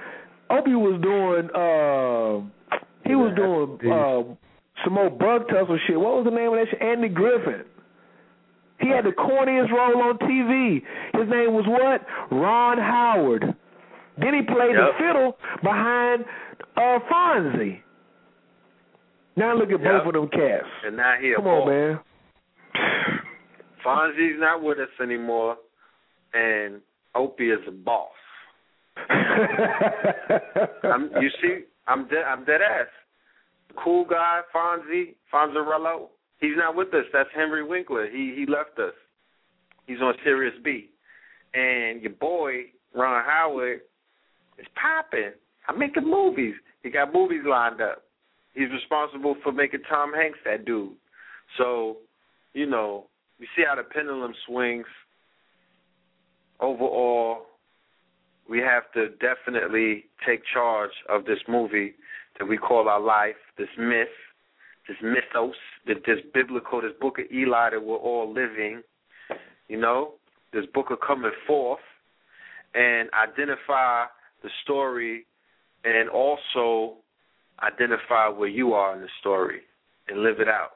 Opie was doing. uh He was doing uh some more bug tussle shit. What was the name of that shit? Andy Griffith. He had the corniest role on TV. His name was what? Ron Howard. Then he played the fiddle behind uh Fonzie. Now look at Yep. both of them cats. And now he Come on, man. Fonzie's not with us anymore, and Opie is a boss. I'm, you see, I'm dead. I'm dead ass. Cool guy, Fonzie, Fonzarello. He's not with us. That's Henry Winkler. He he left us. He's on Sirius B. And your boy Ron Howard is popping. I'm making movies. He got movies lined up. He's responsible for making Tom Hanks that dude. So, you know, you see how the pendulum swings. Overall, we have to definitely take charge of this movie that we call our life, this myth, this mythos, that this biblical, this book of Eli that we're all living, you know, this book of coming forth, and identify the story and also identify where you are in the story and live it out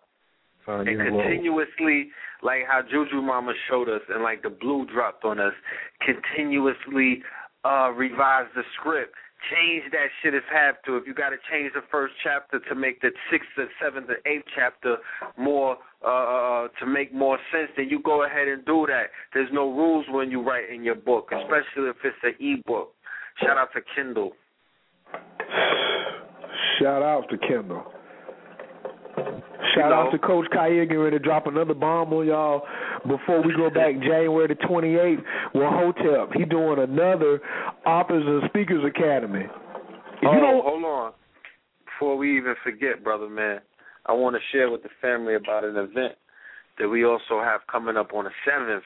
Find and continuously, like how Juju Mama showed us, and like the blue dropped on us, continuously uh revise the script. Change that shit if have to. If you got to change the first chapter to make the sixth or seventh or eighth chapter more uh to make more sense, then you go ahead and do that. There's no rules when you write in your book, especially if it's an e-book. Shout out to Kindle. Shout out to Kendall. Shout you out to Coach Khayr getting ready to drop another bomb on y'all before we go back January the 28th with Hotep. He doing another Authors and Speakers Academy. If oh, you don't, hold on. Before we even forget, brother man, I want to share with the family about an event that we also have coming up on the seventh,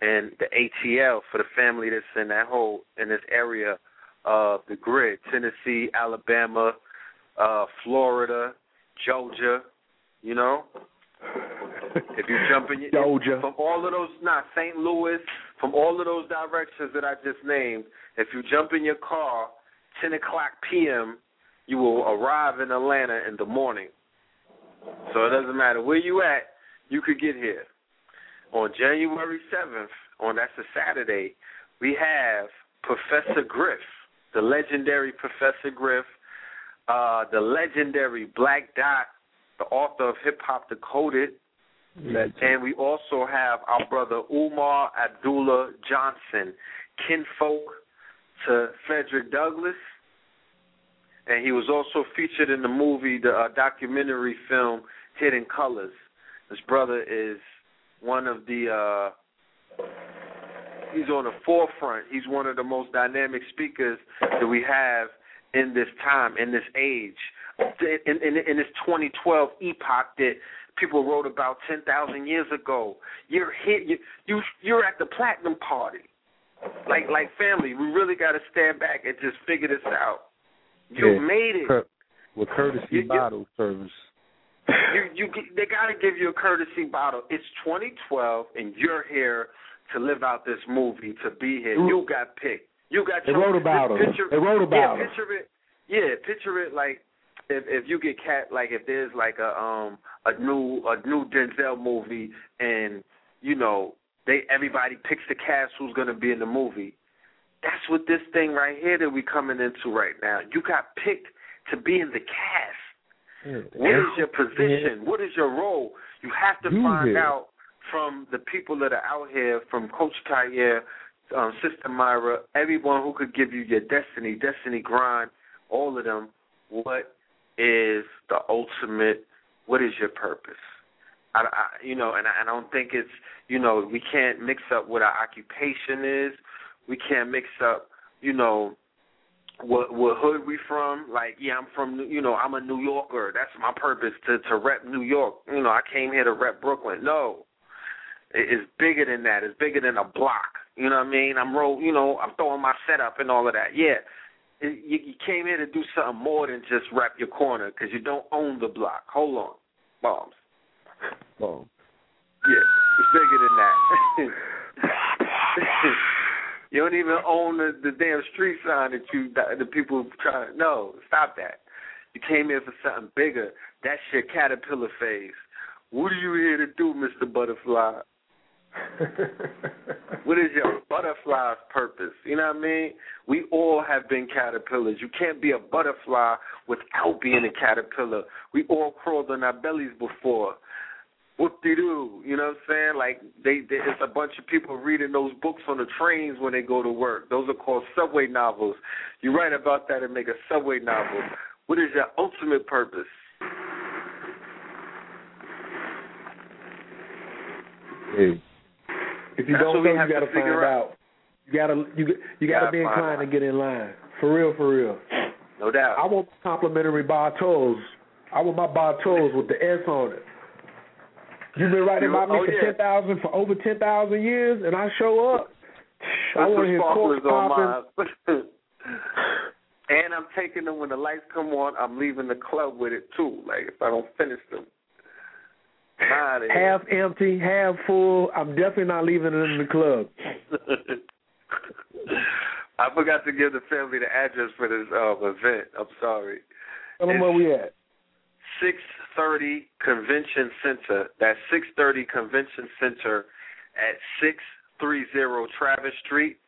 and the ATL for the family that's in that whole in this area of the grid: Tennessee, Alabama, uh, Florida, Georgia. You know, if you jump in your, Georgia. from all of those, not St. Louis, from all of those directions that I just named, if you jump in your car, 10 o'clock p.m., you will arrive in Atlanta in the morning. So it doesn't matter where you at, you could get here. On January 7th, on that's a Saturday, we have Professor Griff, the legendary Professor Griff, uh, the legendary Black Dot, the author of Hip Hop Decoded, Legend. and we also have our brother Umar Abdullah Johnson, kinfolk to Frederick Douglass. And he was also featured in the movie, the uh, documentary film Hidden Colors. This brother is one of the, uh, he's on the forefront. He's one of the most dynamic speakers that we have in this time, in this age, in, in, in this 2012 epoch that people wrote about 10,000 years ago. You're here, you, you, you're at the platinum party. Like, like family, we really got to stand back and just figure this out. You Yeah. made it. Cur- with courtesy You- you- bottle service. You, you, they got to give you a courtesy bottle. It's 2012, and you're here to live out this movie, to be here. You got picked. You got. They wrote about him. picture- They wrote about yeah, him. picture it. Yeah, picture it like if if you get cat like if there's like a um a new a new Denzel movie and you know they everybody picks the cast who's going to be in the movie. That's what this thing right here that we coming into right now. You got picked to be in the cast. What is your position? What is your role? You have to find out from the people that are out here, from Coach Khayr, um, Sister Myra, everyone who could give you your destiny, destiny grind, all of them. What is the ultimate? What is your purpose? I, I you know, and I, I don't think it's you know we can't mix up what our occupation is. We can't mix up you know what what hood we from? Like, yeah, I'm from you know, I'm a New Yorker. That's my purpose to to rep New York. You know, I came here to rep Brooklyn. No. It- It's bigger than that. It's bigger than a block. You know what I mean? I'm roll, you know, I'm throwing my setup and all of that. Yeah. You, you came here to do something more than just rep your corner because you don't own the block. Hold on. Bombs. Oh. Yeah, it's bigger than that. you don't even own the, the damn street sign that you the people trying to. No, stop that. You came here for something bigger. That's your caterpillar phase. What are you here to do, Mister Butterfly? What is your butterfly's purpose? You know what I mean? We all have been caterpillars. You can't be a butterfly without being a caterpillar. We all crawled on our bellies before. Whoop de doo. You know what I'm saying? Like they, they there's a bunch of people reading those books on the trains when they go to work. Those are called subway novels. You write about that and make a subway novel. What is your ultimate purpose? Hey. If you That's don't know, you got to figure find out. out. You gotta you you gotta Gotta be inclined out. to get in line. For real, for real. No doubt. I want complimentary bottles. I want my bottles with the S on it. You've been writing about me oh, for yeah. ten thousand for over ten thousand years, and I show up. I want to some cork sparklers on popping. and I'm taking them when the lights come on. I'm leaving the club with it too. Like if I don't finish them. Half empty, half full. I'm definitely not leaving it in the club. I forgot to give the family the address for this um, event. I'm sorry. Tell them where we at. 630 Convention Center. That's 630 Convention Center at 630 Travis Street.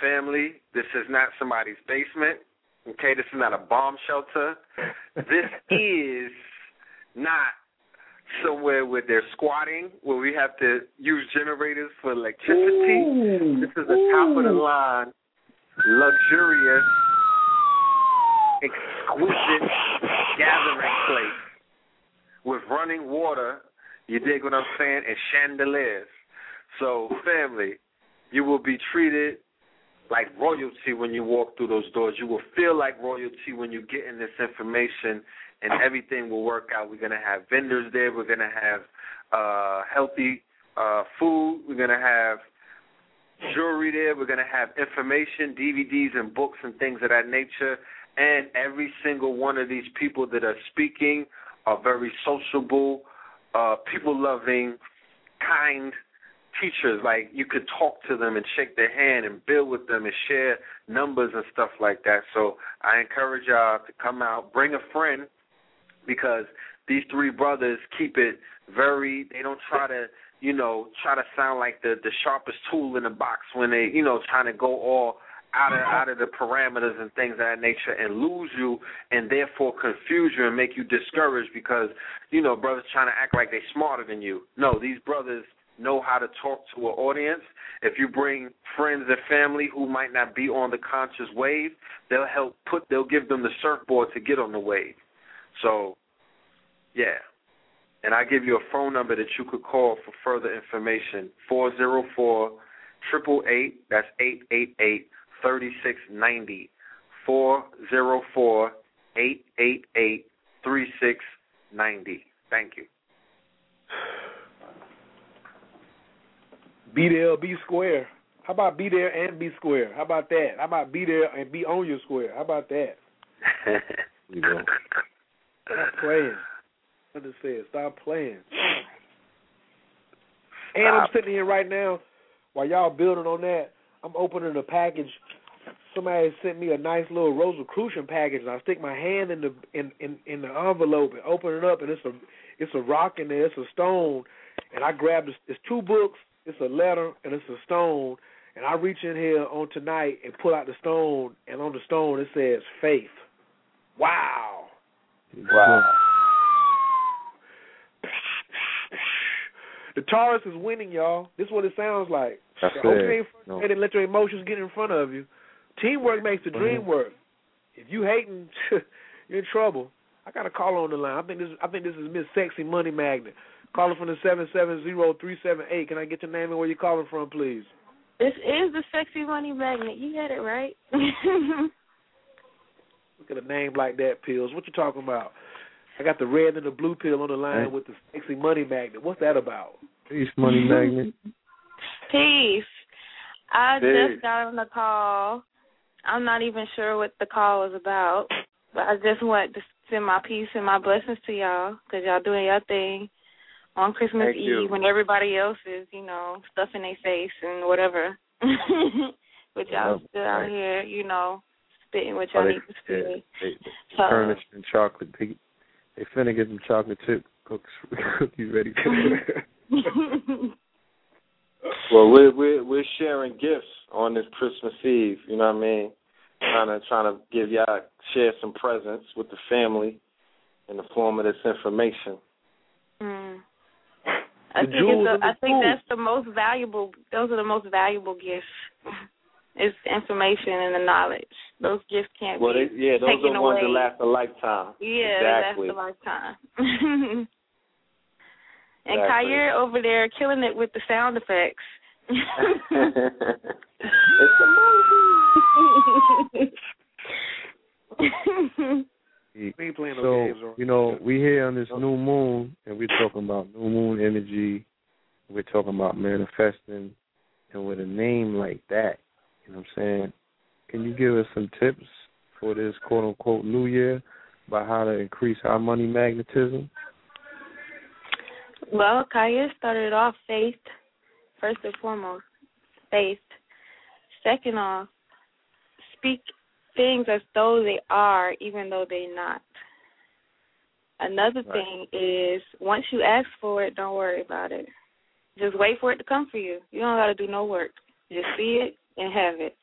Family, this is not somebody's basement. Okay, this is not a bomb shelter. This is not somewhere where they're squatting, where we have to use generators for electricity. Ooh, This is the top of the line, luxurious, exquisite gathering place with running water. You dig what I'm saying? And chandeliers. So, family, you will be treated like royalty when you walk through those doors. You will feel like royalty when you get in this information, and everything will work out. We're gonna have vendors there. We're gonna have uh, healthy uh, food. We're gonna have jewelry there. We're gonna have information, DVDs, and books and things of that nature. And every single one of these people that are speaking are very sociable, uh, people loving, kind teachers. Like you could talk to them and shake their hand and build with them and share numbers and stuff like that. So I encourage y'all to come out, bring a friend, because these three brothers keep it very. They don't try to, you know, try to sound like the the sharpest tool in the box when they, you know, trying to go all out of out of the parameters and things of that nature and lose you and therefore confuse you and make you discouraged because you know brothers trying to act like they're smarter than you. No, these brothers know how to talk to an audience. If you bring friends and family who might not be on the conscious wave, they'll help put they'll give them the surfboard to get on the wave. So, yeah. And I give you a phone number that you could call for further information. Four zero four triple eight. That's eight eight eight thirty six ninety. Four zero four eight eight eight three six ninety. Thank you. Be there, be square. How about be there and be square? How about that? How about be there and be on your square? How about that? you go. Stop playing. What it said, stop playing. And I'm sitting here right now while y'all building on that. I'm opening a package. Somebody sent me a nice little Rosicrucian package, and I stick my hand in the in, in in the envelope and open it up, and it's a it's a rock in there, it's a stone, and I grab this. It's two books, it's a letter, and it's a stone, and I reach in here on tonight and pull out the stone, and on the stone it says faith. Wow. Wow. The Taurus is winning, y'all. This is what it sounds like. That's Hope you it. ain't No. frustrated and let your emotions get in front of you. Teamwork makes the dream Mhm. work. If you hating, you're in trouble. I got a call on the line. I think this. I think this is Miss Sexy Money Magnet. Calling from the seven seven zero three seven eight. Can I get your name and where you're calling from, please? This is the sexy money magnet. You had it right. Look at a name like that, Pills. What you talking about? I got the red and the blue pill on the line with the sexy money magnet. What's that about? Peace, money mhm. magnet. Peace. I Peace. just got on the call. I'm not even sure what the call was about, but I just want to send my peace and my blessings to y'all because y'all doing your thing on Christmas Thank Eve you. when everybody else is, you know, stuffing their face and whatever. but y'all still out here, you know, spitting what Oh, they, need to yeah, spit. they, they So- turn this in chocolate. They, they finna get some chocolate chip cooks cookies ready for Well, we're we're we're sharing gifts on this Christmas Eve. You know what I mean? Trying to trying to give y'all share some presents with the family in the form of this information. Mm. I The think it's and a, the I think that's the most valuable. Those are the most valuable gifts. It's information and the knowledge. Those gifts can't Well, be they, yeah, those taken are ones away. that last a lifetime. Yeah, exactly. that's the lifetime. and Exactly. Khayr over there killing it with the sound effects. it's a movie. We ain't playing no so games, or you know we here on this new moon and we're talking about new moon energy we're talking about manifesting and with a name like that you know what i'm saying can you give us some tips for this quote unquote new year about how to increase our money magnetism well, Khayr started off faith, first and foremost. Faith. Second off, speak things as though they are, even though they're not. Another Right. thing is once you ask for it, don't worry about it. Just wait for it to come for you. You don't got to do no work. Just see it and have it.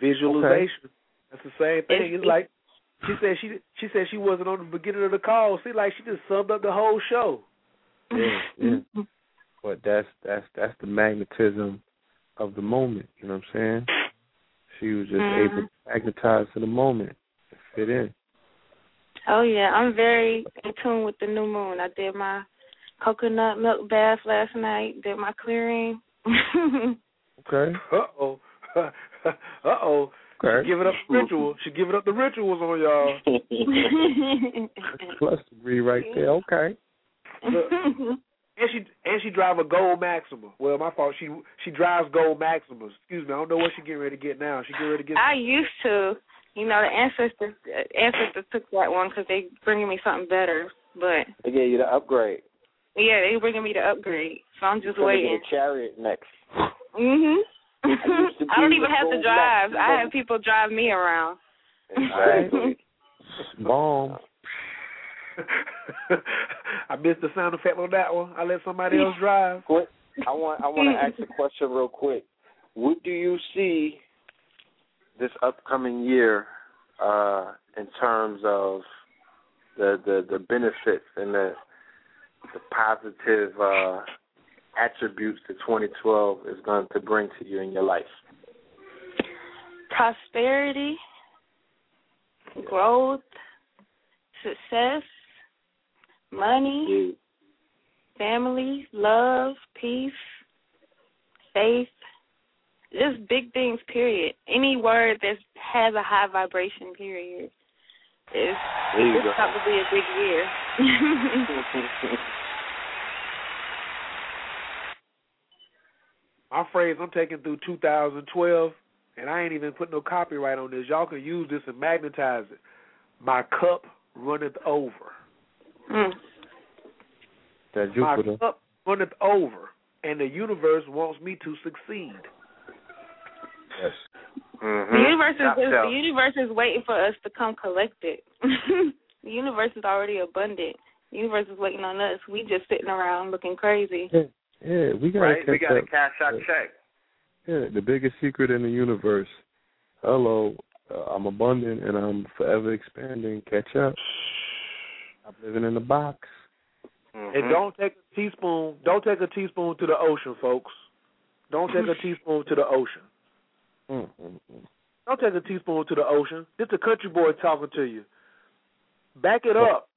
visualization. That's the same thing. It's- It's like she said she she said she wasn't on the beginning of the call. See, like she just summed up the whole show. yeah yeah but that's that's that's the magnetism of the moment you know what i'm saying she was just Mhm. able to magnetize to the moment and fit in Oh yeah, I'm very in tune with the new moon. I did my coconut milk bath last night. Did my clearing. Okay. Uh oh. uh oh. Okay. She giving up the ritual. She giving up the rituals on y'all. Plus degree right there. Okay. And she and she drive a gold Maxima. Well, my fault. She she drives gold Maximas. Excuse me. I don't know what she getting ready to get now. She getting ready to get. I used to. You know, the ancestors ancestors took that one because they bringing me something better. But They gave you the upgrade. Yeah, they bringing me the upgrade. So I'm just waiting. get a chariot next. Mhm. used to I don't even have to drive. black. I have people drive me around. Exactly. Bomb. I missed the sound effect on that one. I let somebody else drive. Quick, I want I want to ask a question real quick. What do you see this upcoming year uh, in terms of the the, the benefits and the the positive uh, attributes that 2012 is going to bring to you in your life? Prosperity, growth, success, money, family, love, peace, faith. Just big things, period. Any word that has a high vibration, period, is There it's go. probably a big year. My phrase I'm taking through 2012, and I ain't even put no copyright on this. Y'all can use this and magnetize it. My cup runneth over. mm. That My cup runneth over, and the universe wants me to succeed. Yes. Mm-hmm. The universe is Top just, the universe is waiting for us to come collect it. the universe is already abundant. The universe is waiting on us. We just sitting around looking crazy. Yeah, yeah, we gotta Right? We got to up. cash our check. Yeah, the biggest secret in the universe. Hello, uh, I'm abundant and I'm forever expanding. Catch up. I'm living in the box. Mhm. And don't take a teaspoon. Don't take a teaspoon to the ocean, folks. Don't take a teaspoon to the ocean. Mm, mm, mm. Don't take a teaspoon to the ocean. This a country boy talking to you. Back it up.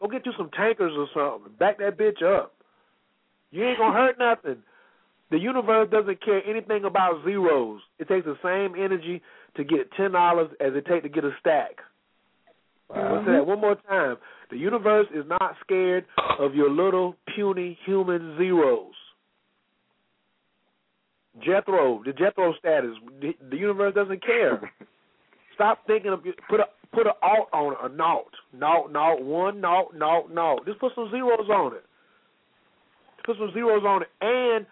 Go get you some tankers or something. Back that bitch up. You ain't gonna hurt nothing. The universe doesn't care anything about zeros. It takes the same energy to get ten dollars as it takes to get a stack. I'll say that one more time. The universe is not scared of your little puny human zeros. Jethro, the Jethro status. The, the universe doesn't care. Stop thinking of put a put a alt on it, a naught, naught, naught, one, naught, naught, naught. Just put some zeros on it. Put some zeros on it, and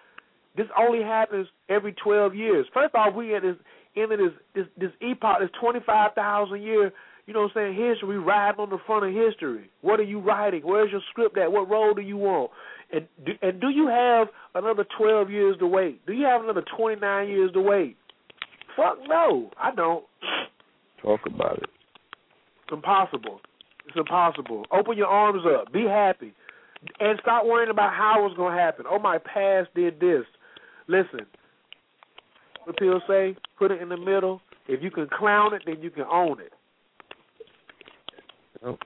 this only happens every twelve years. First off, we in this into this this this epoch, this twenty five thousand year. You know what I'm saying? History, we riding on the front of history. What are you writing? Where's your script at? What role do you want? And do, and do you have another 12 years to wait? Do you have another 29 years to wait? Fuck no, I don't. Talk about it. It's impossible. It's impossible. Open your arms up. Be happy. And stop worrying about how it's going to happen. Oh, my past did this. Listen, what people say, put it in the middle. If you can clown it, then you can own it. Yep.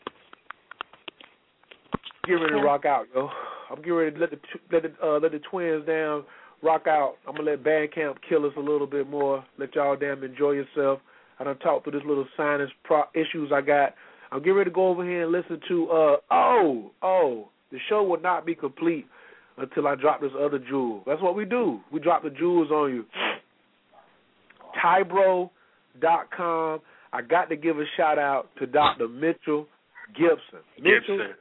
Get ready to rock out, yo. I'm getting ready to let the let the uh, let the twins down, rock out. I'm gonna let Bandcamp kill us a little bit more. Let y'all damn enjoy yourself. I done talked through this little sinus pro- issues I got. I'm getting ready to go over here and listen to uh oh oh the show will not be complete until I drop this other jewel. That's what we do. We drop the jewels on you. Tybro.com. I got to give a shout out to Dr. Mitchell Gibson. Mitchell Gibson.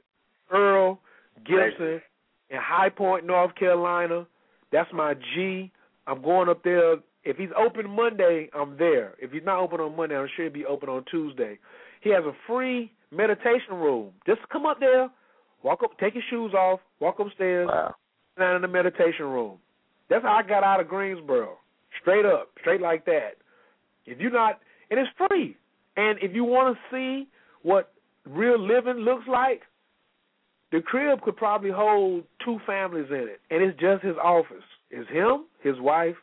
Earl Gibson in High Point, North Carolina. That's my G. I'm going up there. If he's open Monday, I'm there. If he's not open on Monday, I'm sure he'll be open on Tuesday. He has a free meditation room. Just come up there, walk up, take your shoes off, walk upstairs, Wow. sit down in the meditation room. That's how I got out of Greensboro. Straight up, straight like that. If you're not, and it's free. And if you want to see what real living looks like, the crib could probably hold two families in it, and it's just his office. It's him, his wife,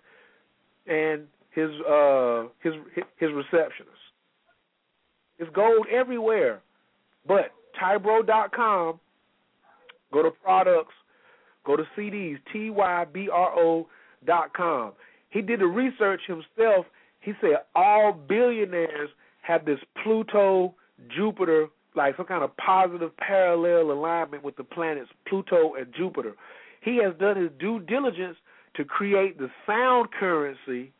and his uh his his receptionist. It's gold everywhere. But Tybro.com, go to products, go to CDs, T Y B R O dot com. He did the research himself. He said all billionaires have this Pluto Jupiter like some kind of positive parallel alignment with the planets Pluto and Jupiter. He has done his due diligence to create the sound currency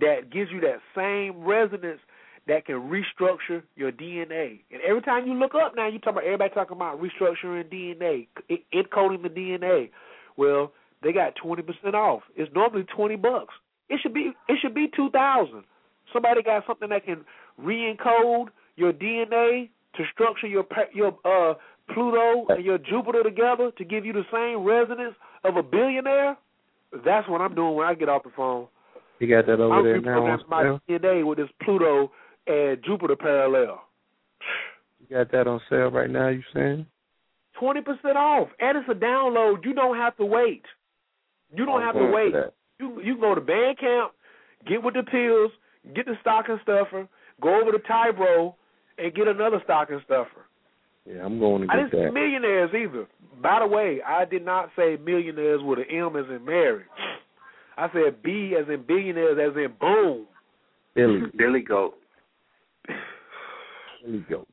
that gives you that same resonance that can restructure your DNA. And every time you look up now, you talk about everybody talking about restructuring DNA, encoding the DNA. Well, they got twenty percent off. It's normally twenty bucks. It should be it should be two thousand. Somebody got something that can re-encode your DNA to structure your your uh, Pluto and your Jupiter together to give you the same resonance of a billionaire. That's what I'm doing when I get off the phone. You got that over I'm there now. reprogramming my DNA with this Pluto and Jupiter parallel. You got that on sale right now. You saying? Twenty percent off, and it's a download. You don't have to wait. You don't I'm have to wait. You you can go to Bandcamp, get with the pills, get the stocking stuffer, go over to Tybro, and get another stocking stuffer. Yeah, I'm going to get I didn't say that. millionaires either. By the way, I did not say millionaires with an M as in Mary. I said B as in billionaires as in boom. Billy, Billy Goat. Billy Goat.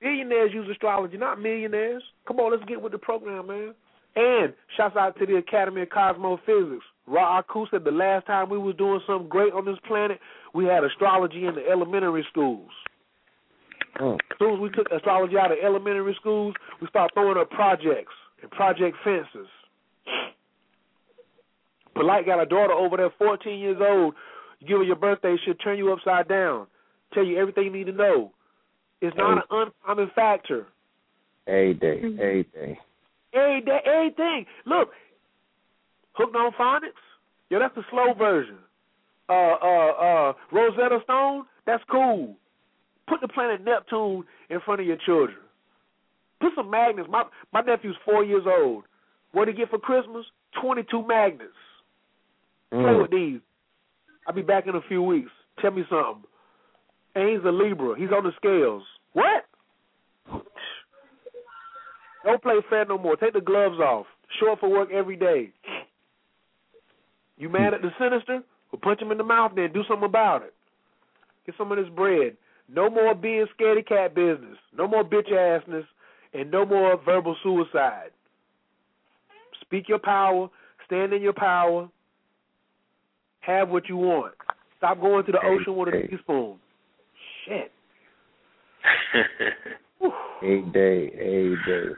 Billionaires use astrology, not millionaires. Come on, let's get with the program, man. And shouts out to the Academy of Cosmophysics. Ra Aku said the last time we was doing something great on this planet, we had astrology in the elementary schools. Oh, As soon as we took astrology out of elementary schools, we start throwing up projects and project fences. Polite got a daughter over there, 14 years old. You give her your birthday, she'll turn you upside down, tell you everything you need to know. It's not an uncommon factor. a day, a day. Every day, everything. Look, hooked on phonics. Yo, that's the slow version. Uh, uh, uh, Rosetta Stone. That's cool. Put the planet Neptune in front of your children. Put some magnets. My my nephew's four years old. What did he get for Christmas? Twenty two magnets. Play Mm. with these. I'll be back in a few weeks. Tell me something. And he's a Libra. He's on the scales. What? Don't play fair no more. Take the gloves off. Show up for work every day. You mad at the sinister? Well, punch him in the mouth then. Do something about it. Get some of this bread. No more being scaredy cat business. No more bitch assness. And no more verbal suicide. Speak your power. Stand in your power. Have what you want. Stop going to the ocean with a Hey. teaspoon. Shit. A day, a day.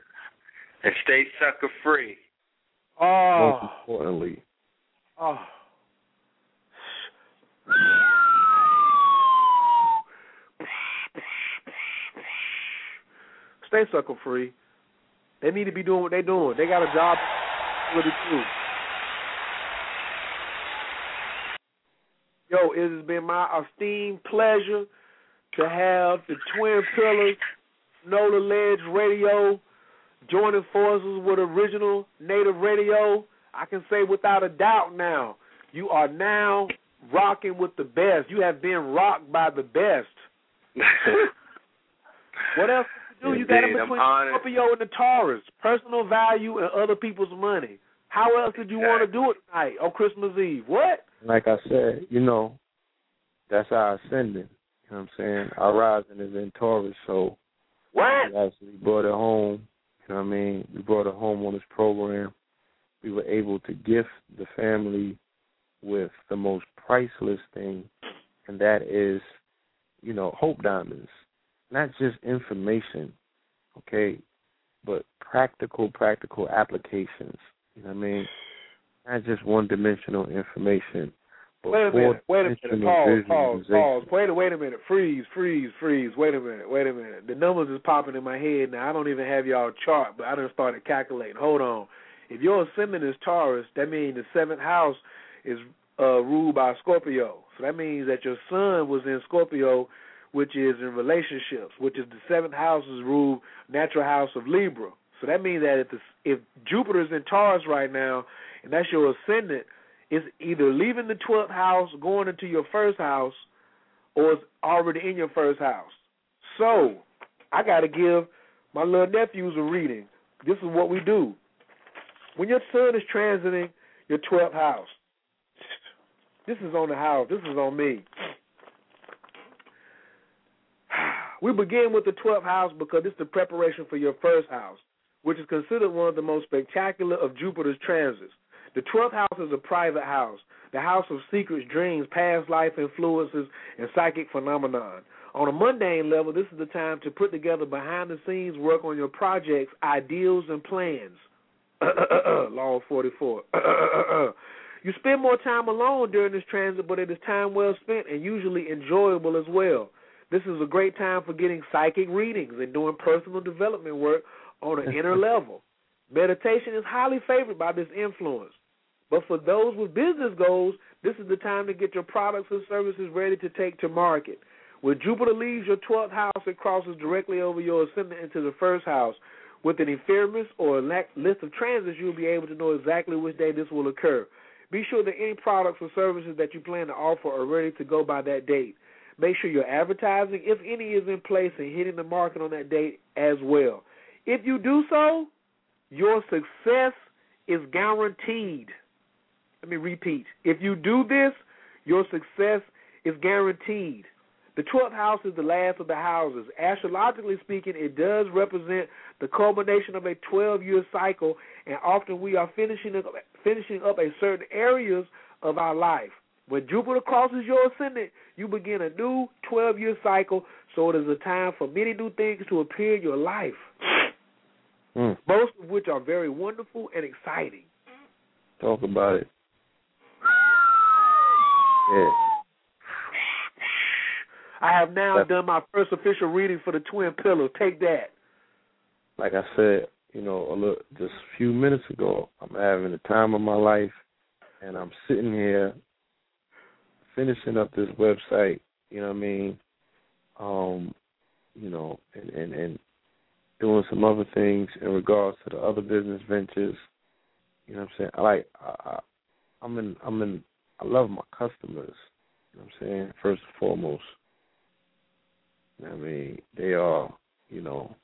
and stay sucker free. Oh. Most importantly, Oh. Stay sucker free. They need to be doing what they're doing. They got a job to do. Yo, it has been my esteemed pleasure to have the Twin Pillars, Nola Ledge Radio, joining forces with original Native Radio. I can say without a doubt now, you are now rocking with the best. You have been rocked by the best. What else to do? You got in between. Scorpio and the Taurus, personal value and other people's money. How else did you want to do it tonight on Christmas Eve? What? like I said, you know, that's our ascendant. You know what I'm saying? Our rising is in Taurus, so What? we actually brought it home. You know what I mean? We brought it home on this program. We were able to gift the family with the most priceless thing, and that is, you know, hope diamonds. Not just information, okay, but practical, practical applications. You know what I mean? Not just one dimensional information, but Wait a minute. Wait a minute. Pause. Pause. Pause. Wait. a- Wait a minute. Freeze. Freeze. Freeze. Wait a minute. Wait a minute. The numbers is popping in my head now. I don't even have y'all chart, but I done started calculating. Hold on. If your ascendant is Taurus, that means the seventh house is uh, ruled by Scorpio. So that means that your sun was in Scorpio, which is in relationships, which is the seventh house is ruled natural house of Libra. So that means that if the, if Jupiter is in Taurus right now, and that's your ascendant, it's either leaving the twelfth house, going into your first house, or it's already in your first house. So I got to give my little nephews a reading. This is what we do. When your son is transiting your 12th house, this is on the house. This is on me. We begin with the 12th house because it's the preparation for your first house, which is considered one of the most spectacular of Jupiter's transits. The 12th house is a private house, the house of secrets, dreams, past life influences, and psychic phenomenon. On a mundane level, this is the time to put together behind the scenes work on your projects, ideals, and plans. Law 44. you spend more time alone during this transit, but it is time well spent and usually enjoyable as well. This is a great time for getting psychic readings and doing personal development work on an inner level. Meditation is highly favored by this influence. But for those with business goals, this is the time to get your products and services ready to take to market. When Jupiter leaves your 12th house, it crosses directly over your ascendant into the first house. With an ephemeris or a list of transits, you'll be able to know exactly which day this will occur. Be sure that any products or services that you plan to offer are ready to go by that date. Make sure your advertising, if any, is in place and hitting the market on that date as well. If you do so, your success is guaranteed. Let me repeat. If you do this, your success is guaranteed. The 12th house is the last of the houses. Astrologically speaking, it does represent the culmination of a 12 year cycle, and often we are finishing up, finishing up a certain areas of our life. When Jupiter crosses your ascendant, you begin a new 12 year cycle, so it is a time for many new things to appear in your life, mm. most of which are very wonderful and exciting. Talk about it. Yeah. I have now That's, done my first official reading for the Twin Pillars. Take that. Like I said, you know, a little, just a few minutes ago, I'm having the time of my life, and I'm sitting here finishing up this website. You know what I mean? Um, you know, and and and doing some other things in regards to the other business ventures. You know what I'm saying? I like I, I I'm in I'm in I love my customers. You know what I'm saying? First and foremost. I mean, they are, you know,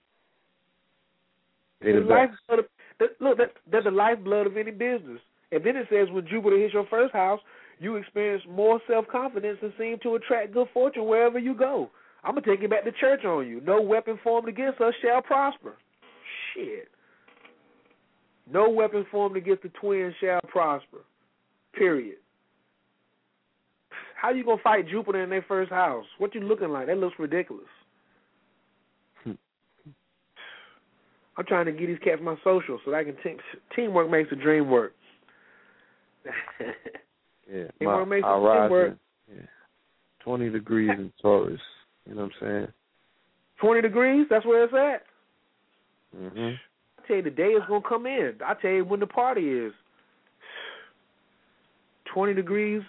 they the, the lifeblood of, look, that, that's the lifeblood of any business. And then it says when Jupiter hits your first house, you experience more self confidence and seem to attract good fortune wherever you go. I'm gonna take you back to church on you. No weapon formed against us shall prosper. Shit. No weapon formed against the twins shall prosper. Period. How you gonna fight Jupiter in their first house? What you looking like? That looks ridiculous. I'm trying to get these cats my social so that I can t- teamwork makes the dream work. yeah, teamwork my, the dream work. Yeah. Twenty degrees in Taurus. You know what I'm saying? Twenty degrees. That's where it's at. Mhm. I tell you, the day is gonna come in. I tell you when the party is. Twenty degrees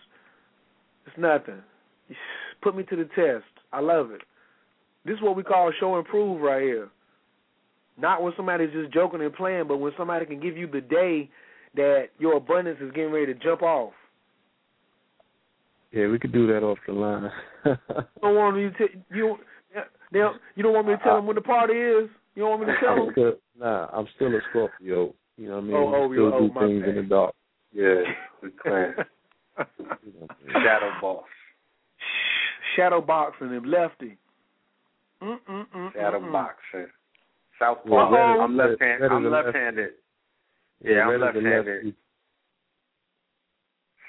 it's nothing. Put me to the test. I love it. This is what we call show and prove right here. Not when somebody's just joking and playing, but when somebody can give you the day that your abundance is getting ready to jump off. Yeah, we could do that off the line. you don't want me to you don't, you don't want me to tell them when the party is. You don't want me to tell them. Still, nah, I'm still a Scorpio. You know what I mean? Oh, oh, we still oh, do things bad. in the dark. Yeah, we clan. Shadow boss. Shadow boxing him, lefty. Mm-mm-mm-mm. Shadow boxing. Southpaw. Well, I'm left-handed. I'm left-handed. Yeah, I'm left-handed.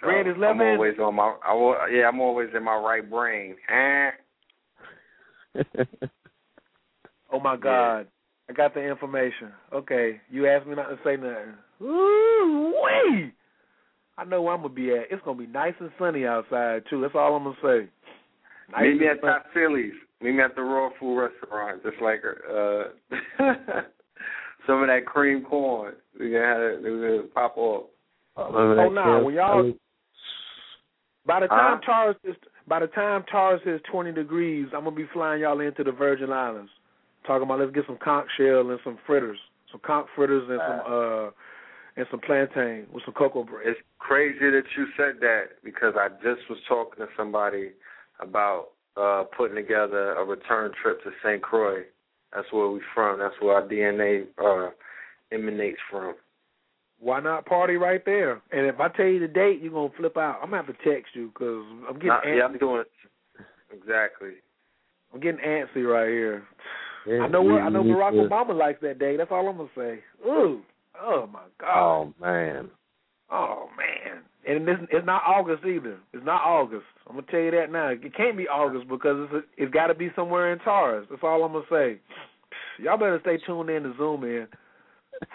So Red is I'm left-handed. always on my. I will, yeah, I'm always in my right brain. Eh? oh my God. I got the information. Okay, you asked me not to say nothing. Ooh wee! I know where I'm gonna be at. It's gonna be nice and sunny outside too. That's all I'm gonna say. Nice Meet me at. Top Phillies. Meet me at the Royal Food Restaurant. Just like uh some of that cream corn. We gonna have it. We're gonna pop up. Oh no! When y'all, by the time Huh? Taurus is by the time Taurus is 20 degrees, I'm gonna be flying y'all into the Virgin Islands. Talking about let's get some conch shell and some fritters, some conch fritters and some uh and some plantain with some cocoa bread. It's crazy that you said that because I just was talking to somebody about uh putting together a return trip to St. Croix That's where we from. That's where our DNA uh, emanates from. Why not party right there? And if I tell you the date, you're gonna flip out. I'm gonna have to text you because I'm getting. Nah, antsy. yeah, I'm doing it. Exactly. I'm getting antsy right here. Yeah, I know we what I know. Barack to- Obama likes that day. That's all I'm gonna say. Ooh, oh my God. Oh man. Oh man. And this it's not August either. It's not August. I'm gonna tell you that now. It can't be August because it's a, it's got to be somewhere in Taurus. That's all I'm gonna say. Y'all better stay tuned in to Zoom in.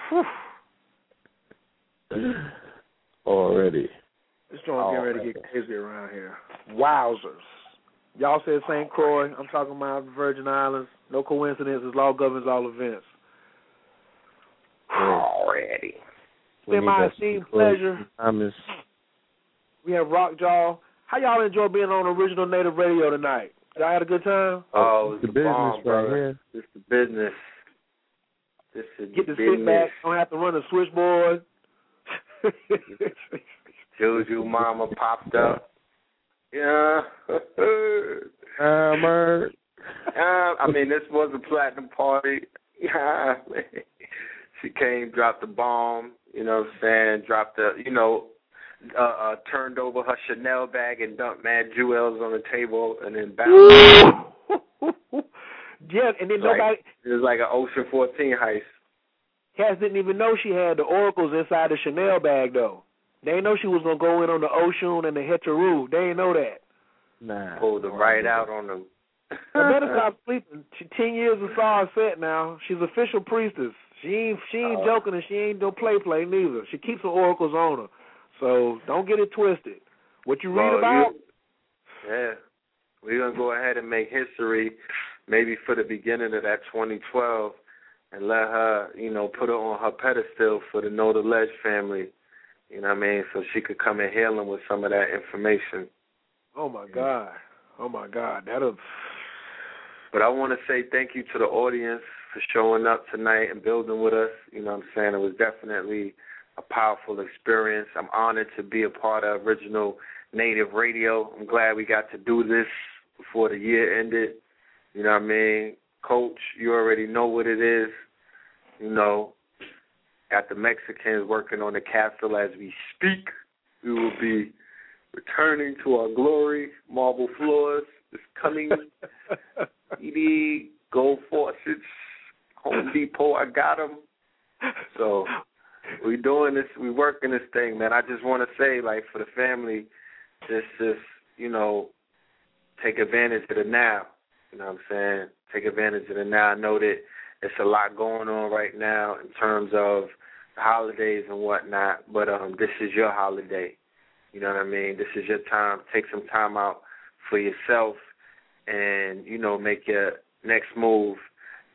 Whew. Already. This joint getting ready to get crazy around here. Wowzers. Y'all said St. Croix. I'm talking about the Virgin Islands. No coincidence. coincidences. Law governs all events. Already. It's been my esteemed pleasure. Thomas. We have Rockjaw. How y'all enjoy being on Original Native Radio tonight? Y'all had a good time? Oh, oh it's it's the the business bomb, right brother. here. This the business. This is Get to the business. sit back. Don't have to run the switchboard. Juju Mama popped up. Yeah. Uh, I mean, this was a platinum party. Yeah. She came, dropped the bomb. You know what I'm saying? Dropped the, you know, uh, uh turned over her Chanel bag and dumped mad jewels on the table, and then bounced. yeah, and then Like- nobody it was like an Ocean 14 heist. Cats didn't even know she had the oracles inside the Chanel bag though. They didn't know she was gonna go in on the Oshun and the Heteru. They didn't know that. Nah. Pulled them right out on them. I better stop sleeping. She ten years of SARS set now. She's official priestess. She ain't she ain't Oh. joking and she ain't no play play neither. She keeps her oracles on her. So don't get it twisted. What you read Well, about? you- yeah. We're going to go ahead and make history maybe for the beginning of that 2012 and let her, you know, put her on her pedestal for the Know the Ledge family. You know what I mean? So she could come and heal them with some of that information. Oh my God. Oh my God. That'll But I want to say thank you to the audience for showing up tonight and building with us. You know what I'm saying? It was definitely a powerful experience. I'm honored to be a part of Original Native Radio. I'm glad we got to do this before the year ended. You know what I mean? Coach, you already know what it is. You know, got the Mexicans working on the castle as we speak. We will be returning to our glory. Marble floors is coming. CD, Gold Faucets, Home Depot, I got them. So we doing this, we working this thing, man. I just want to say, like, for the family, just, just, you know, take advantage of the now. You know what I'm saying? Take advantage of the now. I know that it's a lot going on right now in terms of holidays and whatnot, but um, this is your holiday. You know what I mean? This is your time. Take some time out for yourself and, you know, make your next move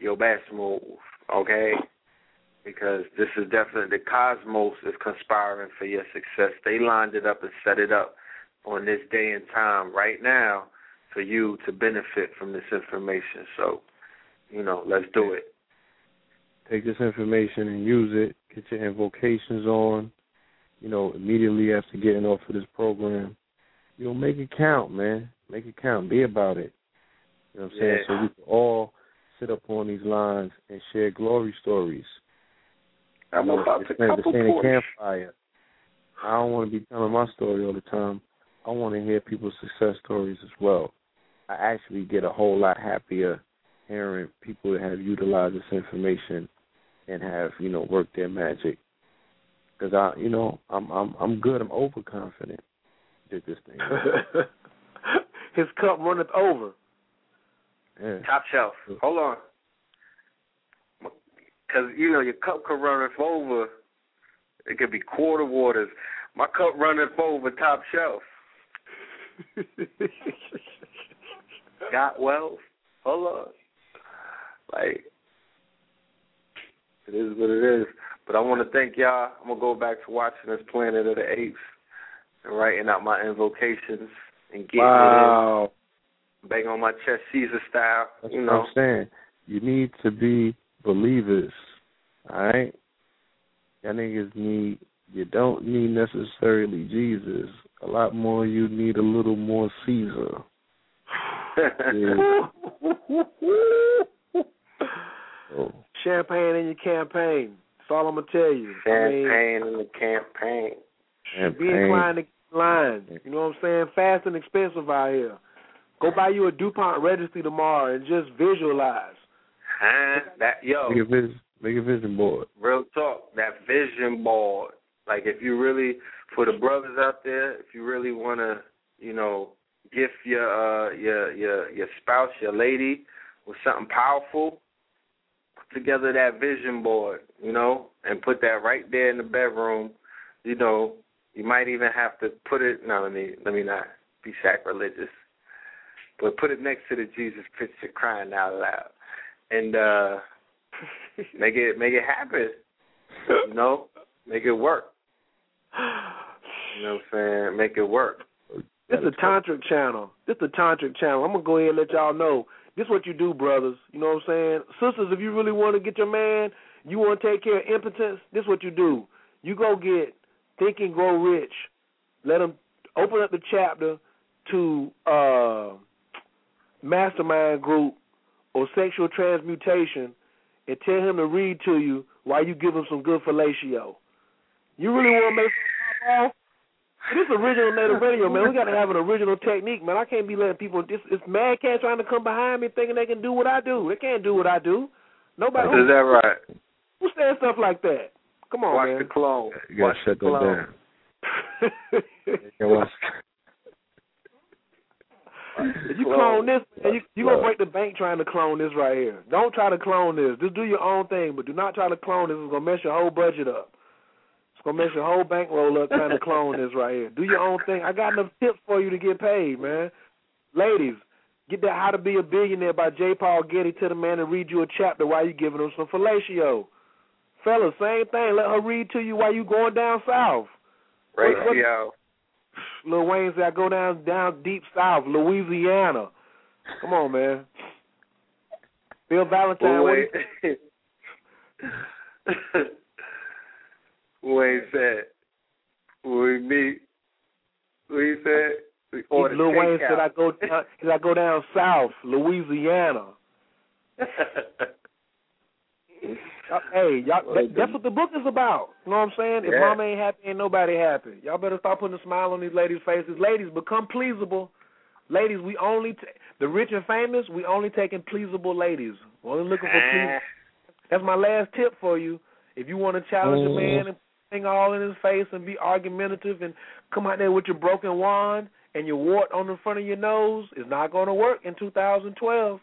your best move, okay? Because this is definitely the cosmos is conspiring for your success. They lined it up and set it up on this day and time right now for you to benefit from this information. So, you know, let's do it. Take this information and use it. Get your invocations on. You know, immediately after getting off of this program. You know, make it count, man. Make it count. Be about it. You know what I'm saying? Yeah. So we can all sit up on these lines and share glory stories. I'm You know, about to ain't- this couple ain't a campfire. I don't want to be telling my story all the time. I want to hear people's success stories as well. I actually get a whole lot happier hearing people that have utilized this information and have you know worked their magic. Because I, you know, I'm I'm I'm good. I'm overconfident. Did this thing. His cup runneth over. Yeah. Top shelf. Hold on. Because, you know, your cup could runneth over. It could be quarter waters. My cup runneth over top shelf. Got wealth. Hold on. Like, it is what it is. But I want to thank y'all. I'm going to go back to watching this Planet of the Apes and writing out my invocations and getting wow. it in. Bang on my chest, Caesar style. That's you what know. I'm saying. You need to be believers. All right? Y'all niggas need, you don't need necessarily Jesus. A lot more, you need a little more Caesar. Yeah. Oh. champagne in your campaign. That's all I'm gonna tell you. Champagne I mean, in the campaign. be inclined to get in line. You know what I'm saying? Fast and expensive out here. Go buy you a DuPont registry tomorrow and just visualize. Huh? That yo, Make a vision, make a vision board. real talk. That vision board. Like if you really, for the brothers out there, if you really want to, you know, gift your uh your your your spouse, your lady, with something powerful, put together that vision board, you know, and put that right there in the bedroom. You know, you might even have to put it. No, let me let me not be sacrilegious, but put it next to the Jesus picture, crying out loud, and uh make it make it happen. You know, make it work. You know what I'm saying? Make it work. This is a tantric channel. This is a tantric channel. I'm gonna go ahead and let y'all know. This is what you do, brothers. You know what I'm saying? Sisters, if you really want to get your man, you want to take care of impotence, this is what you do. You go get Think and Grow Rich. Let them open up the chapter to uh mastermind group or sexual transmutation and tell him to read to you while you give him some good fellatio. You really want to make some pop off? This original native radio, man. We got to have an original technique, man. I can't be letting people. This it's mad cat trying to come behind me thinking they can do what I do. They can't do what I do. Nobody. Is that right? Who says stuff like that? Come on, Watch man. the clone. You gotta Watch shut the that clone. down. You gotta watch. If you clone this, man, you you gonna break the bank trying to clone this right here. Don't try to clone this. Just do your own thing, but do not try to clone this. It's gonna mess your whole budget up. Gonna mess your whole bankroll up trying to clone this right here. Do your own thing. I got enough tips for you to get paid, man. Ladies, get that How to Be a Billionaire by J. Paul Getty to the man and read you a chapter while you giving him some fellatio. Fellas, same thing. Let her read to you while you going down south. What- what- Ratio. Lil Wayne said I go down down deep south, Louisiana. Come on, man. Bill Valentine. what Wayne. Said, when we meet, he said? We Lil Wayne said I go down, said I go down south, Louisiana. Hey, y'all, that, that's what the book is about. You know what I'm saying? If Yeah. mama ain't happy, ain't nobody happy. Y'all better start putting a smile on these ladies' faces. Ladies, become pleasable. Ladies, we only t- the rich and famous. We only taking pleasable ladies. We're only looking for pleasable. Eh. That's my last tip for you. If you want to challenge a man mm-hmm. and thing all in his face and be argumentative and come out there with your broken wand and your wart on the front of your nose, it's not going to work in 2012.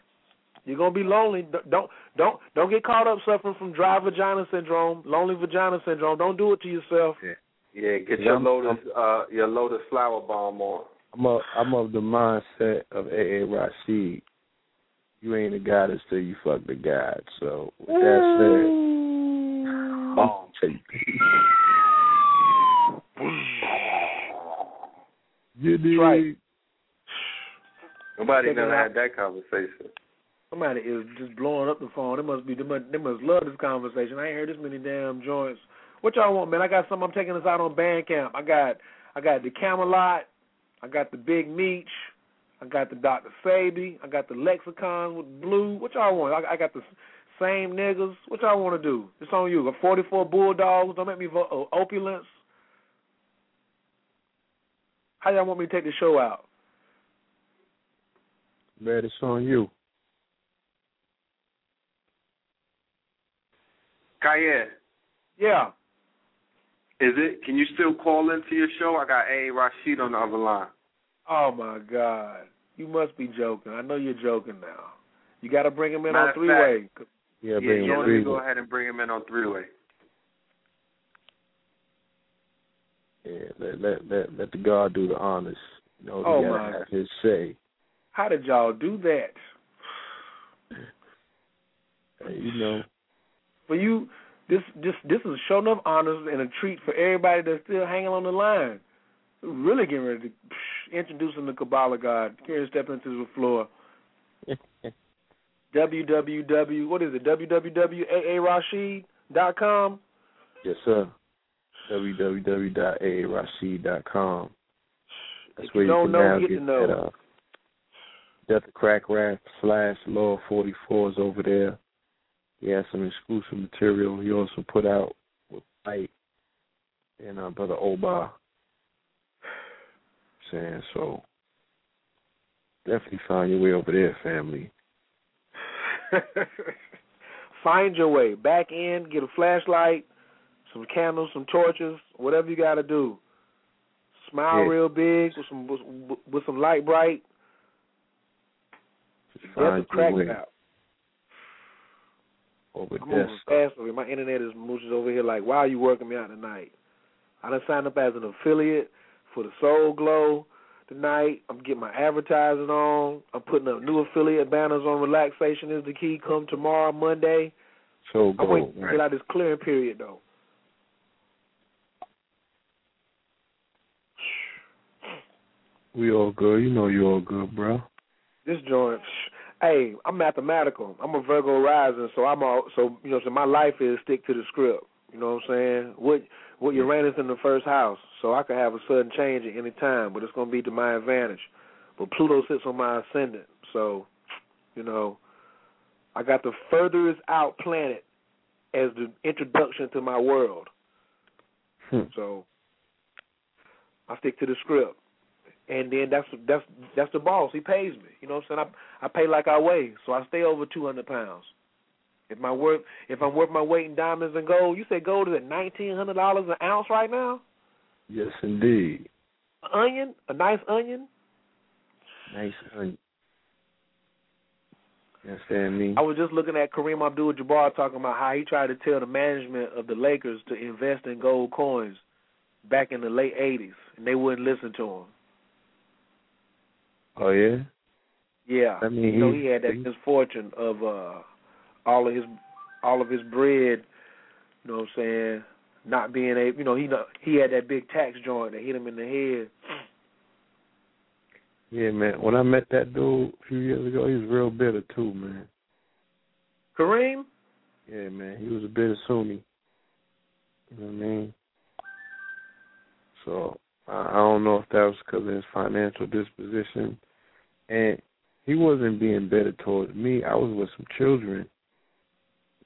You're gonna be lonely. Don't don't don't get caught up suffering from dry vagina syndrome, lonely vagina syndrome. Don't do it to yourself. Yeah, get Yeah, your I'm- lotus uh your lotus flower bomb on. I'm of, I'm of the mindset of A.A. Rashid. You ain't a goddess till you fuck the god. So with that said, Bomb. Take You did. right. Nobody Check done had that conversation. Somebody is just blowing up the phone. They must be they must, they must love this conversation. I ain't heard this many damn joints. What y'all want, man? I got some. I'm taking us out on Bandcamp. I got I got the Camelot. I got the Big Meech. I got the Dr. Sebi. I got the Lexicon with Blue. What y'all want? I, I got the same niggas. What y'all want to do? It's on you. Got 44 Bulldogs. Don't make me vote. Oh, uh, opulence. How y'all want me to take the show out? Man, it's on you. Cayenne, Yeah. is it? Can you still call into your show? I got A. Rashid on the other line. Oh my God! You must be joking. I know you're joking now. You got to bring him in Matter on of three way. Yeah, yeah, bring yeah. him Let me go ahead and bring him in on three way. Yeah, let, let let let the God do the honors. You know, Oh, my. have his say. How did y'all do that? You know, For you, this this this is a show enough honors and a treat for everybody that's still hanging on the line. Really getting ready to psh, introduce him to Qabala God. Here, step into the floor. www. What is it? www.aarashid.com. yes sir. www.aarashid.com. That's If where you you, can know, now get get to know. that uh, Death of Crack Rap slash Law 44 is over there. he has some exclusive material. He also put out with Light and uh, Brother Oba. Saying so, definitely find your way over there, family. Find your way back in. Get a flashlight, some candles, some torches, whatever you got to do. Smile Yeah. real big with some with, with some light bright. Get some crack out. over I'm moving fast over here. My internet is mooches over here like, why are you working me out tonight? I done signed up as an affiliate for the Sole Gold tonight. I'm getting my advertising on. I'm putting up new affiliate banners on Relaxation is the Key. Come tomorrow, Monday. So I'm waiting go. to get out this clearing period though. We all good. You know you all good, bro. This joint, hey, I'm mathematical. I'm a Virgo rising, so I'm all so you know. So my life is stick to the script. You know what I'm saying? What what Uranus in the first house, so I could have a sudden change at any time, but it's gonna be to my advantage. But Pluto sits on my ascendant, so you know, I got the furthest out planet as the introduction to my world. Hmm. So I stick to the script. And then that's that's that's the boss. He pays me. You know what I'm saying? I I pay like I weigh, so I stay over two hundred pounds. If my worth if I'm worth my weight in diamonds and gold, you say gold is at nineteen hundred dollars an ounce right now? Yes, indeed. Onion, a nice onion. Nice honey. You understand me? I was just looking at Kareem Abdul-Jabbar talking about how he tried to tell the management of the Lakers to invest in gold coins back in the late '80s, and they wouldn't listen to him. Oh yeah. Yeah, I mean, you know he- had that misfortune of uh all of his all of his bread. You know what I'm saying? Not being able, you know, he he had that big tax joint that hit him in the head. Yeah, man. When I met that dude a few years ago, he was real bitter too, man. Kareem, Yeah, man. He was a bitter Sunni. You know what I mean? So I don't know if that was because of his financial disposition, and he wasn't being better towards me. I was with some children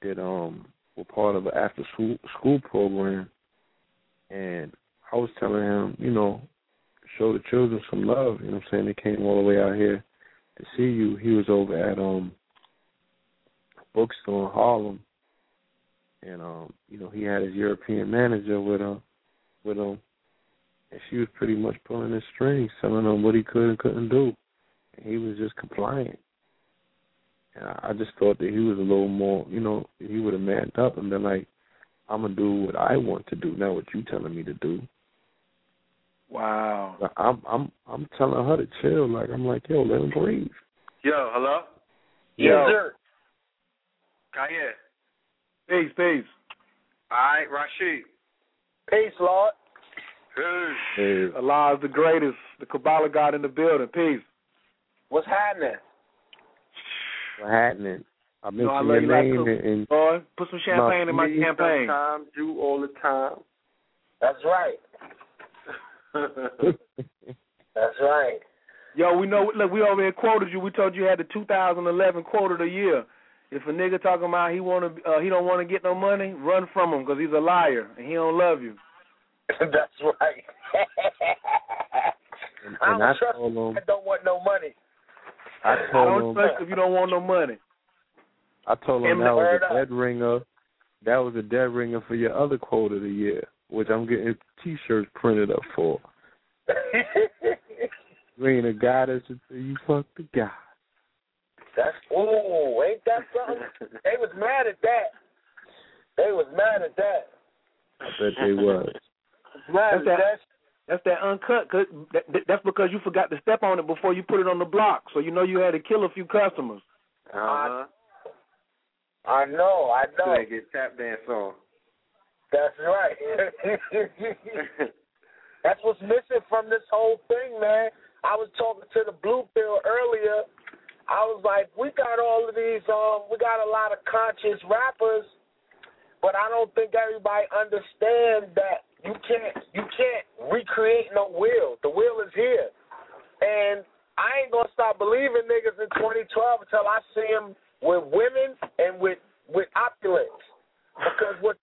that um were part of an after school school program, and I was telling him, you know, show the children some love. You know what I'm saying? They came all the way out here to see you. He was over at um bookstore in Harlem and um, you know, he had his European manager with him with him and she was pretty much pulling his strings, telling him what he could and couldn't do. And he was just compliant. And I I just thought that he was a little more you know, he would have manned up and been like, I'm gonna do what I want to do, not what you telling me to do. wow. I'm I'm I'm telling her to chill. Like I'm like, yo, let him breathe. Yo, hello? Yo. sir. Kanye. Peace, peace. All right, Rashid. Peace, Lord. Peace. Hey, Allah is the greatest. The Qabala God in the building. Peace. What's happening? What's happening? I You know, I mentioned love your you like name Coop. and, and Boy, put some champagne in my Me champagne. Sometimes, you all the time. That's right. That's right. Yo, we know. Look, we over here quoted you. We told you you had the 2011 quote of the year. If a nigga talking about he want to, uh, he don't want to get no money, run from him because he's a liar and he don't love you. That's right. and, I and don't I trust told him I don't want no money. I I told don't him trust if you don't want no money. I told him Him that was word a up. dead ringer. That was a dead ringer for your other quote of the year, which I'm getting T-shirts printed up for. You ain't a goddess until you fuck the guy. That's ooh, ain't that something? they was mad at that. They was mad at that. I bet they was. Mad That's that- that. That's that uncut. Cause that, that- that's because you forgot to step on it before you put it on the block. So you know you had to kill a few customers. Uh-huh. I know, I know. they get tap dance on. That's right. That's what's missing from this whole thing, man. I was talking to the blue pill earlier. I was like, we got all of these, um, we got a lot of conscious rappers, but I don't think everybody understands that you can't you can't recreate no will. The will is here. And I ain't gonna stop believing niggas in 2012 until I see them with women and with with opulence. Because what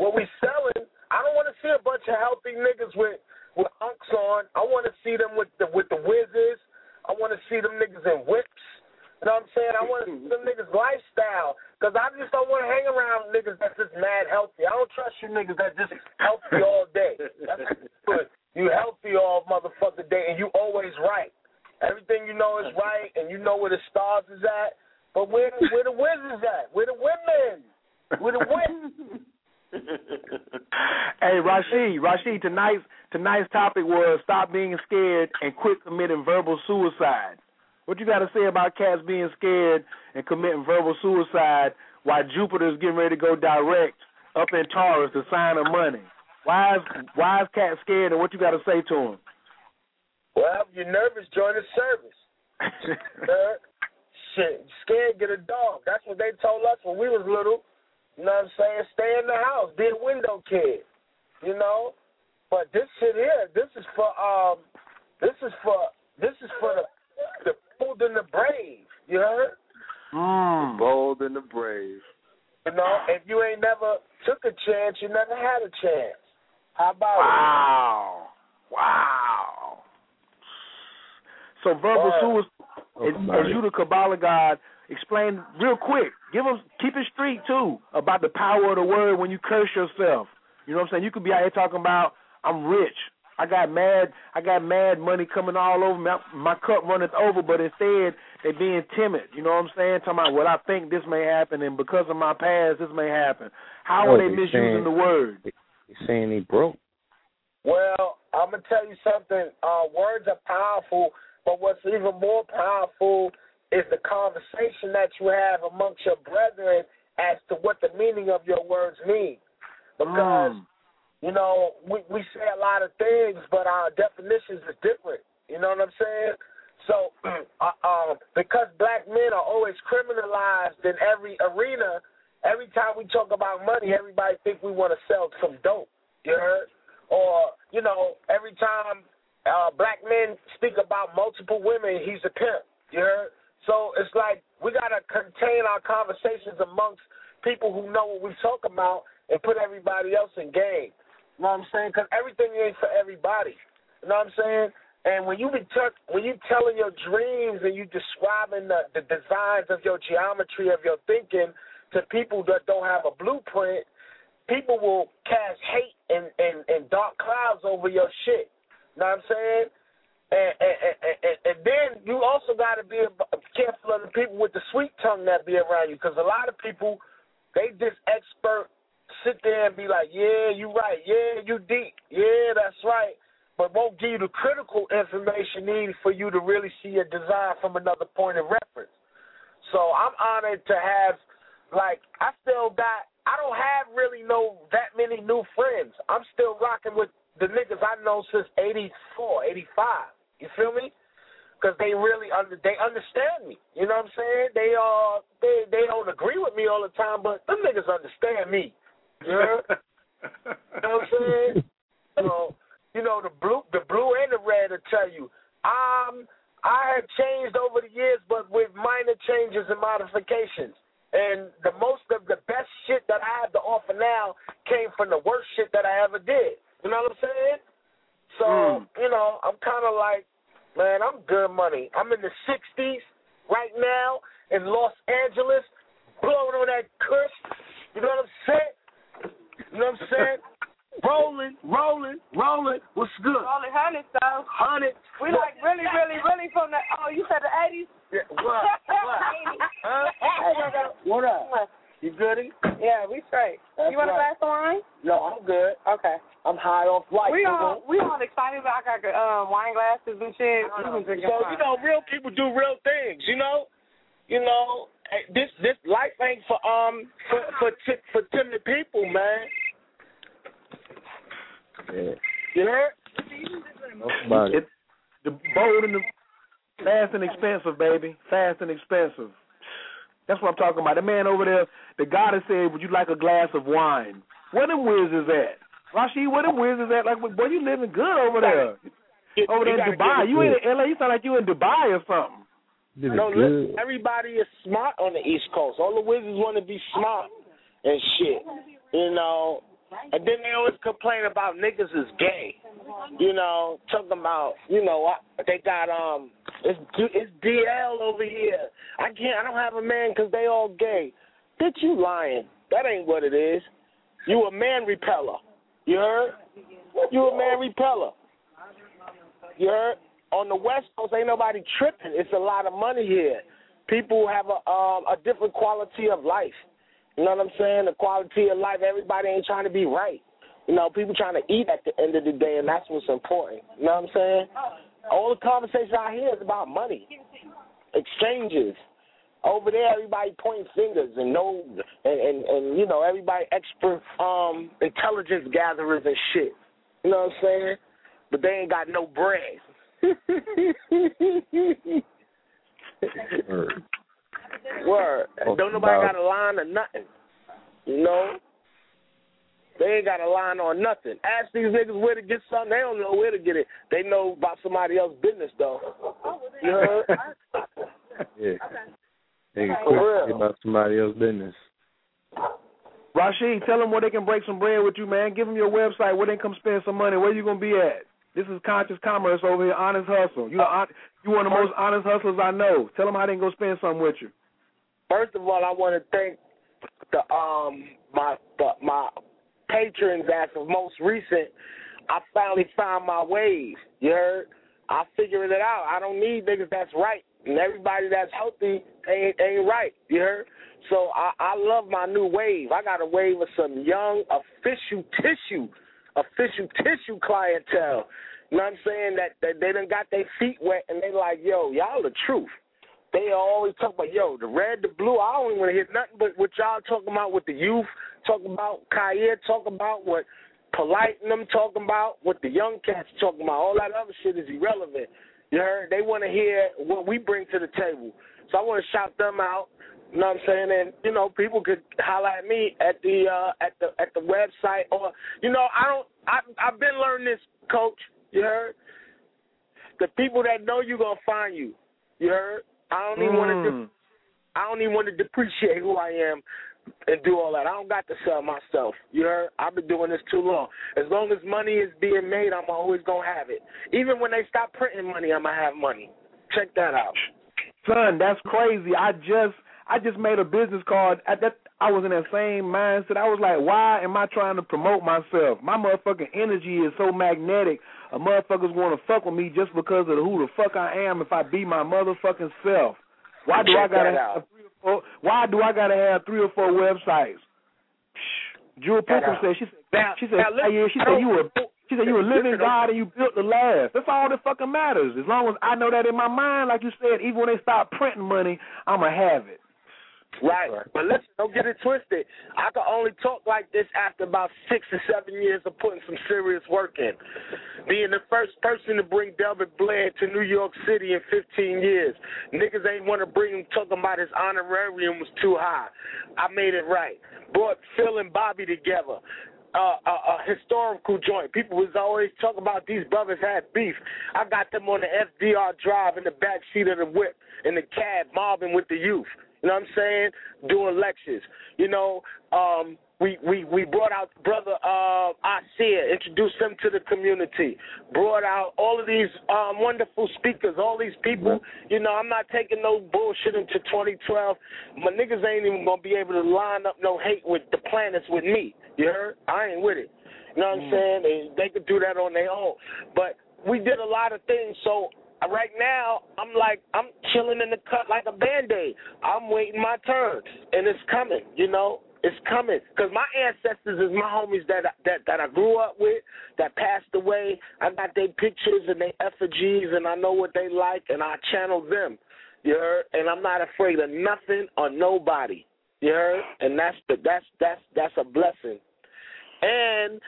what we selling, I don't want to see a bunch of healthy niggas with with unks on. I want to see them with the with the whizzes. I want to see them niggas in whips just don't want to hang around niggas that's just mad healthy. I don't trust you niggas that just healthy all day. That's good. You healthy all motherfucker day, and you always right. Everything you know is right, and you know where the stars is at. But where where the wizards at? Where the women? Where the women? hey Rashid, Rashid, tonight's tonight's topic was stop being scared and quit committing verbal suicide. What you got to say about cats being scared and committing verbal suicide while Jupiter's getting ready to go direct up in Taurus, the sign of money? Why is why is cat scared, and what you got to say to him? Well, if you're nervous, join the service. uh, shit, scared, get a dog. That's what they told us when we was little. You know what I'm saying? Stay in the house, be a window kid. You know, but this shit here, this is for um, this is for this is for the bold and the brave. You heard? Mm. Bold and the brave. You know, if you ain't never took a chance, you never had a chance. How about wow. it? Wow. Wow. So verbal suicide, as you the Qabala God, explain real quick. Give them, keep it street too about the power of the word when you curse yourself. You know what I'm saying? You could be out here talking about I'm rich. I got mad. I got mad money coming all over me. My cup runneth over, but instead they being timid. You know what I'm saying? Talking about what I think this may happen, and because of my past, this may happen. How Oh, are they they misusing saying- the word? He's saying he broke. Well, I'm gonna tell you something. Uh, words are powerful, but what's even more powerful is the conversation that you have amongst your brethren as to what the meaning of your words mean. Because Mm. You know we we say a lot of things, but our definitions are different. You know what I'm saying? So, uh, um, because black men are always criminalized in every arena, every time we talk about money, everybody think we want to sell some dope. You heard? Or you know, every time uh, black men speak about multiple women, he's a pimp. You heard? So it's like we gotta contain our conversations amongst people who know what we talk about and put everybody else in game. You know what I'm saying? Because everything ain't for everybody. You know what I'm saying? And when you be t- when you telling your dreams and you describing the, the designs of your geometry of your thinking to people that don't have a blueprint, people will cast hate and, and, and dark clouds over your shit. You know what I'm saying? And, and, and, and, and then you also got to be careful of the people with the sweet tongue that be around you, because a lot of people they just expert sit there and be like, yeah, you right, yeah, you deep, yeah, that's right, but won't give you the critical information needed for you to really see a design from another point of reference. So I'm honored to have, like, I still got, I don't have really no that many new friends. I'm still rocking with the niggas I know since '84, '85. You feel me? Because they really under they understand me. You know what I'm saying? They uh they they don't agree with me all the time, but them niggas understand me. Yeah. you know what I'm saying? So you know the blue the blue and the red will tell you. Um I have changed over the years, but with minor changes and modifications. And the most of the best shit that I have to offer now came from the worst shit that I ever did. You know what I'm saying? So, Mm. you know, I'm kind of like, man, I'm good money. I'm in the 60s right now in Los Angeles, blowing on that kush. You know what I'm saying? You know what I'm saying? rolling, rolling, rolling. What's good? Rolling hundreds though. Hundred. We like really, really, really from the oh, you said the eighties? Yeah, what? What? Huh? What up? You goody? Yeah, we straight. That's you want a right. glass of wine? No, I'm good. Okay. I'm high off life. we all we all excited about I got um wine glasses and shit. We been drinking So wine. you know, real people do real things. You know, you know, this this life ain't for um for for ti- for timid people, man. Yeah. You heard? Talk about it. It, the bold and the fast and expensive, baby. Fast and expensive. That's what I'm talking about. The man over there, the guy that said, "Would you like a glass of wine?" Where them wizards at? Rashid, where them wizards at? Like, boy, you living good over there. Over there in Dubai. You in LA? You sound like you in Dubai or something. No, good. listen, everybody is smart on the East Coast. All the wizards want to be smart and shit. You know, and then they always complain about niggas is gay. You know, talking about, you know, they got um, it's it's DL over here. I can't, I don't have a man because they all gay. Bitch, you lying. That ain't what it is. You a man repeller. You heard? You a man repeller. You heard? On the West Coast, ain't nobody tripping. It's a lot of money here. People have a um, a different quality of life. You know what I'm saying? The quality of life. Everybody ain't trying to be right. You know, people trying to eat at the end of the day, and that's what's important. You know what I'm saying? All the conversations I hear is about money, exchanges. Over there, everybody pointing fingers and no, and, and and you know everybody expert um intelligence gatherers and shit. You know what I'm saying? But they ain't got no bread. Word. Word. And don't nobody got a line or nothing. You know? They ain't got a line on nothing. Ask these niggas where to get something. They don't know where to get it. They know about somebody else's business though. You heard? Yeah. They can For about somebody else's business. Rashid, tell them where they can break some bread with you, man. Give them your website where they can come spend some money. Where you gonna be at? This is conscious commerce over here, honest hustle. You are you one of the most honest hustlers I know. Tell them how they can go spend something with you. First of all, I want to thank the um my the, my patrons as of most recent. I finally found my wave. You heard? I figured it out. I don't need niggas that's right, and everybody that's healthy ain't ain't right. You heard? So I I love my new wave. I got a wave of some young official tissue, official tissue clientele. You know what I'm saying? That that they done got their feet wet and they like, yo, y'all the truth they always talk about, yo, the red, the blue. I don't want to hear nothing but what y'all talking about with the youth, talking about Kaya, talking about what Polite and them talking about, what the young cats talking about. All that other shit is irrelevant. You heard? They want to hear what we bring to the table. So I want to shout them out. You know what I'm saying? And you know, people could holler at me at the uh, at the at the website or you know, I don't. I I've been learning this, Coach. You heard? The people that know you gonna find you. You heard? I don't even want to. Mm. I don't even want to depreciate who I am and do all that. I don't got to sell myself. You heard? I've been doing this too long. As long as money is being made, I'm always gonna have it. Even when they stop printing money, I'm gonna have money. Check that out. Son, that's crazy. I just I just made a business card. At that I was in that same mindset. I was like, why am I trying to promote myself? My motherfucking energy is so magnetic. A motherfuckers want to fuck with me just because of who the fuck I am. If I be my motherfucking self, why do I gotta have three or four? Why do I gotta have three or four websites? Jewel Check Pinkham said she said Now, she said now listen, yeah, she said you were she said you were living God and you built the last. That's all that fucking matters. As long as I know that in my mind, like you said, even when they stop printing money, I'ma have it. Right. But listen, don't get it twisted. I can only talk like this after about six or seven years of putting some serious work in. Being the first person to bring Delbert Blair to New York City in 15 years. Niggas ain't want to bring him talking about his honorarium was too high. I made it right. Brought Phil and Bobby together. Uh, a, a historical joint. People was always talking about these brothers had beef. I got them on the FDR drive in the back seat of the whip in the cab, mobbing with the youth. You know what I'm saying? Doing lectures. You know, um, we, we, we brought out brother uh Isaiah, introduced him to the community, brought out all of these um wonderful speakers, all these people. You know, I'm not taking no bullshit into 2012. My niggas ain't even gonna be able to line up no hate with the planets with me. You heard? I ain't with it. You know what I'm saying? They, they could do that on their own. But we did a lot of things, so right now I'm like I'm chilling in the cut like a band aid. I'm waiting my turn, and it's coming. You know, it's coming because my ancestors is my homies that I- that that I grew up with that passed away. I got their pictures and their effigies, and I know what they like, and I channel them. You heard? And I'm not afraid of nothing or nobody. You heard? And that's the that's that's that's a blessing. And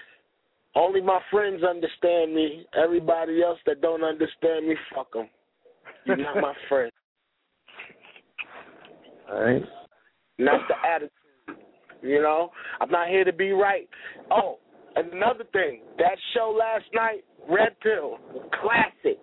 only my friends understand me. Everybody else that don't understand me, fuck them. You're not my friend. All right. And that's the attitude. You know, I'm not here to be right. Oh, another thing, that show last night, Red Pill, classic.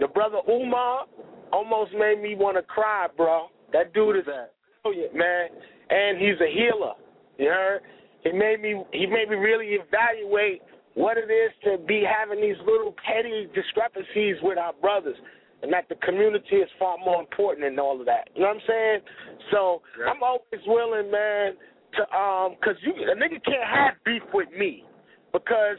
The brother Umar almost made me want to cry, bro. That dude is a brilliant, man, and he's a healer. You heard? He made me. He made me really evaluate what it is to be having these little petty discrepancies with our brothers. and that the community is far more important than all of that. You know what I'm saying? So Yeah. I'm always willing, man, to um, cause you a nigga can't have beef with me. Because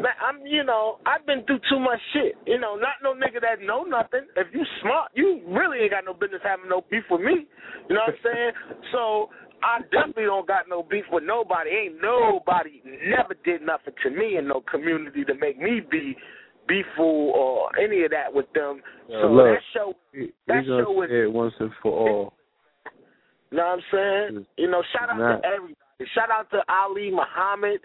man, I'm, you know, I've been through too much shit. You know, not no nigga that know nothing. If you smart, you really ain't got no business having no beef with me. You know what I'm saying? So I definitely don't got no beef with nobody. Ain't nobody never did nothing to me in no community to make me be beeful or any of that with them. Yeah, so look, that show, that show was it once and for all. you know what I'm saying? You know, shout out Not- to everybody. Shout out to Ali Muhammad.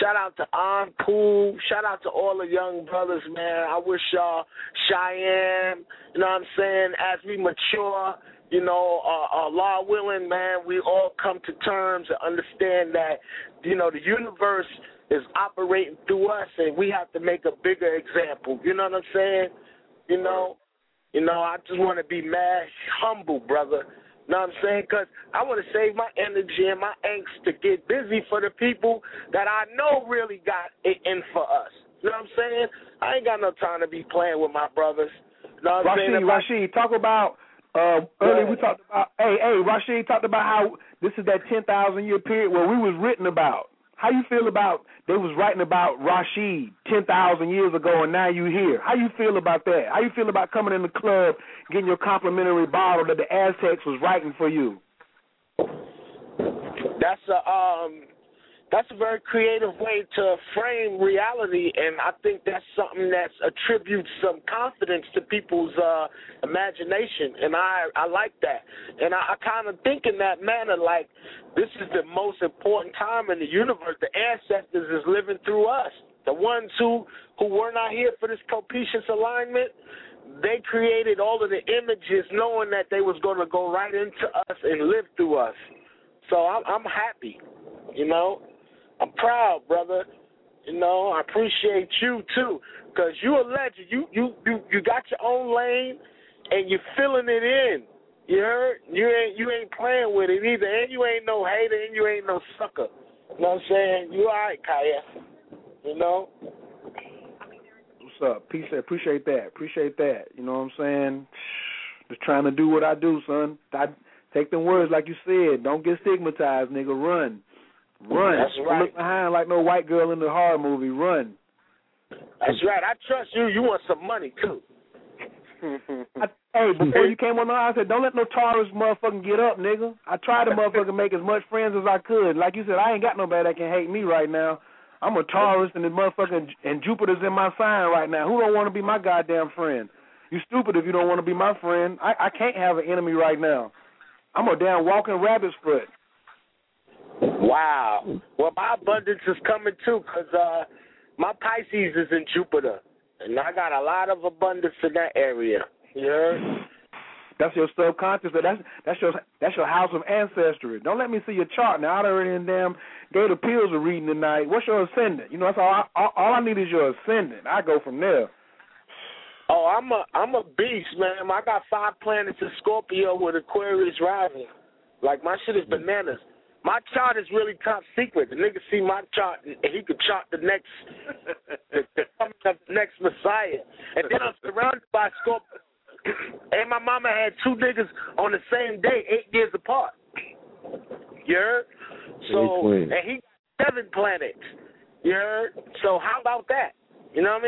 Shout out to Pool. Shout out to all the young brothers, man. I wish y'all Cheyenne, you know what I'm saying, as we mature, you know, uh, uh, law willing, man, we all come to terms and understand that, you know, the universe is operating through us and we have to make a bigger example. You know what I'm saying? You know, you know, I just want to be mad humble, brother. You know what I'm saying? Because I want to save my energy and my angst to get busy for the people that I know really got it in for us. You know what I'm saying? I ain't got no time to be playing with my brothers. You know what I'm? Rashid, I- Rashid, talk about uh earlier we talked about hey, hey, Rashid talked about how this is that ten thousand year period where we was written about. How you feel about they was writing about Rashid ten thousand years ago and now you here? How you feel about that? How you feel about coming in the club, getting your complimentary bottle that the Aztecs was writing for you? that's a um that's a very creative way to frame reality and I think that's something that attributes some confidence to people's uh imagination and I I like that. And I, I kind of think in that manner like this is the most important time in the universe. The ancestors is living through us. The ones who who were not here for this copaceous alignment, they created all of the images knowing that they was going to go right into us and live through us. So I'm I'm happy, you know. I'm proud, brother. You know, I appreciate you too, cause you a legend. You you you you got your own lane, and you're filling it in. You heard? You ain't you ain't playing with it either, and you ain't no hater, and you ain't no sucker. You know what I'm saying? You all right, Kaya? You know? What's up? Peace. Appreciate that. Appreciate that. You know what I'm saying? Just trying to do what I do, son. I take them words like you said. Don't get stigmatized, nigga. Run, run. That's right. look behind like no white girl in the horror movie. Run. That's right. I trust you. You want some money too. I, hey, before you came on the line, I said, don't let no Taurus motherfucking get up, nigga. I tried to motherfucking make as much friends as I could. Like you said, I ain't got nobody that can hate me right now. I'm a Taurus and the motherfucking and Jupiter's in my sign right now. Who don't want to be my goddamn friend? You stupid if you don't want to be my friend. I, I can't have an enemy right now. I'm a damn walking rabbit's foot. Wow. Well, my abundance is coming too, cause uh, my Pisces is in Jupiter, and I got a lot of abundance in that area. You heard? That's your subconscious. That's that's your that's your house of ancestry. Don't let me see your chart now. I already damn gave the pills a reading tonight. What's your ascendant? You know, that's all. I, all, all I need is your ascendant. I go from there. Oh, I'm a I'm a beast, man. I got five planets in Scorpio with Aquarius rising. Like my shit is bananas. My chart is really top secret. The nigga see my chart and he could chart the next the, the coming of the next Messiah. And then I'm surrounded by Scorpio. and my mama had two niggas on the same day, eight years apart. You heard? So and he got seven planets. You heard? So how about that? You know what I mean?